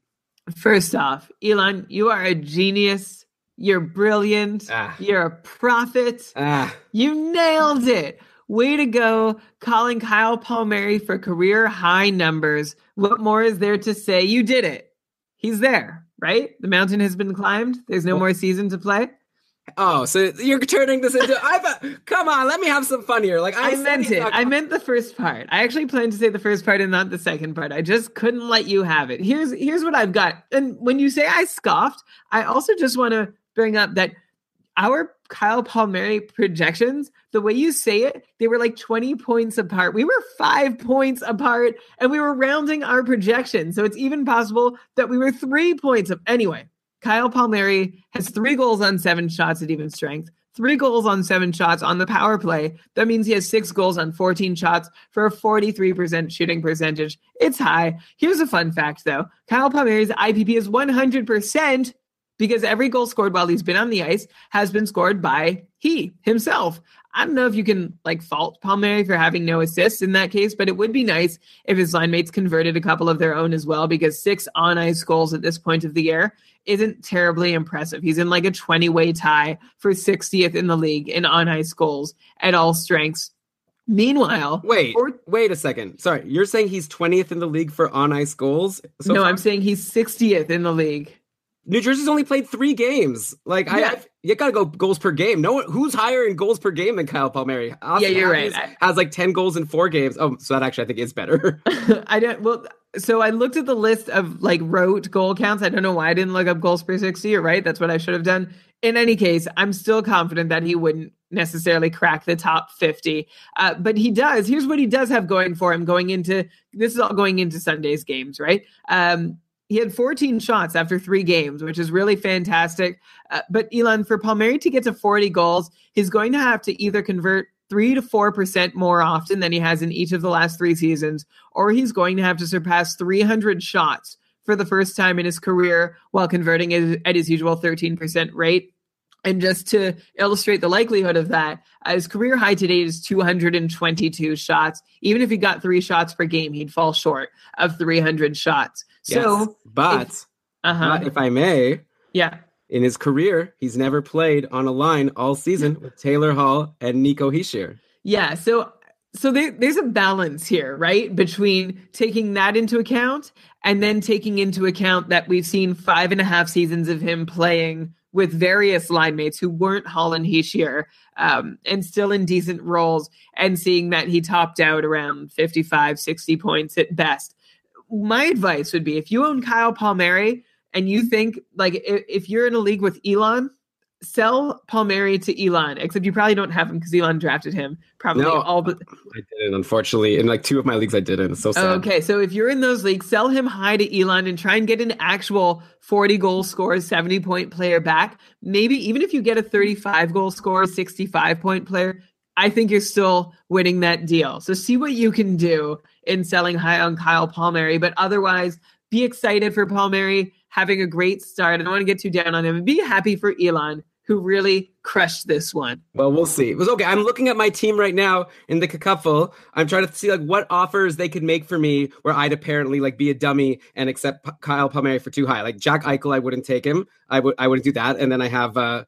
First off, Elon, you are a genius. You're brilliant. Ah. You're a prophet. Ah, You nailed it. Way to go, calling Kyle Palmieri for career high numbers. What more is there to say? You did it. He's there, right? The mountain has been climbed. There's no more season to play. oh, so you're turning this into I thought, come on, let me have some fun here. Like I, I meant it. I meant the first part. I actually planned to say the first part and not the second part. I just couldn't let you have it. Here's here's what I've got. And when you say I scoffed, I also just want to bring up that our Kyle Palmieri projections, the way you say it, they were like 20 points apart. We were five points apart and we were rounding our projections. So it's even possible that we were three points of anyway. Kyle Palmieri has three goals on seven shots at even strength, three goals on seven shots on the power play. That means he has six goals on 14 shots for a 43% shooting percentage. It's high. Here's a fun fact though Kyle Palmieri's IPP is 100% because every goal scored while he's been on the ice has been scored by he himself. I don't know if you can like fault Palmieri for having no assists in that case, but it would be nice if his line mates converted a couple of their own as well because six on ice goals at this point of the year isn't terribly impressive. He's in like a 20 way tie for 60th in the league in on ice goals at all strengths. Meanwhile, Wait, or- wait a second. Sorry, you're saying he's 20th in the league for on ice goals? So no, far? I'm saying he's 60th in the league. New Jersey's only played three games. Like I, Yeah. I you gotta go goals per game. No one who's higher in goals per game than Kyle Palmieri. Austin Yeah, you're Matthews right. Has like 10 goals in four games. Oh, so that actually I think is better. I don't. Well, so I looked at the list of like rote goal counts. I don't know why I didn't look up goals per sixty. You're right. That's what I should have done. In any case, I'm still confident that he wouldn't necessarily crack the top 50. Uh, but he does. Here's what he does have going for him going into this is all going into Sunday's games, right? Um, he had 14 shots after three games, which is really fantastic. Uh, but Elon, for Palmieri to get to 40 goals, he's going to have to either convert three to four percent more often than he has in each of the last three seasons, or he's going to have to surpass 300 shots for the first time in his career while converting at his usual 13% rate. And just to illustrate the likelihood of that, uh, his career high today is 222 shots. Even if he got three shots per game, he'd fall short of 300 shots. Yes. So, but, uh-huh. but if I may, yeah. in his career, he's never played on a line all season with Taylor Hall and Nico Hischier. Yeah. So so there, there's a balance here, right? Between taking that into account and then taking into account that we've seen five and a half seasons of him playing with various line mates who weren't Holland Hischier um, and still in decent roles and seeing that he topped out around 55, 60 points at best. My advice would be if you own Kyle Palmieri and you think like if, if you're in a league with Elon, sell Palmieri to Elon, except you probably don't have him because Elon drafted him. Probably No. all but I didn't, unfortunately. In like two of my leagues, I didn't. It's so sad. Okay, so if you're in those leagues, sell him high to Elon and try and get an actual 40 goal scorer, 70 point player back. Maybe even if you get a 35 goal scorer, 65 point player, I think you're still winning that deal. So see what you can do in selling high on Kyle Palmieri, but otherwise be excited for Palmieri having a great start. I don't want to get too down on him and be happy for Elon who really crushed this one. Well, we'll see. It was okay. I'm looking at my team right now in the KKUPFL. I'm trying to see like what offers they could make for me where I'd apparently like be a dummy and accept P- Kyle Palmieri for too high. Like Jack Eichel, I wouldn't take him. I would I wouldn't do that. And then I have uh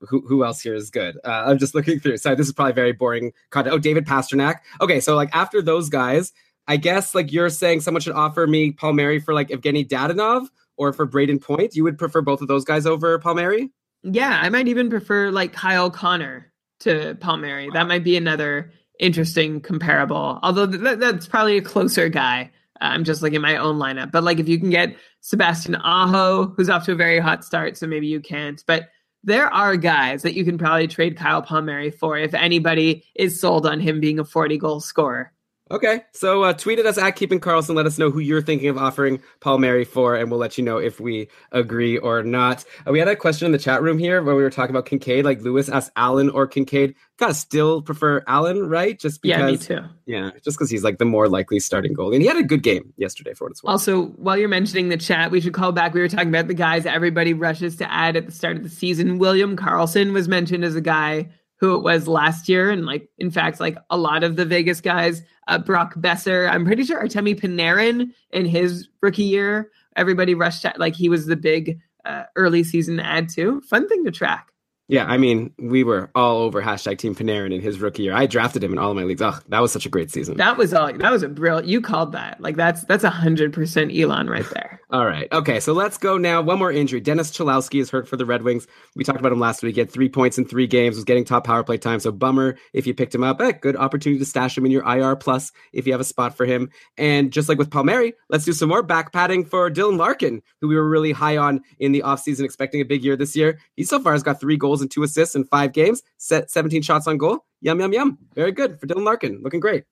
who, who else here is good? Uh, I'm just looking through. Sorry, this is probably very boring content. Oh, David Pastrnak. Okay, so like after those guys, I guess like you're saying someone should offer me Palmieri for like Evgeny Dadonov or for Brayden Point. You would prefer both of those guys over Palmieri? Yeah, I might even prefer like Kyle Connor to Palmieri. That might be another interesting comparable. Although th- that's probably a closer guy. Uh, I'm just looking at my own lineup. But like if you can get Sebastian Aho, who's off to a very hot start, so maybe you can't. But there are guys that you can probably trade Kyle Palmieri for if anybody is sold on him being a 40 goal scorer. Okay, so uh, tweet at us at Keeping Karlsson. Let us know who you're thinking of offering Palmieri for, and we'll let you know if we agree or not. Uh, we had a question in the chat room here where we were talking about Kinkaid. Like Lewis asked Allen or Kinkaid. Gotta still prefer Allen, right? Just because, Yeah, me too. yeah, just because he's like the more likely starting goalie, and he had a good game yesterday for what it's worth. Also, while you're mentioning the chat, we should call back. We were talking about the guys everybody rushes to add at the start of the season. William Karlsson was mentioned as a guy who it was last year, and like in fact, like a lot of the Vegas guys, uh, Brock Boeser. I'm pretty sure Artemi Panarin in his rookie year, everybody rushed at like he was the big uh, early season add too. Fun thing to track. Yeah, I mean, we were all over hashtag Team Panarin in his rookie year. I drafted him in all of my leagues. Oh, that was such a great season. That was all. That was a brilliant. You called that. Like that's that's a hundred percent Elon right there. All right. Okay. So let's go now. One more injury. Dennis Cholowski is hurt for the Red Wings. We talked about him last week. He had three points in three games, was getting top power play time. So bummer if you picked him up. Eh, good opportunity to stash him in your IR plus if you have a spot for him. And just like with Palmieri, let's do some more back padding for Dylan Larkin, who we were really high on in the offseason, expecting a big year this year. He so far has got three goals and two assists in five games, set 17 shots on goal. Yum, yum, yum. Very good for Dylan Larkin. Looking great.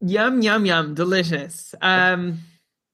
Yum yum yum, delicious. Um,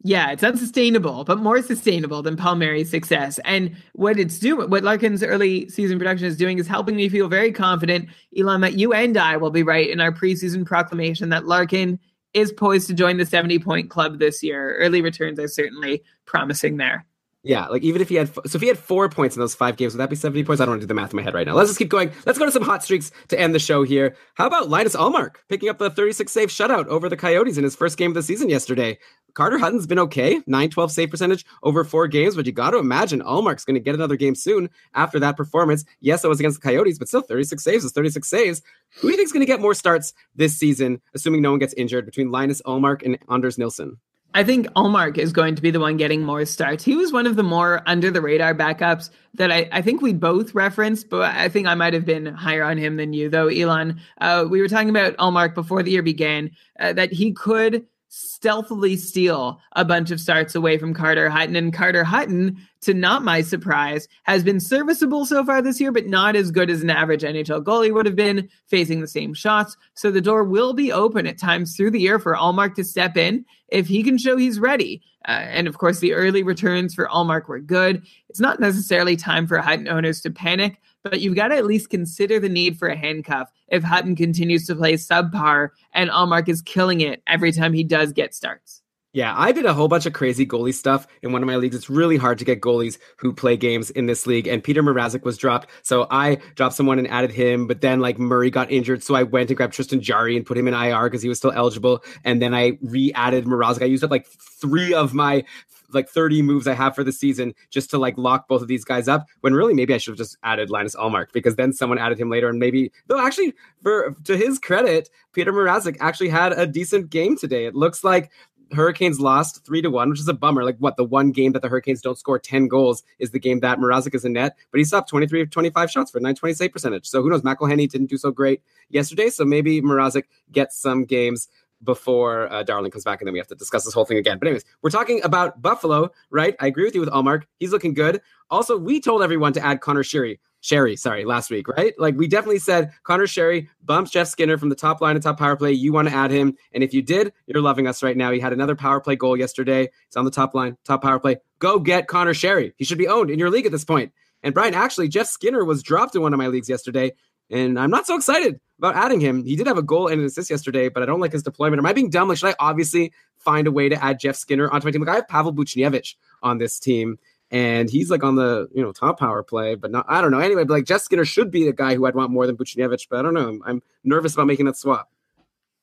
yeah, it's unsustainable, but more sustainable than Palmieri's success. And what it's doing, what Larkin's early season production is doing, is helping me feel very confident, Elon, that you and I will be right in our preseason proclamation that Larkin is poised to join the 70 point club this year. Early returns are certainly promising there. Yeah, like even if he had, so if he had four points in those five games, would that be 70 points? I don't want to do the math in my head right now. Let's just keep going. Let's go to some hot streaks to end the show here. How about Linus Ullmark picking up the 36 save shutout over the Coyotes in his first game of the season yesterday? Carter Hutton's been okay, 9 12 save percentage over four games, but you got to imagine Ullmark's going to get another game soon after that performance. Yes, it was against the Coyotes, but still 36 saves is 36 saves. Who do you think is going to get more starts this season, assuming no one gets injured, between Linus Ullmark and Anders Nilsson? I think Ullmark is going to be the one getting more starts. He was one of the more under the radar backups that I, I think we both referenced, but I think I might have been higher on him than you, though, Elon. Uh, we were talking about Ullmark before the year began, uh, that he could stealthily steal a bunch of starts away from Carter Hutton. And Carter Hutton, to not my surprise, has been serviceable so far this year, but not as good as an average NHL goalie would have been, facing the same shots. So the door will be open at times through the year for Ullmark to step in if he can show he's ready. Uh, and of course, the early returns for Ullmark were good. It's not necessarily time for Hutton owners to panic, but you've got to at least consider the need for a handcuff if Hutton continues to play subpar and Ullmark is killing it every time he does get starts. Yeah, I did a whole bunch of crazy goalie stuff in one of my leagues. It's really hard to get goalies who play games in this league. And Peter Mrazek was dropped. So I dropped someone and added him. But then like Murray got injured. So I went and grabbed Tristan Jarry and put him in IR because he was still eligible. And then I re added Mrazek. I used up like three of my like 30 moves I have for the season just to like lock both of these guys up. When really maybe I should have just added Linus Ullmark because then someone added him later and maybe though actually for to his credit, Peter Mrazek actually had a decent game today. It looks like Hurricanes lost three to one, which is a bummer. Like what the one game that the Hurricanes don't score 10 goals is the game that Mrazek is in net, but he stopped 23 of 25 shots for 920 save percentage. So who knows? McElhinney didn't do so great yesterday. So maybe Mrazek gets some games before uh, Darling comes back, and then we have to discuss this whole thing again. But anyways, we're talking about Buffalo, right? I agree with you with Ullmark. He's looking good. Also, we told everyone to add Conor Sheary. Sheary, sorry, last week, right? Like we definitely said Conor Sheary bumps Jeff Skinner from the top line and top power play. You want to add him. And if you did, you're loving us right now. He had another power play goal yesterday. He's on the top line, top power play. Go get Conor Sheary. He should be owned in your league at this point. And Brian, actually, Jeff Skinner was dropped in one of my leagues yesterday. And I'm not so excited about adding him. He did have a goal and an assist yesterday, but I don't like his deployment. Am I being dumb? Like, should I obviously find a way to add Jeff Skinner onto my team? Like, I have Pavel Buchnevich on this team, and he's like on the you know top power play, but not. I don't know. Anyway, but like Jeff Skinner should be the guy who I'd want more than Buchnevich, but I don't know. I'm, I'm nervous about making that swap.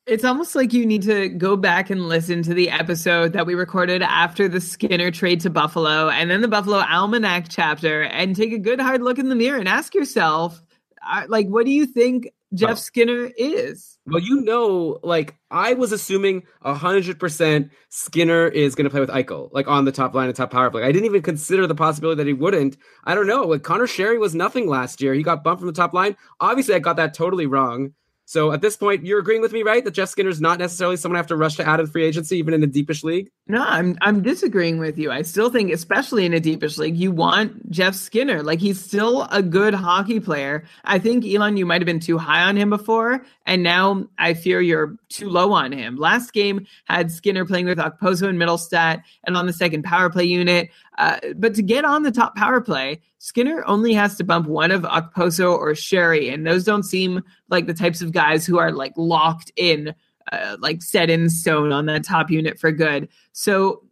It's almost like you need to go back and listen to the episode that we recorded after the Skinner trade to Buffalo and then the Buffalo Almanac chapter and take a good hard look in the mirror and ask yourself, uh, like, what do you think Jeff Skinner is? Well, you know, like I was assuming hundred percent Skinner is going to play with Eichel, like on the top line and top power play. I didn't even consider the possibility that he wouldn't. I don't know. Like Conor Sheary was nothing last year. He got bumped from the top line. Obviously, I got that totally wrong. So at this point, you're agreeing with me, right? That Jeff Skinner's not necessarily someone I have to rush to add in free agency, even in a deepish league. No, I'm I'm disagreeing with you. I still think, especially in a deepish league, you want Jeff Skinner. Like he's still a good hockey player. I think Elon, you might have been too high on him before, and now I fear you're too low on him. Last game had Skinner playing with Okposo and Mittelstadt, and on the second power play unit. Uh, but to get on the top power play, Skinner only has to bump one of Okposo or Sheary, and those don't seem like the types of guys who are like locked in uh, like set in stone on that top unit for good. So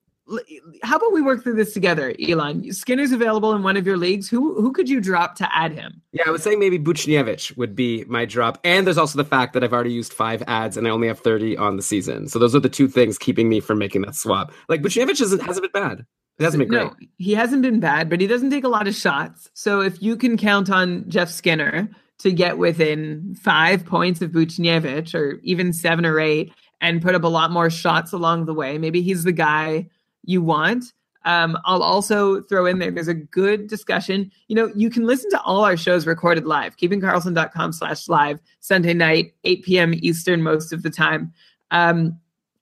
how about we work through this together, Elon? Skinner's available in one of your leagues. Who who could you drop to add him? Yeah, I was saying maybe Buchnevich would be my drop. And there's also the fact that I've already used five ads and I only have 30 on the season. So those are the two things keeping me from making that swap. Like Buchnevich hasn't been bad. It hasn't been great. No, he hasn't been bad, but he doesn't take a lot of shots. So if you can count on Jeff Skinner to get within five points of Buchnevich or even seven or eight and put up a lot more shots along the way, maybe he's the guy you want. Um, I'll also throw in there, there's a good discussion. You know, you can listen to all our shows recorded live, keepingkarlsson.com slash live, Sunday night, 8 p.m. Eastern most of the time. Um,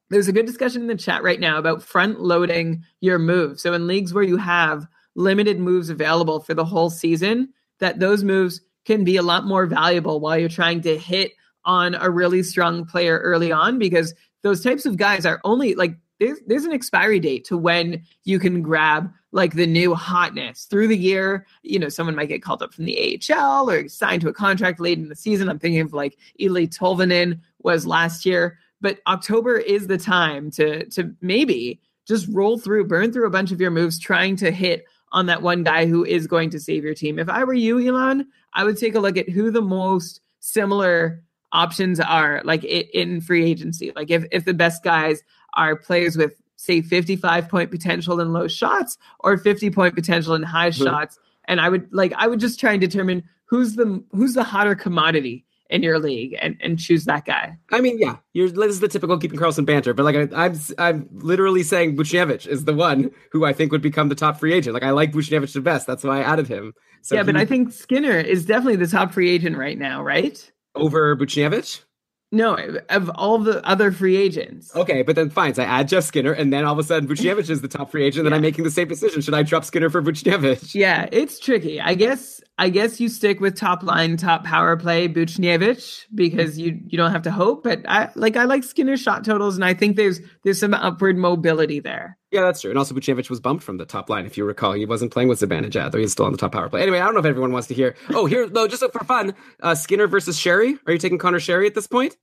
there's a good discussion in the chat right now about front loading your move. So in leagues where you have limited moves available for the whole season, that those moves can be a lot more valuable while you're trying to hit on a really strong player early on because those types of guys are only like there's, there's an expiry date to when you can grab like the new hotness through the year. You know, someone might get called up from the AHL or signed to a contract late in the season. I'm thinking of like Eeli Tolvanen was last year, but October is the time to to maybe just roll through, burn through a bunch of your moves, trying to hit on that one guy who is going to save your team. If I were you, Elon, I would take a look at who the most similar options are like in free agency. Like if if the best guys are players with say 55 point potential in low shots or 50 point potential in high Mhm. shots and I would like I would just try and determine who's the who's the hotter commodity in your league and and choose that guy. I mean, yeah, you're, this is the typical keeping Karlsson banter, but like I, I'm, I'm literally saying Buchnevich is the one who I think would become the top free agent. Like I like Buchnevich the best, that's why I added him. So yeah, but I think Skinner is definitely the top free agent right now, right? over Buchnevich. No, of all the other free agents. Okay, but then fine. So I add Jeff Skinner, and then all of a sudden Buchnevich is the top free agent. Then I'm making the same decision: should I drop Skinner for Buchnevich? Yeah, it's tricky. I guess I guess you stick with top line, top power play Buchnevich because you you don't have to hope. But I like I like Skinner's shot totals, and I think there's there's some upward mobility there. Yeah, that's true. And also Buchnevich was bumped from the top line. If you recall, he wasn't playing with Zibanejad, though he's still on the top power play. Anyway, I don't know if everyone wants to hear. Oh, here, though, just for fun, uh, Skinner versus Sheary. Are you taking Conor Sheary at this point?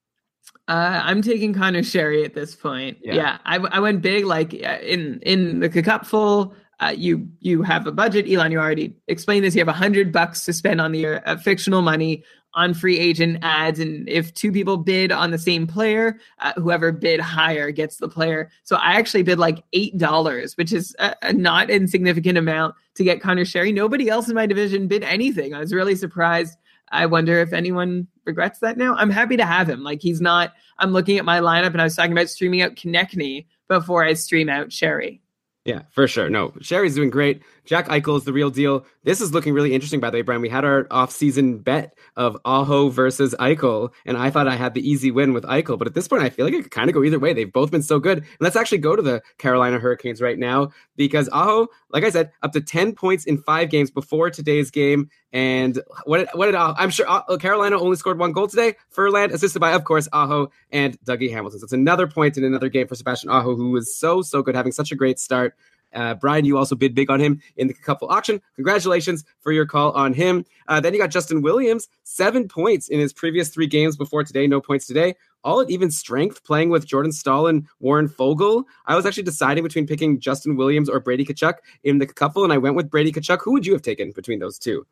Uh, I'm taking Conor Sheary at this point. Yeah. Yeah, I, I went big. Like in in the cupful, uh, you you have a budget. Elon, you already explained this. You have a hundred bucks to spend on your uh, fictional money on free agent ads. And if two people bid on the same player, uh, whoever bid higher gets the player. So I actually bid like $8, which is a, a not insignificant amount to get Conor Sheary. Nobody else in my division bid anything. I was really surprised. I wonder if anyone regrets that now. I'm happy to have him. Like he's not, I'm looking at my lineup and I was talking about streaming out Konecny before I stream out Sheary. Yeah, for sure. No, Sheary's doing great. Jack Eichel is the real deal. This is looking really interesting, by the way, Brian. We had our off-season bet of Aho versus Eichel, and I thought I had the easy win with Eichel. But at this point, I feel like it could kind of go either way. They've both been so good. And let's actually go to the Carolina Hurricanes right now because Aho, like I said, up to 10 points in five games before today's game. And what what did Aho, I'm sure uh, Carolina only scored one goal today. Ferland, assisted by, of course, Aho and Dougie Hamilton. So it's another point in another game for Sebastian Aho, who was so, so good, having such a great start. Uh, Brian, you also bid big on him in the couple auction. Congratulations for your call on him. Uh, then you got Justin Williams, seven points in his previous three games before today, no points today. All at even strength, playing with Jordan Staal and Warren Foegele. I was actually deciding between picking Justin Williams or Brady Tkachuk in the couple, and I went with Brady Tkachuk. Who would you have taken between those two?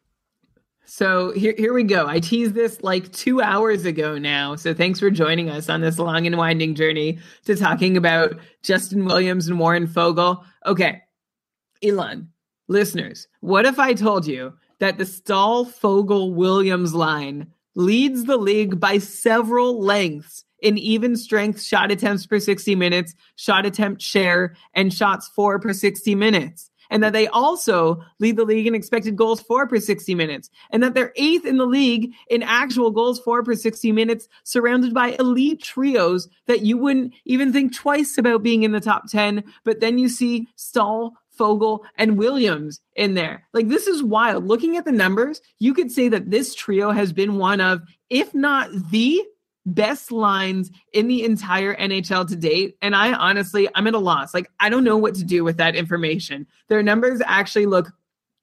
So here, here we go. I teased this like two hours ago now. So thanks for joining us on this long and winding journey to talking about Justin Williams and Warren Foegele. Okay, Elon, listeners, what if I told you that the Staal Foegele Williams line leads the league by several lengths in even strength shot attempts per 60 minutes, shot attempt share, and shots for per 60 minutes? And that they also lead the league in expected goals for per 60 minutes, and that they're eighth in the league in actual goals for per 60 minutes, surrounded by elite trios that you wouldn't even think twice about being in the top 10. But then you see Staal, Foegele, and Williams in there. Like, this is wild. Looking at the numbers, you could say that this trio has been one of, if not the best lines in the entire NHL to date. And I honestly, I'm at a loss. Like, I don't know what to do with that information. Their numbers actually look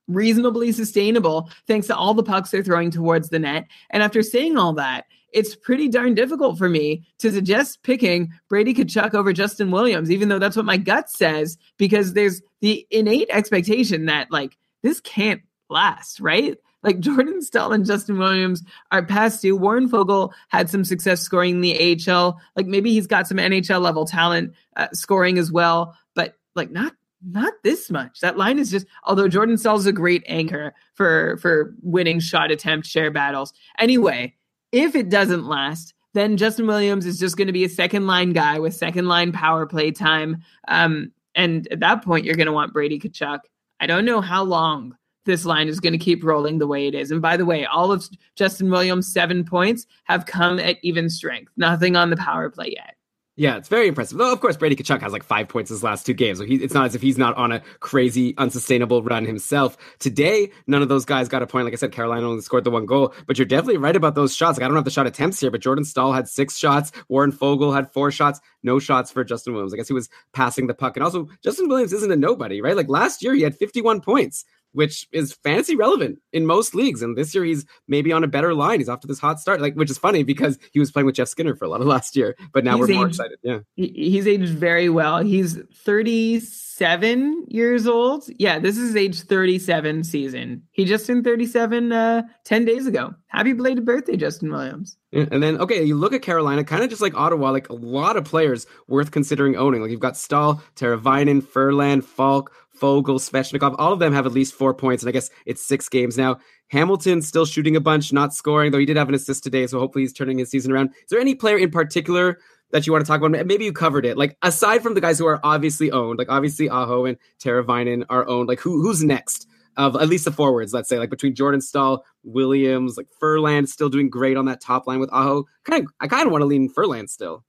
reasonably sustainable thanks to all the pucks they're throwing towards the net. And after saying all that, it's pretty darn difficult for me to suggest picking Brady Tkachuk over Justin Williams, even though that's what my gut says, because there's the innate expectation that, like, this can't last, right? Like Jordan Staal and Justin Williams are past due. Warren Foegele had some success scoring in the AHL. Like maybe he's got some NHL level talent uh, scoring as well, but like not not this much. That line is just although Jordan Staal's a great anchor for for winning shot attempt share battles. Anyway, if it doesn't last, then Justin Williams is just going to be a second line guy with second line power play time. Um, and at that point, you're going to want Brady Tkachuk. I don't know how long this line is going to keep rolling the way it is. And by the way, all of Justin Williams' seven points have come at even strength. Nothing on the power play yet. Yeah, it's very impressive. Though, of course, Brady Tkachuk has like five points his last two games. So he, it's not as if he's not on a crazy, unsustainable run himself. Today, none of those guys got a point. Like I said, Carolina only scored the one goal. But you're definitely right about those shots. Like I don't have the shot attempts here, but Jordan Staal had six shots. Warren Foegele had four shots. No shots for Justin Williams. I guess he was passing the puck. And also, Justin Williams isn't a nobody, right? Like last year, he had 51 points which is fantasy relevant in most leagues. And this year he's maybe on a better line. He's off to this hot start, like which is funny because he was playing with Jeff Skinner for a lot of last year. But now he's we're more excited. Yeah, he's aged very well. He's 37 years old. Yeah, this is age 37 season. He just turned 37 uh, 10 days ago. Happy belated birthday, Justin Williams. Yeah, and then okay, you look at Carolina, kind of just like Ottawa, like a lot of players worth considering owning. Like you've got Staal, Teravainen, Ferland, Faulk, Foegele, Svechnikov, all of them have at least four points, and I guess it's six games now. Hamilton still shooting a bunch, not scoring, though he did have an assist today, so hopefully he's turning his season around. Is there any player in particular that you want to talk about? Maybe you covered it. Like aside from the guys who are obviously owned, like obviously Aho and Teravainen are owned. Like who who's next? Of at least the forwards, let's say, like between Jordan Staal, Williams, like Ferland still doing great on that top line with Aho. Kind of, I kind of want to lean Ferland still.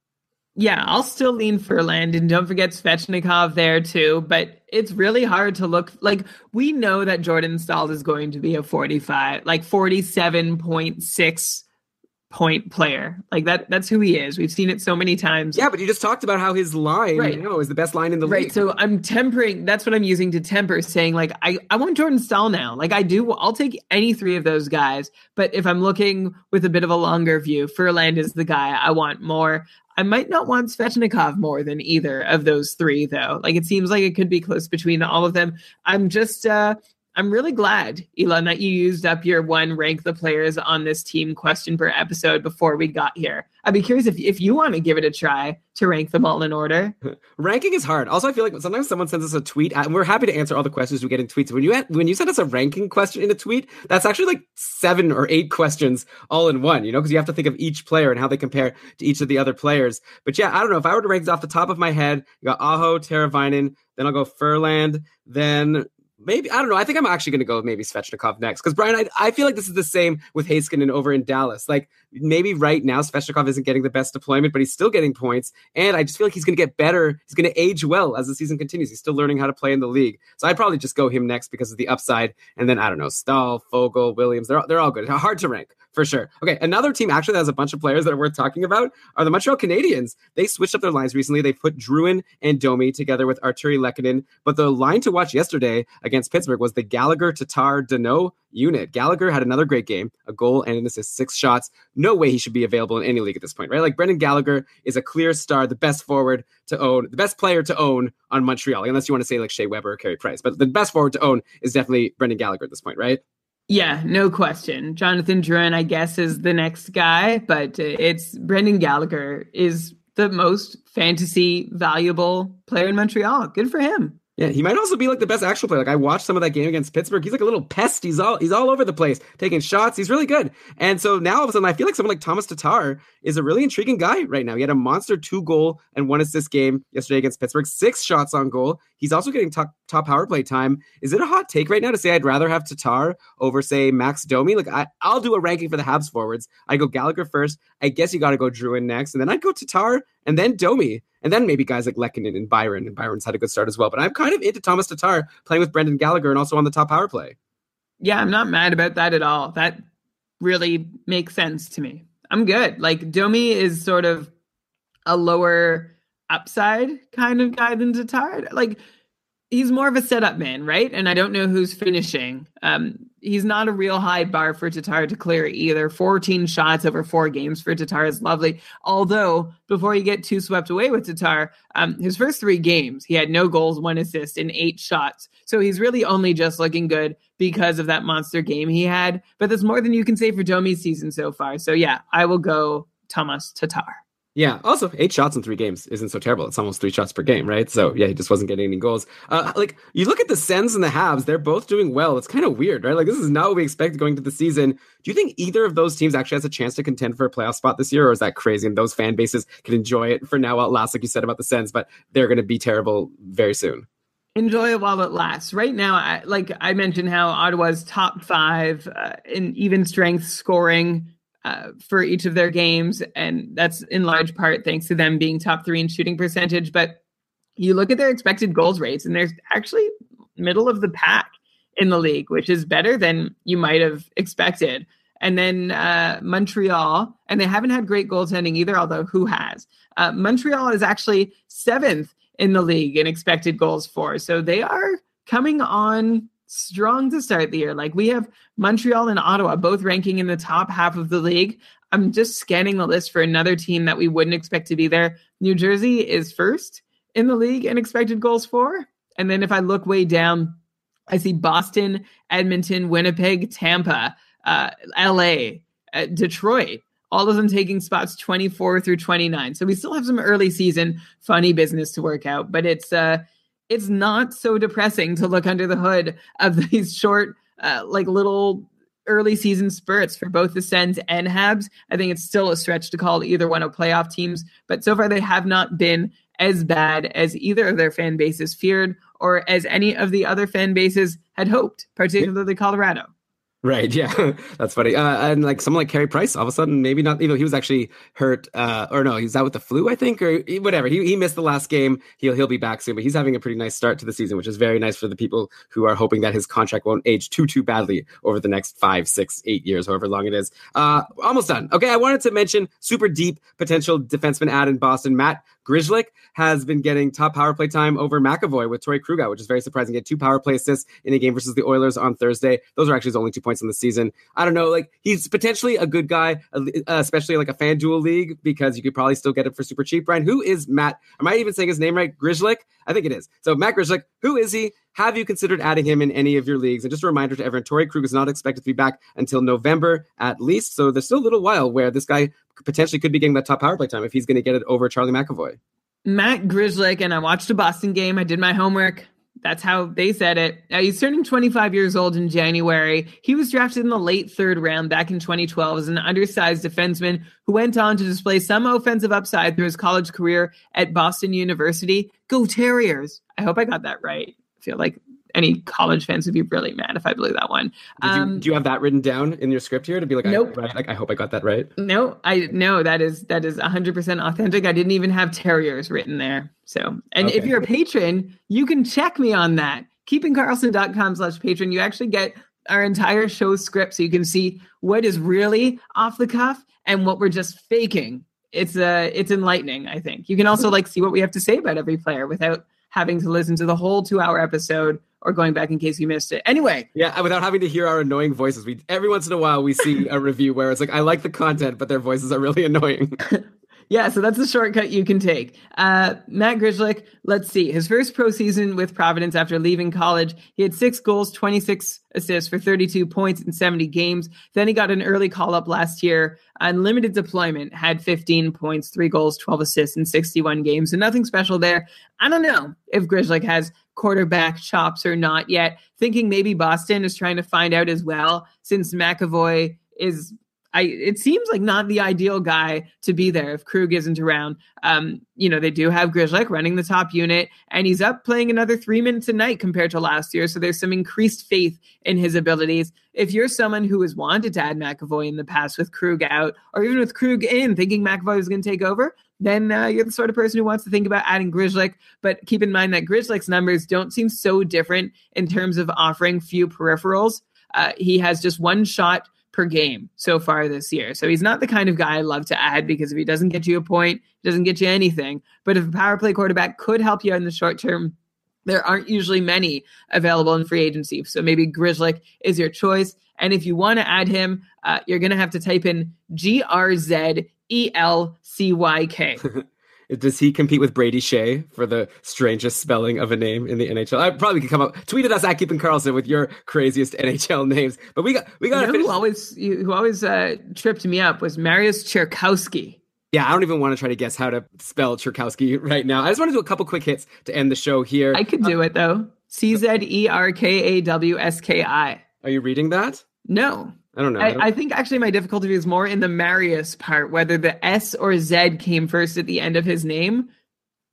Yeah, I'll still lean Ferland and don't forget Svechnikov there too. But it's really hard to look like we know that Jordan Staal is going to be a 45, like 47.6 point player. Like that that's who he is. We've seen it so many times. Yeah, but you just talked about how his line, right. you know, is the best line in the right. league. Right. So I'm tempering that's what I'm using to temper saying like I I want Jordan Staal now. Like I do I'll take any three of those guys, but if I'm looking with a bit of a longer view, Ferland is the guy I want more. I might not want Svechnikov more than either of those three, though. Like it seems like it could be close between all of them. I'm just uh I'm really glad, Elon, that you used up your one rank the players on this team question per episode before we got here. I'd be curious if, if you want to give it a try to rank them all in order. Ranking is hard. Also, I feel like sometimes someone sends us a tweet, and we're happy to answer all the questions we get in tweets. When you when you send us a ranking question in a tweet, that's actually like seven or eight questions all in one. You know, because you have to think of each player and how they compare to each of the other players. But yeah, I don't know if I were to rank off the top of my head. You got Aho, Teravainen, then I'll go Ferland, then maybe I don't know. I think I'm actually going to go with maybe Svechnikov next because Brian, I, I feel like this is the same with Heiskanen over in Dallas. Like maybe right now Svechnikov isn't getting the best deployment, but he's still getting points, and I just feel like he's going to get better. He's going to age well as the season continues. He's still learning how to play in the league, so I'd probably just go him next because of the upside. And then I don't know Staal, Foegele, Williams. They're they're all good. Hard to rank for sure. Okay, another team actually that has a bunch of players that are worth talking about are the Montreal Canadiens. They switched up their lines recently. They put Drouin and Domi together with Artturi Lehkonen, but the line to watch yesterday against Pittsburgh was the Gallagher, Tatar, Danault unit. Gallagher had another great game, a goal and an assist, six shots. No way he should be available in any league at this point, right? Like Brendan Gallagher is a clear star, the best forward to own, the best player to own on Montreal, unless you want to say like Shea Weber or Carey Price. But the best forward to own is definitely Brendan Gallagher at this point, right? Yeah, no question. Jonathan Drouin, I guess, is the next guy, but uh, it's Brendan Gallagher is the most fantasy valuable player in Montreal. Good for him. Yeah, he might also be like the best actual player. Like I watched some of that game against Pittsburgh. He's like a little pest. He's all he's all over the place, taking shots. He's really good. And so now all of a sudden, I feel like someone like Thomas Tatar is a really intriguing guy right now. He had a monster two goal and one assist game yesterday against Pittsburgh. Six shots on goal. He's also getting top top power play time. Is it a hot take right now to say I'd rather have Tatar over say Max Domi? Like I, I'll do a ranking for the Habs forwards. I go Gallagher first. I guess you got to go Drouin next, and then I'd go Tatar and then Domi. And then maybe guys like Lehkonen and Byron, and Byron's had a good start as well. But I'm kind of into Thomas Tatar playing with Brendan Gallagher and also on the top power play. Yeah, I'm not mad about that at all. That really makes sense to me. I'm good. Like Domi is sort of a lower upside kind of guy than Tatar. Like he's more of a setup man, right? And I don't know who's finishing. Um, he's not a real high bar for Tatar to clear either. 14 shots over four games for Tatar is lovely. Although, before you get too swept away with Tatar, um, his first three games, he had no goals, one assist, and eight shots. So he's really only just looking good because of that monster game he had. But that's more than you can say for Domi's season so far. So yeah, I will go Thomas Tatar. Yeah. Also, eight shots in three games isn't so terrible. It's almost three shots per game, right? So yeah, he just wasn't getting any goals. Uh, like you look at the Sens and the Habs, they're both doing well. It's kind of weird, right? Like this is not what we expected going to the season. Do you think either of those teams actually has a chance to contend for a playoff spot this year, or is that crazy? And those fan bases can enjoy it for now while it lasts, like you said about the Sens, but they're going to be terrible very soon. Enjoy it while it lasts. Right now, I, like I mentioned, how Ottawa's top five uh, in even strength scoring uh, for each of their games, and that's in large part thanks to them being top three in shooting percentage. But you look at their expected goals rates, and they're actually middle of the pack in the league, which is better than you might have expected. And then uh, Montreal, and they haven't had great goaltending either, although who has? Uh, Montreal is actually seventh in the league in expected goals for. So they are coming on strong to start the year. Like we have Montreal and Ottawa both ranking in the top half of the league. I'm just scanning the list for another team that we wouldn't expect to be there. New Jersey is first in the league in expected goals for. And then if I look way down, I see Boston, Edmonton, Winnipeg, Tampa, uh, LA, uh, Detroit, all of them taking spots 24 through 29. So we still have some early season funny business to work out, but it's uh it's not so depressing to look under the hood of these short uh, like little early season spurts for both the Sens and Habs. I think it's still a stretch to call either one of playoff teams, but so far they have not been as bad as either of their fan bases feared or as any of the other fan bases had hoped, particularly Colorado. Right. Yeah. That's funny. Uh, and like someone like Carey Price, all of a sudden, maybe not, you know, he was actually hurt, uh, or no, he's out with the flu, I think, or whatever. He, he missed the last game. He'll, he'll be back soon, but he's having a pretty nice start to the season, which is very nice for the people who are hoping that his contract won't age too, too badly over the next five, six, eight years, however long it is. Uh, almost done. Okay. I wanted to mention super deep potential defenseman ad in Boston, Matt Grzelcyk has been getting top power play time over McAvoy with Torey Krug, which is very surprising. He had two power play assists in a game versus the Oilers on Thursday. Those are actually his only two points in the season. I don't know, like he's potentially a good guy, uh, especially like a FanDuel league because you could probably still get it for super cheap. Brian, who is Matt? Am I even saying his name right? Grzelcyk? I think it is. So Matt Grzelcyk, who is he? Have you considered adding him in any of your leagues? And just a reminder to everyone, Torey Krug is not expected to be back until November at least. So there's still a little while where this guy potentially could be getting that top power play time if he's going to get it over Charlie McAvoy. Matt Grzelcyk, and I watched a Boston game. I did my homework. That's how they said it. Uh, he's turning 25 years old in January. He was drafted in the late third round back in 2012 as an undersized defenseman who went on to display some offensive upside through his college career at Boston University. Go Terriers! I hope I got that right. Feel like any college fans would be really mad if I blew that one. Did you, Um, do you have that written down in your script here to be like, Nope. I, right? Like, I hope I got that right. No, I no, that is that is 100% authentic. I didn't even have terriers written there. So, and if you're a patron, you can check me on that. keepingkarlsson.com slash patron. You actually get our entire show script so you can see what is really off the cuff and what we're just faking. It's uh it's enlightening, I think. You can also like see what we have to say about every player without having to listen to the whole 2-hour episode or going back in case you missed it. Anyway, Yeah, without having to hear our annoying voices. We every once in a while we see a review where it's like, I like the content, but their voices are really annoying. Yeah, so that's the shortcut you can take. Uh, Matt Grzelcyk, let's see. His first pro season with Providence after leaving college, he had six goals, 26 assists for 32 points in 70 games. Then he got an early call up last year. Unlimited deployment, had 15 points, three goals, 12 assists in 61 games. So nothing special there. I don't know if Grzelcyk has quarterback chops or not yet. Thinking maybe Boston is trying to find out as well, since McAvoy is I it seems like not the ideal guy to be there if Krug isn't around. Um, you know, they do have Grzelcyk running the top unit, and he's up playing another three minutes a night compared to last year. So there's some increased faith in his abilities. If you're someone who has wanted to add McAvoy in the past with Krug out, or even with Krug in, thinking McAvoy was going to take over, then uh, you're the sort of person who wants to think about adding Grzelcyk. But keep in mind that Grzelcyk's numbers don't seem so different in terms of offering few peripherals. Uh, he has just one shot per game so far this year. So he's not the kind of guy I love to add because if he doesn't get you a point, he doesn't get you anything. But if a power play quarterback could help you in the short term, there aren't usually many available in free agency. So maybe Grzelcyk is your choice. And if you want to add him, uh, you're going to have to type in G R Z E L C Y K. Does he compete with Brady Skjei for the strangest spelling of a name in the NHL? I probably could come up. Tweet at us at Keeping Karlsson with your craziest NHL names. But we got we got You know finish. who always who always uh, tripped me up was Marius Czerkawski. Yeah, I don't even want to try to guess how to spell Czerkawski right now. I just want to do a couple quick hits to end the show here. I could do it though. C Z E R K A W S K I. Are you reading that? No, I don't know. I don't- I, I think actually my difficulty is more in the Marius part, whether the S or Z came first at the end of his name.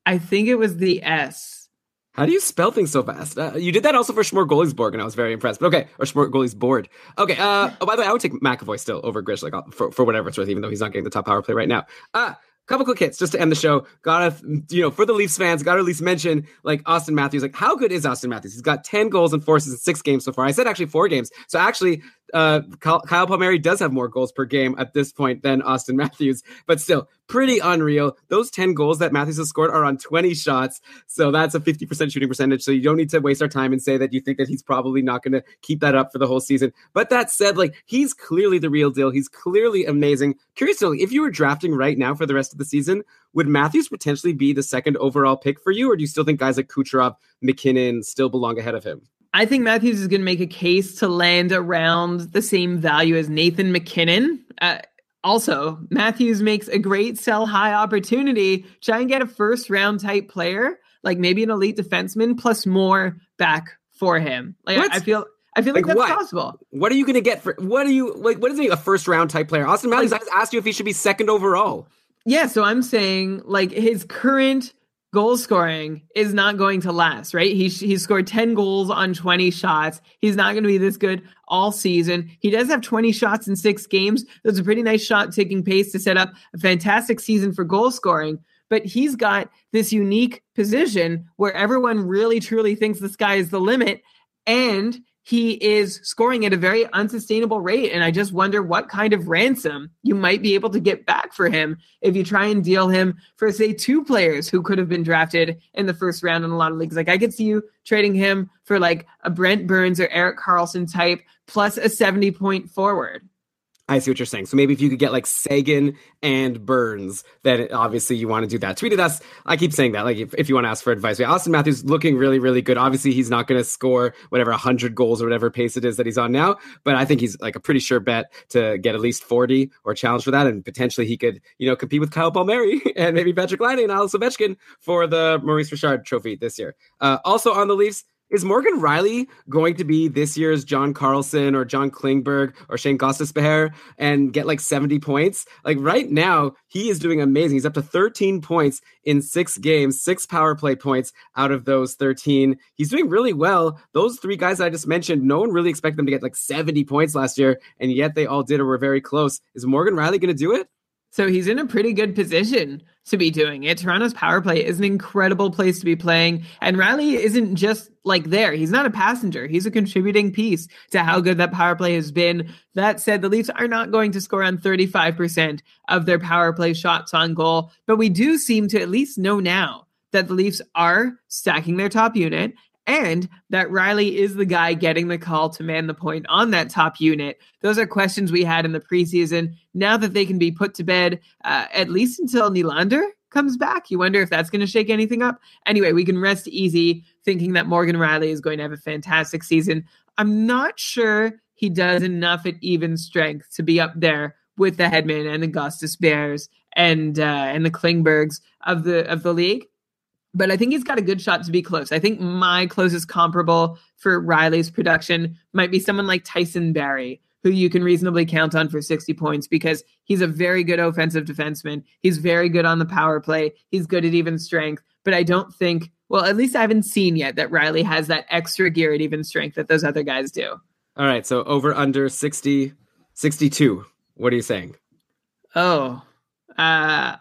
I think it was the S. How do you spell things so fast? Uh, you did that also for Schmorgolisborg, and I was very impressed. But okay, or Schmorgolis board. Okay. Uh, oh, by the way, I would take McAvoy still over Grish, like uh, for, for whatever it's worth, even though he's not getting the top power play right now. Uh, couple quick hits just to end the show. Gotta, you know, for the Leafs fans, gotta at least mention like Auston Matthews. Like, how good is Auston Matthews? He's got 10 goals and forces in six games so far. I said actually four games. So actually, uh, Kyle, Palmieri does have more goals per game at this point than Auston Matthews, but still pretty unreal. Those 10 goals that Matthews has scored are on 20 shots. So that's a 50% shooting percentage. So you don't need to waste our time and say that you think that he's probably not going to keep that up for the whole season. But that said, like he's clearly the real deal. He's clearly amazing. Curious if you were drafting right now for the rest of the season, would Matthews potentially be the second overall pick for you? Or do you still think guys like Kucherov, MacKinnon still belong ahead of him? I think Matthews is going to make a case to land around the same value as Nathan MacKinnon. Uh, also, Matthews makes a great sell high opportunity. Try and get a first round type player, like maybe an elite defenseman, plus more back for him. Like What? I feel, I feel like, Like that's what? possible. What are you going to get for what are you like? What is he a first round type player? Auston Matthews, I just asked you if he should be second overall. Yeah, so I'm saying like his current goal scoring is not going to last, right? He he scored 10 goals on 20 shots. He's not going to be this good all season. He does have 20 shots in 6 games. That's a pretty nice shot taking pace to set up a fantastic season for goal scoring, but he's got this unique position where everyone really truly thinks the sky is the limit and he is scoring at a very unsustainable rate. And I just wonder what kind of ransom you might be able to get back for him if you try and deal him for, say, two players who could have been drafted in the first round in a lot of leagues. Like I could see you trading him for like a Brent Burns or Erik Karlsson type plus a 70 point forward. I see what you're saying. So maybe if you could get like Sagan and Burns, then obviously you want to do that. Tweet at us. I keep saying that, like if, if you want to ask for advice. Yeah, Auston Matthews looking really, really good. Obviously, he's not going to score whatever 100 goals or whatever pace it is that he's on now, but I think he's like a pretty sure bet to get at least 40 or challenge for that. And potentially he could, you know, compete with Kyle Palmieri and maybe Patrik Laine and Alex Ovechkin for the Maurice Richard trophy this year. Uh, also on the Leafs, is Morgan Rielly going to be this year's John Carlson or John Klingberg or Shane Gostisbehere and get like 70 points? Like right now, he is doing amazing. He's up to 13 points in six games, six power play points out of those 13. He's doing really well. Those three guys I just mentioned, no one really expected them to get like 70 points last year, and yet they all did or were very close. Is Morgan Rielly going to do it? So he's in a pretty good position to be doing it. Toronto's power play is an incredible place to be playing. And Rielly isn't just like there. He's not a passenger. He's a contributing piece to how good that power play has been. That said, the Leafs are not going to score on 35% of their power play shots on goal. But we do seem to at least know now that the Leafs are stacking their top unit and that Rielly is the guy getting the call to man the point on that top unit. Those are questions we had in the preseason. Now that they can be put to bed, uh, at least until Nylander comes back, you wonder if that's going to shake anything up. Anyway, we can rest easy thinking that Morgan Rielly is going to have a fantastic season. I'm not sure he does enough at even strength to be up there with the Hedman and the Gostisbeheres and uh, and the Klingbergs of the of the league but I think he's got a good shot to be close. I think my closest comparable for Rielly's production might be someone like Tyson Barrie, who you can reasonably count on for 60 points because he's a very good offensive defenseman. He's very good on the power play. He's good at even strength. But I don't think, well, at least I haven't seen yet that Rielly has that extra gear at even strength that those other guys do. All right. So over under 60, 62. What are you saying? Oh, uh,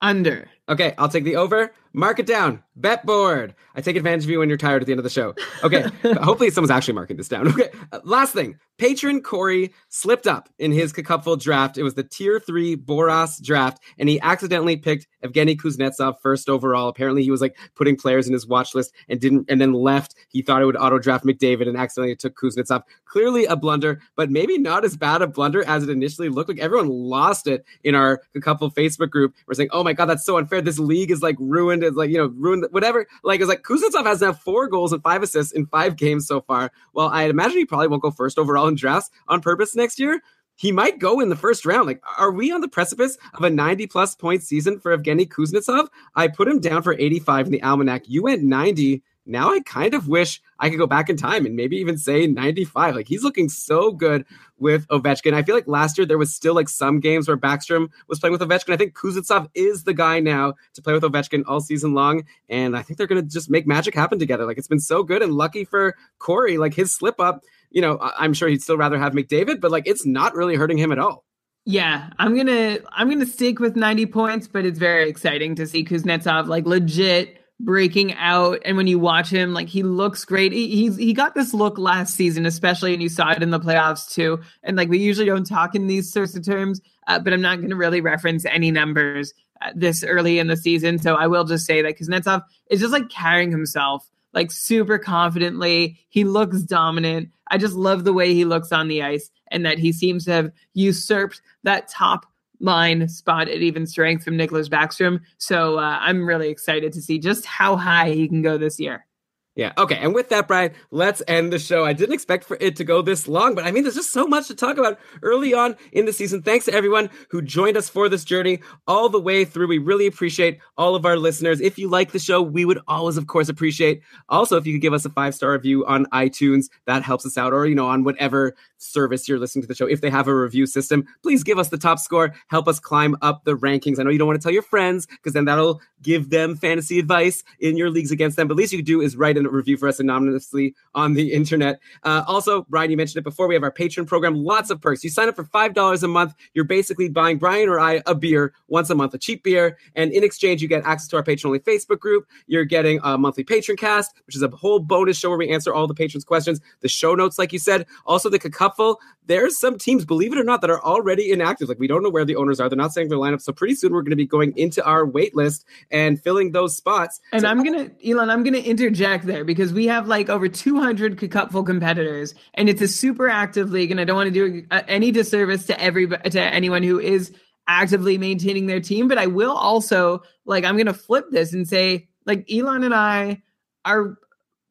under. Okay, I'll take the over. Mark it down. Bet board. I take advantage of you when you're tired at the end of the show. Okay, hopefully someone's actually marking this down. Okay, uh, last thing. Patron Corey slipped up in his cupful draft. It was the tier three Boras draft, and he accidentally picked Evgeny Kuznetsov first overall. Apparently, he was like putting players in his watch list and didn't, and then left. He thought it would auto draft McDavid and accidentally took Kuznetsov. Clearly a blunder, but maybe not as bad a blunder as it initially looked like. Everyone lost it in our couple Facebook group. We're saying, "Oh my god, that's so unfair. This league is like ruined. Like you know ruined. Whatever. Like it's like Kuznetsov has now four goals and five assists in five games so far. Well, I imagine he probably won't go first overall in drafts on purpose next year. He might go in the first round. Like, are we on the precipice of a 90 plus point season for Evgeny Kuznetsov? I put him down for 85 in the almanac. You went 90. Now I kind of wish I could go back in time and maybe even say 95. Like he's looking so good with Ovechkin. I feel like last year there was still like some games where Backstrom was playing with Ovechkin. I think Kuznetsov is the guy now to play with Ovechkin all season long. And I think they're going to just make magic happen together. Like it's been so good and lucky for Corey. Like his slip up, you know, I'm sure he'd still rather have McDavid, but like it's not really hurting him at all. Yeah, I'm gonna I'm gonna stick with 90 points, but it's very exciting to see Kuznetsov like legit breaking out. And when you watch him, like he looks great. He, he's he got this look last season, especially, and you saw it in the playoffs too. And like we usually don't talk in these sorts of terms, uh, but I'm not going to really reference any numbers uh, this early in the season. So I will just say that Kuznetsov is just like carrying himself like super confidently. He looks dominant. I just love the way he looks on the ice and that he seems to have usurped that top line spot at even strength from Nicklas Backstrom. So uh, I'm really excited to see just how high he can go this year. Yeah. Okay. And with that, Brian, let's end the show. I didn't expect for it to go this long, but I mean, there's just so much to talk about early on in the season. Thanks to everyone who joined us for this journey all the way through. We really appreciate all of our listeners. If you like the show, we would always, of course, appreciate also if you could give us a five star review on iTunes. That helps us out, or, you know, on whatever service you're listening to the show. If they have a review system, please give us the top score. Help us climb up the rankings. I know you don't want to tell your friends because then that'll give them fantasy advice in your leagues against them. But least you do is write a review for us anonymously on the internet. Uh, also, Brian, you mentioned it before. We have our patron program. Lots of perks. You sign up for five dollars a month. You're basically buying Brian or I a beer once a month, a cheap beer, and in exchange, you get access to our patron only Facebook group. You're getting a monthly patron cast, which is a whole bonus show where we answer all the patrons' questions. The show notes, like you said, also the cupful. There's some teams, believe it or not, that are already inactive. Like we don't know where the owners are. They're not saying their lineup. So pretty soon we're going to be going into our wait list and filling those spots. And So- I'm gonna, Elon, I'm gonna interject there because we have like over 200 cupful competitors and it's a super active league and I don't want to do uh, any disservice to every to anyone who is actively maintaining their team but I will also like I'm going to flip this and say like Elon and I are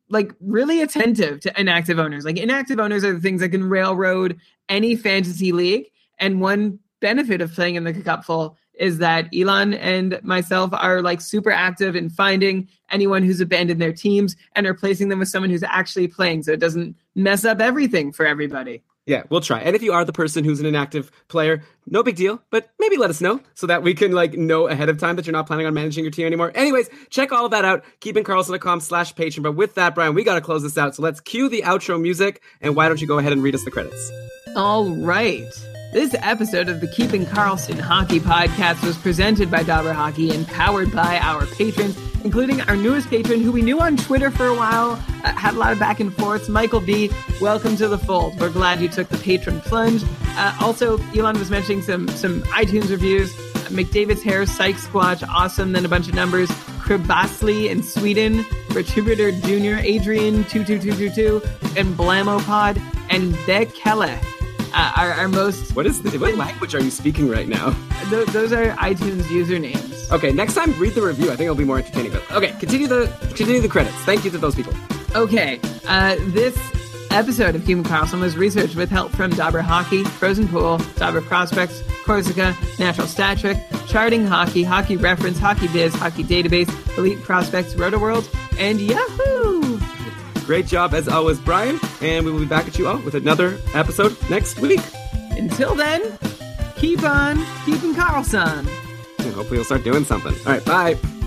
like really attentive to inactive owners. Like inactive owners are the things that can railroad any fantasy league and one benefit of playing in the cupful is that Elon and myself are like super active in finding anyone who's abandoned their teams and replacing them with someone who's actually playing so it doesn't mess up everything for everybody. Yeah, we'll try. And if you are the person who's an inactive player, no big deal, but maybe let us know so that we can like know ahead of time that you're not planning on managing your team anymore. Anyways, check all of that out. KeepingKarlsson.com slash patron. But with that, Brian, we got to close this out. So let's cue the outro music. And why don't you go ahead and read us the credits? All right. This episode of the Keeping Karlsson Hockey Podcast was presented by Dobber Hockey and powered by our patrons, including our newest patron who we knew on Twitter for a while, uh, had a lot of back and forths. Michael B, welcome to the fold. We're glad you took the patron plunge. Uh, also, Elon was mentioning some some iTunes reviews. McDavid's hair, Psych Squatch, awesome. Then a bunch of numbers. Kribasli in Sweden, Retributor Jr., Adrian 22222, and Blamo Pod, and Bekele uh, our, our most. What is this? What language are you speaking right now? Th- those are iTunes usernames. Okay, next time read the review. I think it'll be more entertaining. But okay, continue the continue the credits. Thank you to those people. Okay, uh, this episode of Keeping Karlsson was researched with help from Dobber Hockey, Frozen Pool, Dobber Prospects, Corsica, Natural Stat Trick, Charting Hockey, Hockey Reference, Hockey Biz, Hockey Database, Elite Prospects, Roto World, and Yahoo! Great job as always, Brian. And we will be back at you all with another episode next week. Until then, keep on keeping Karlsson. And hopefully you'll start doing something. All right, bye.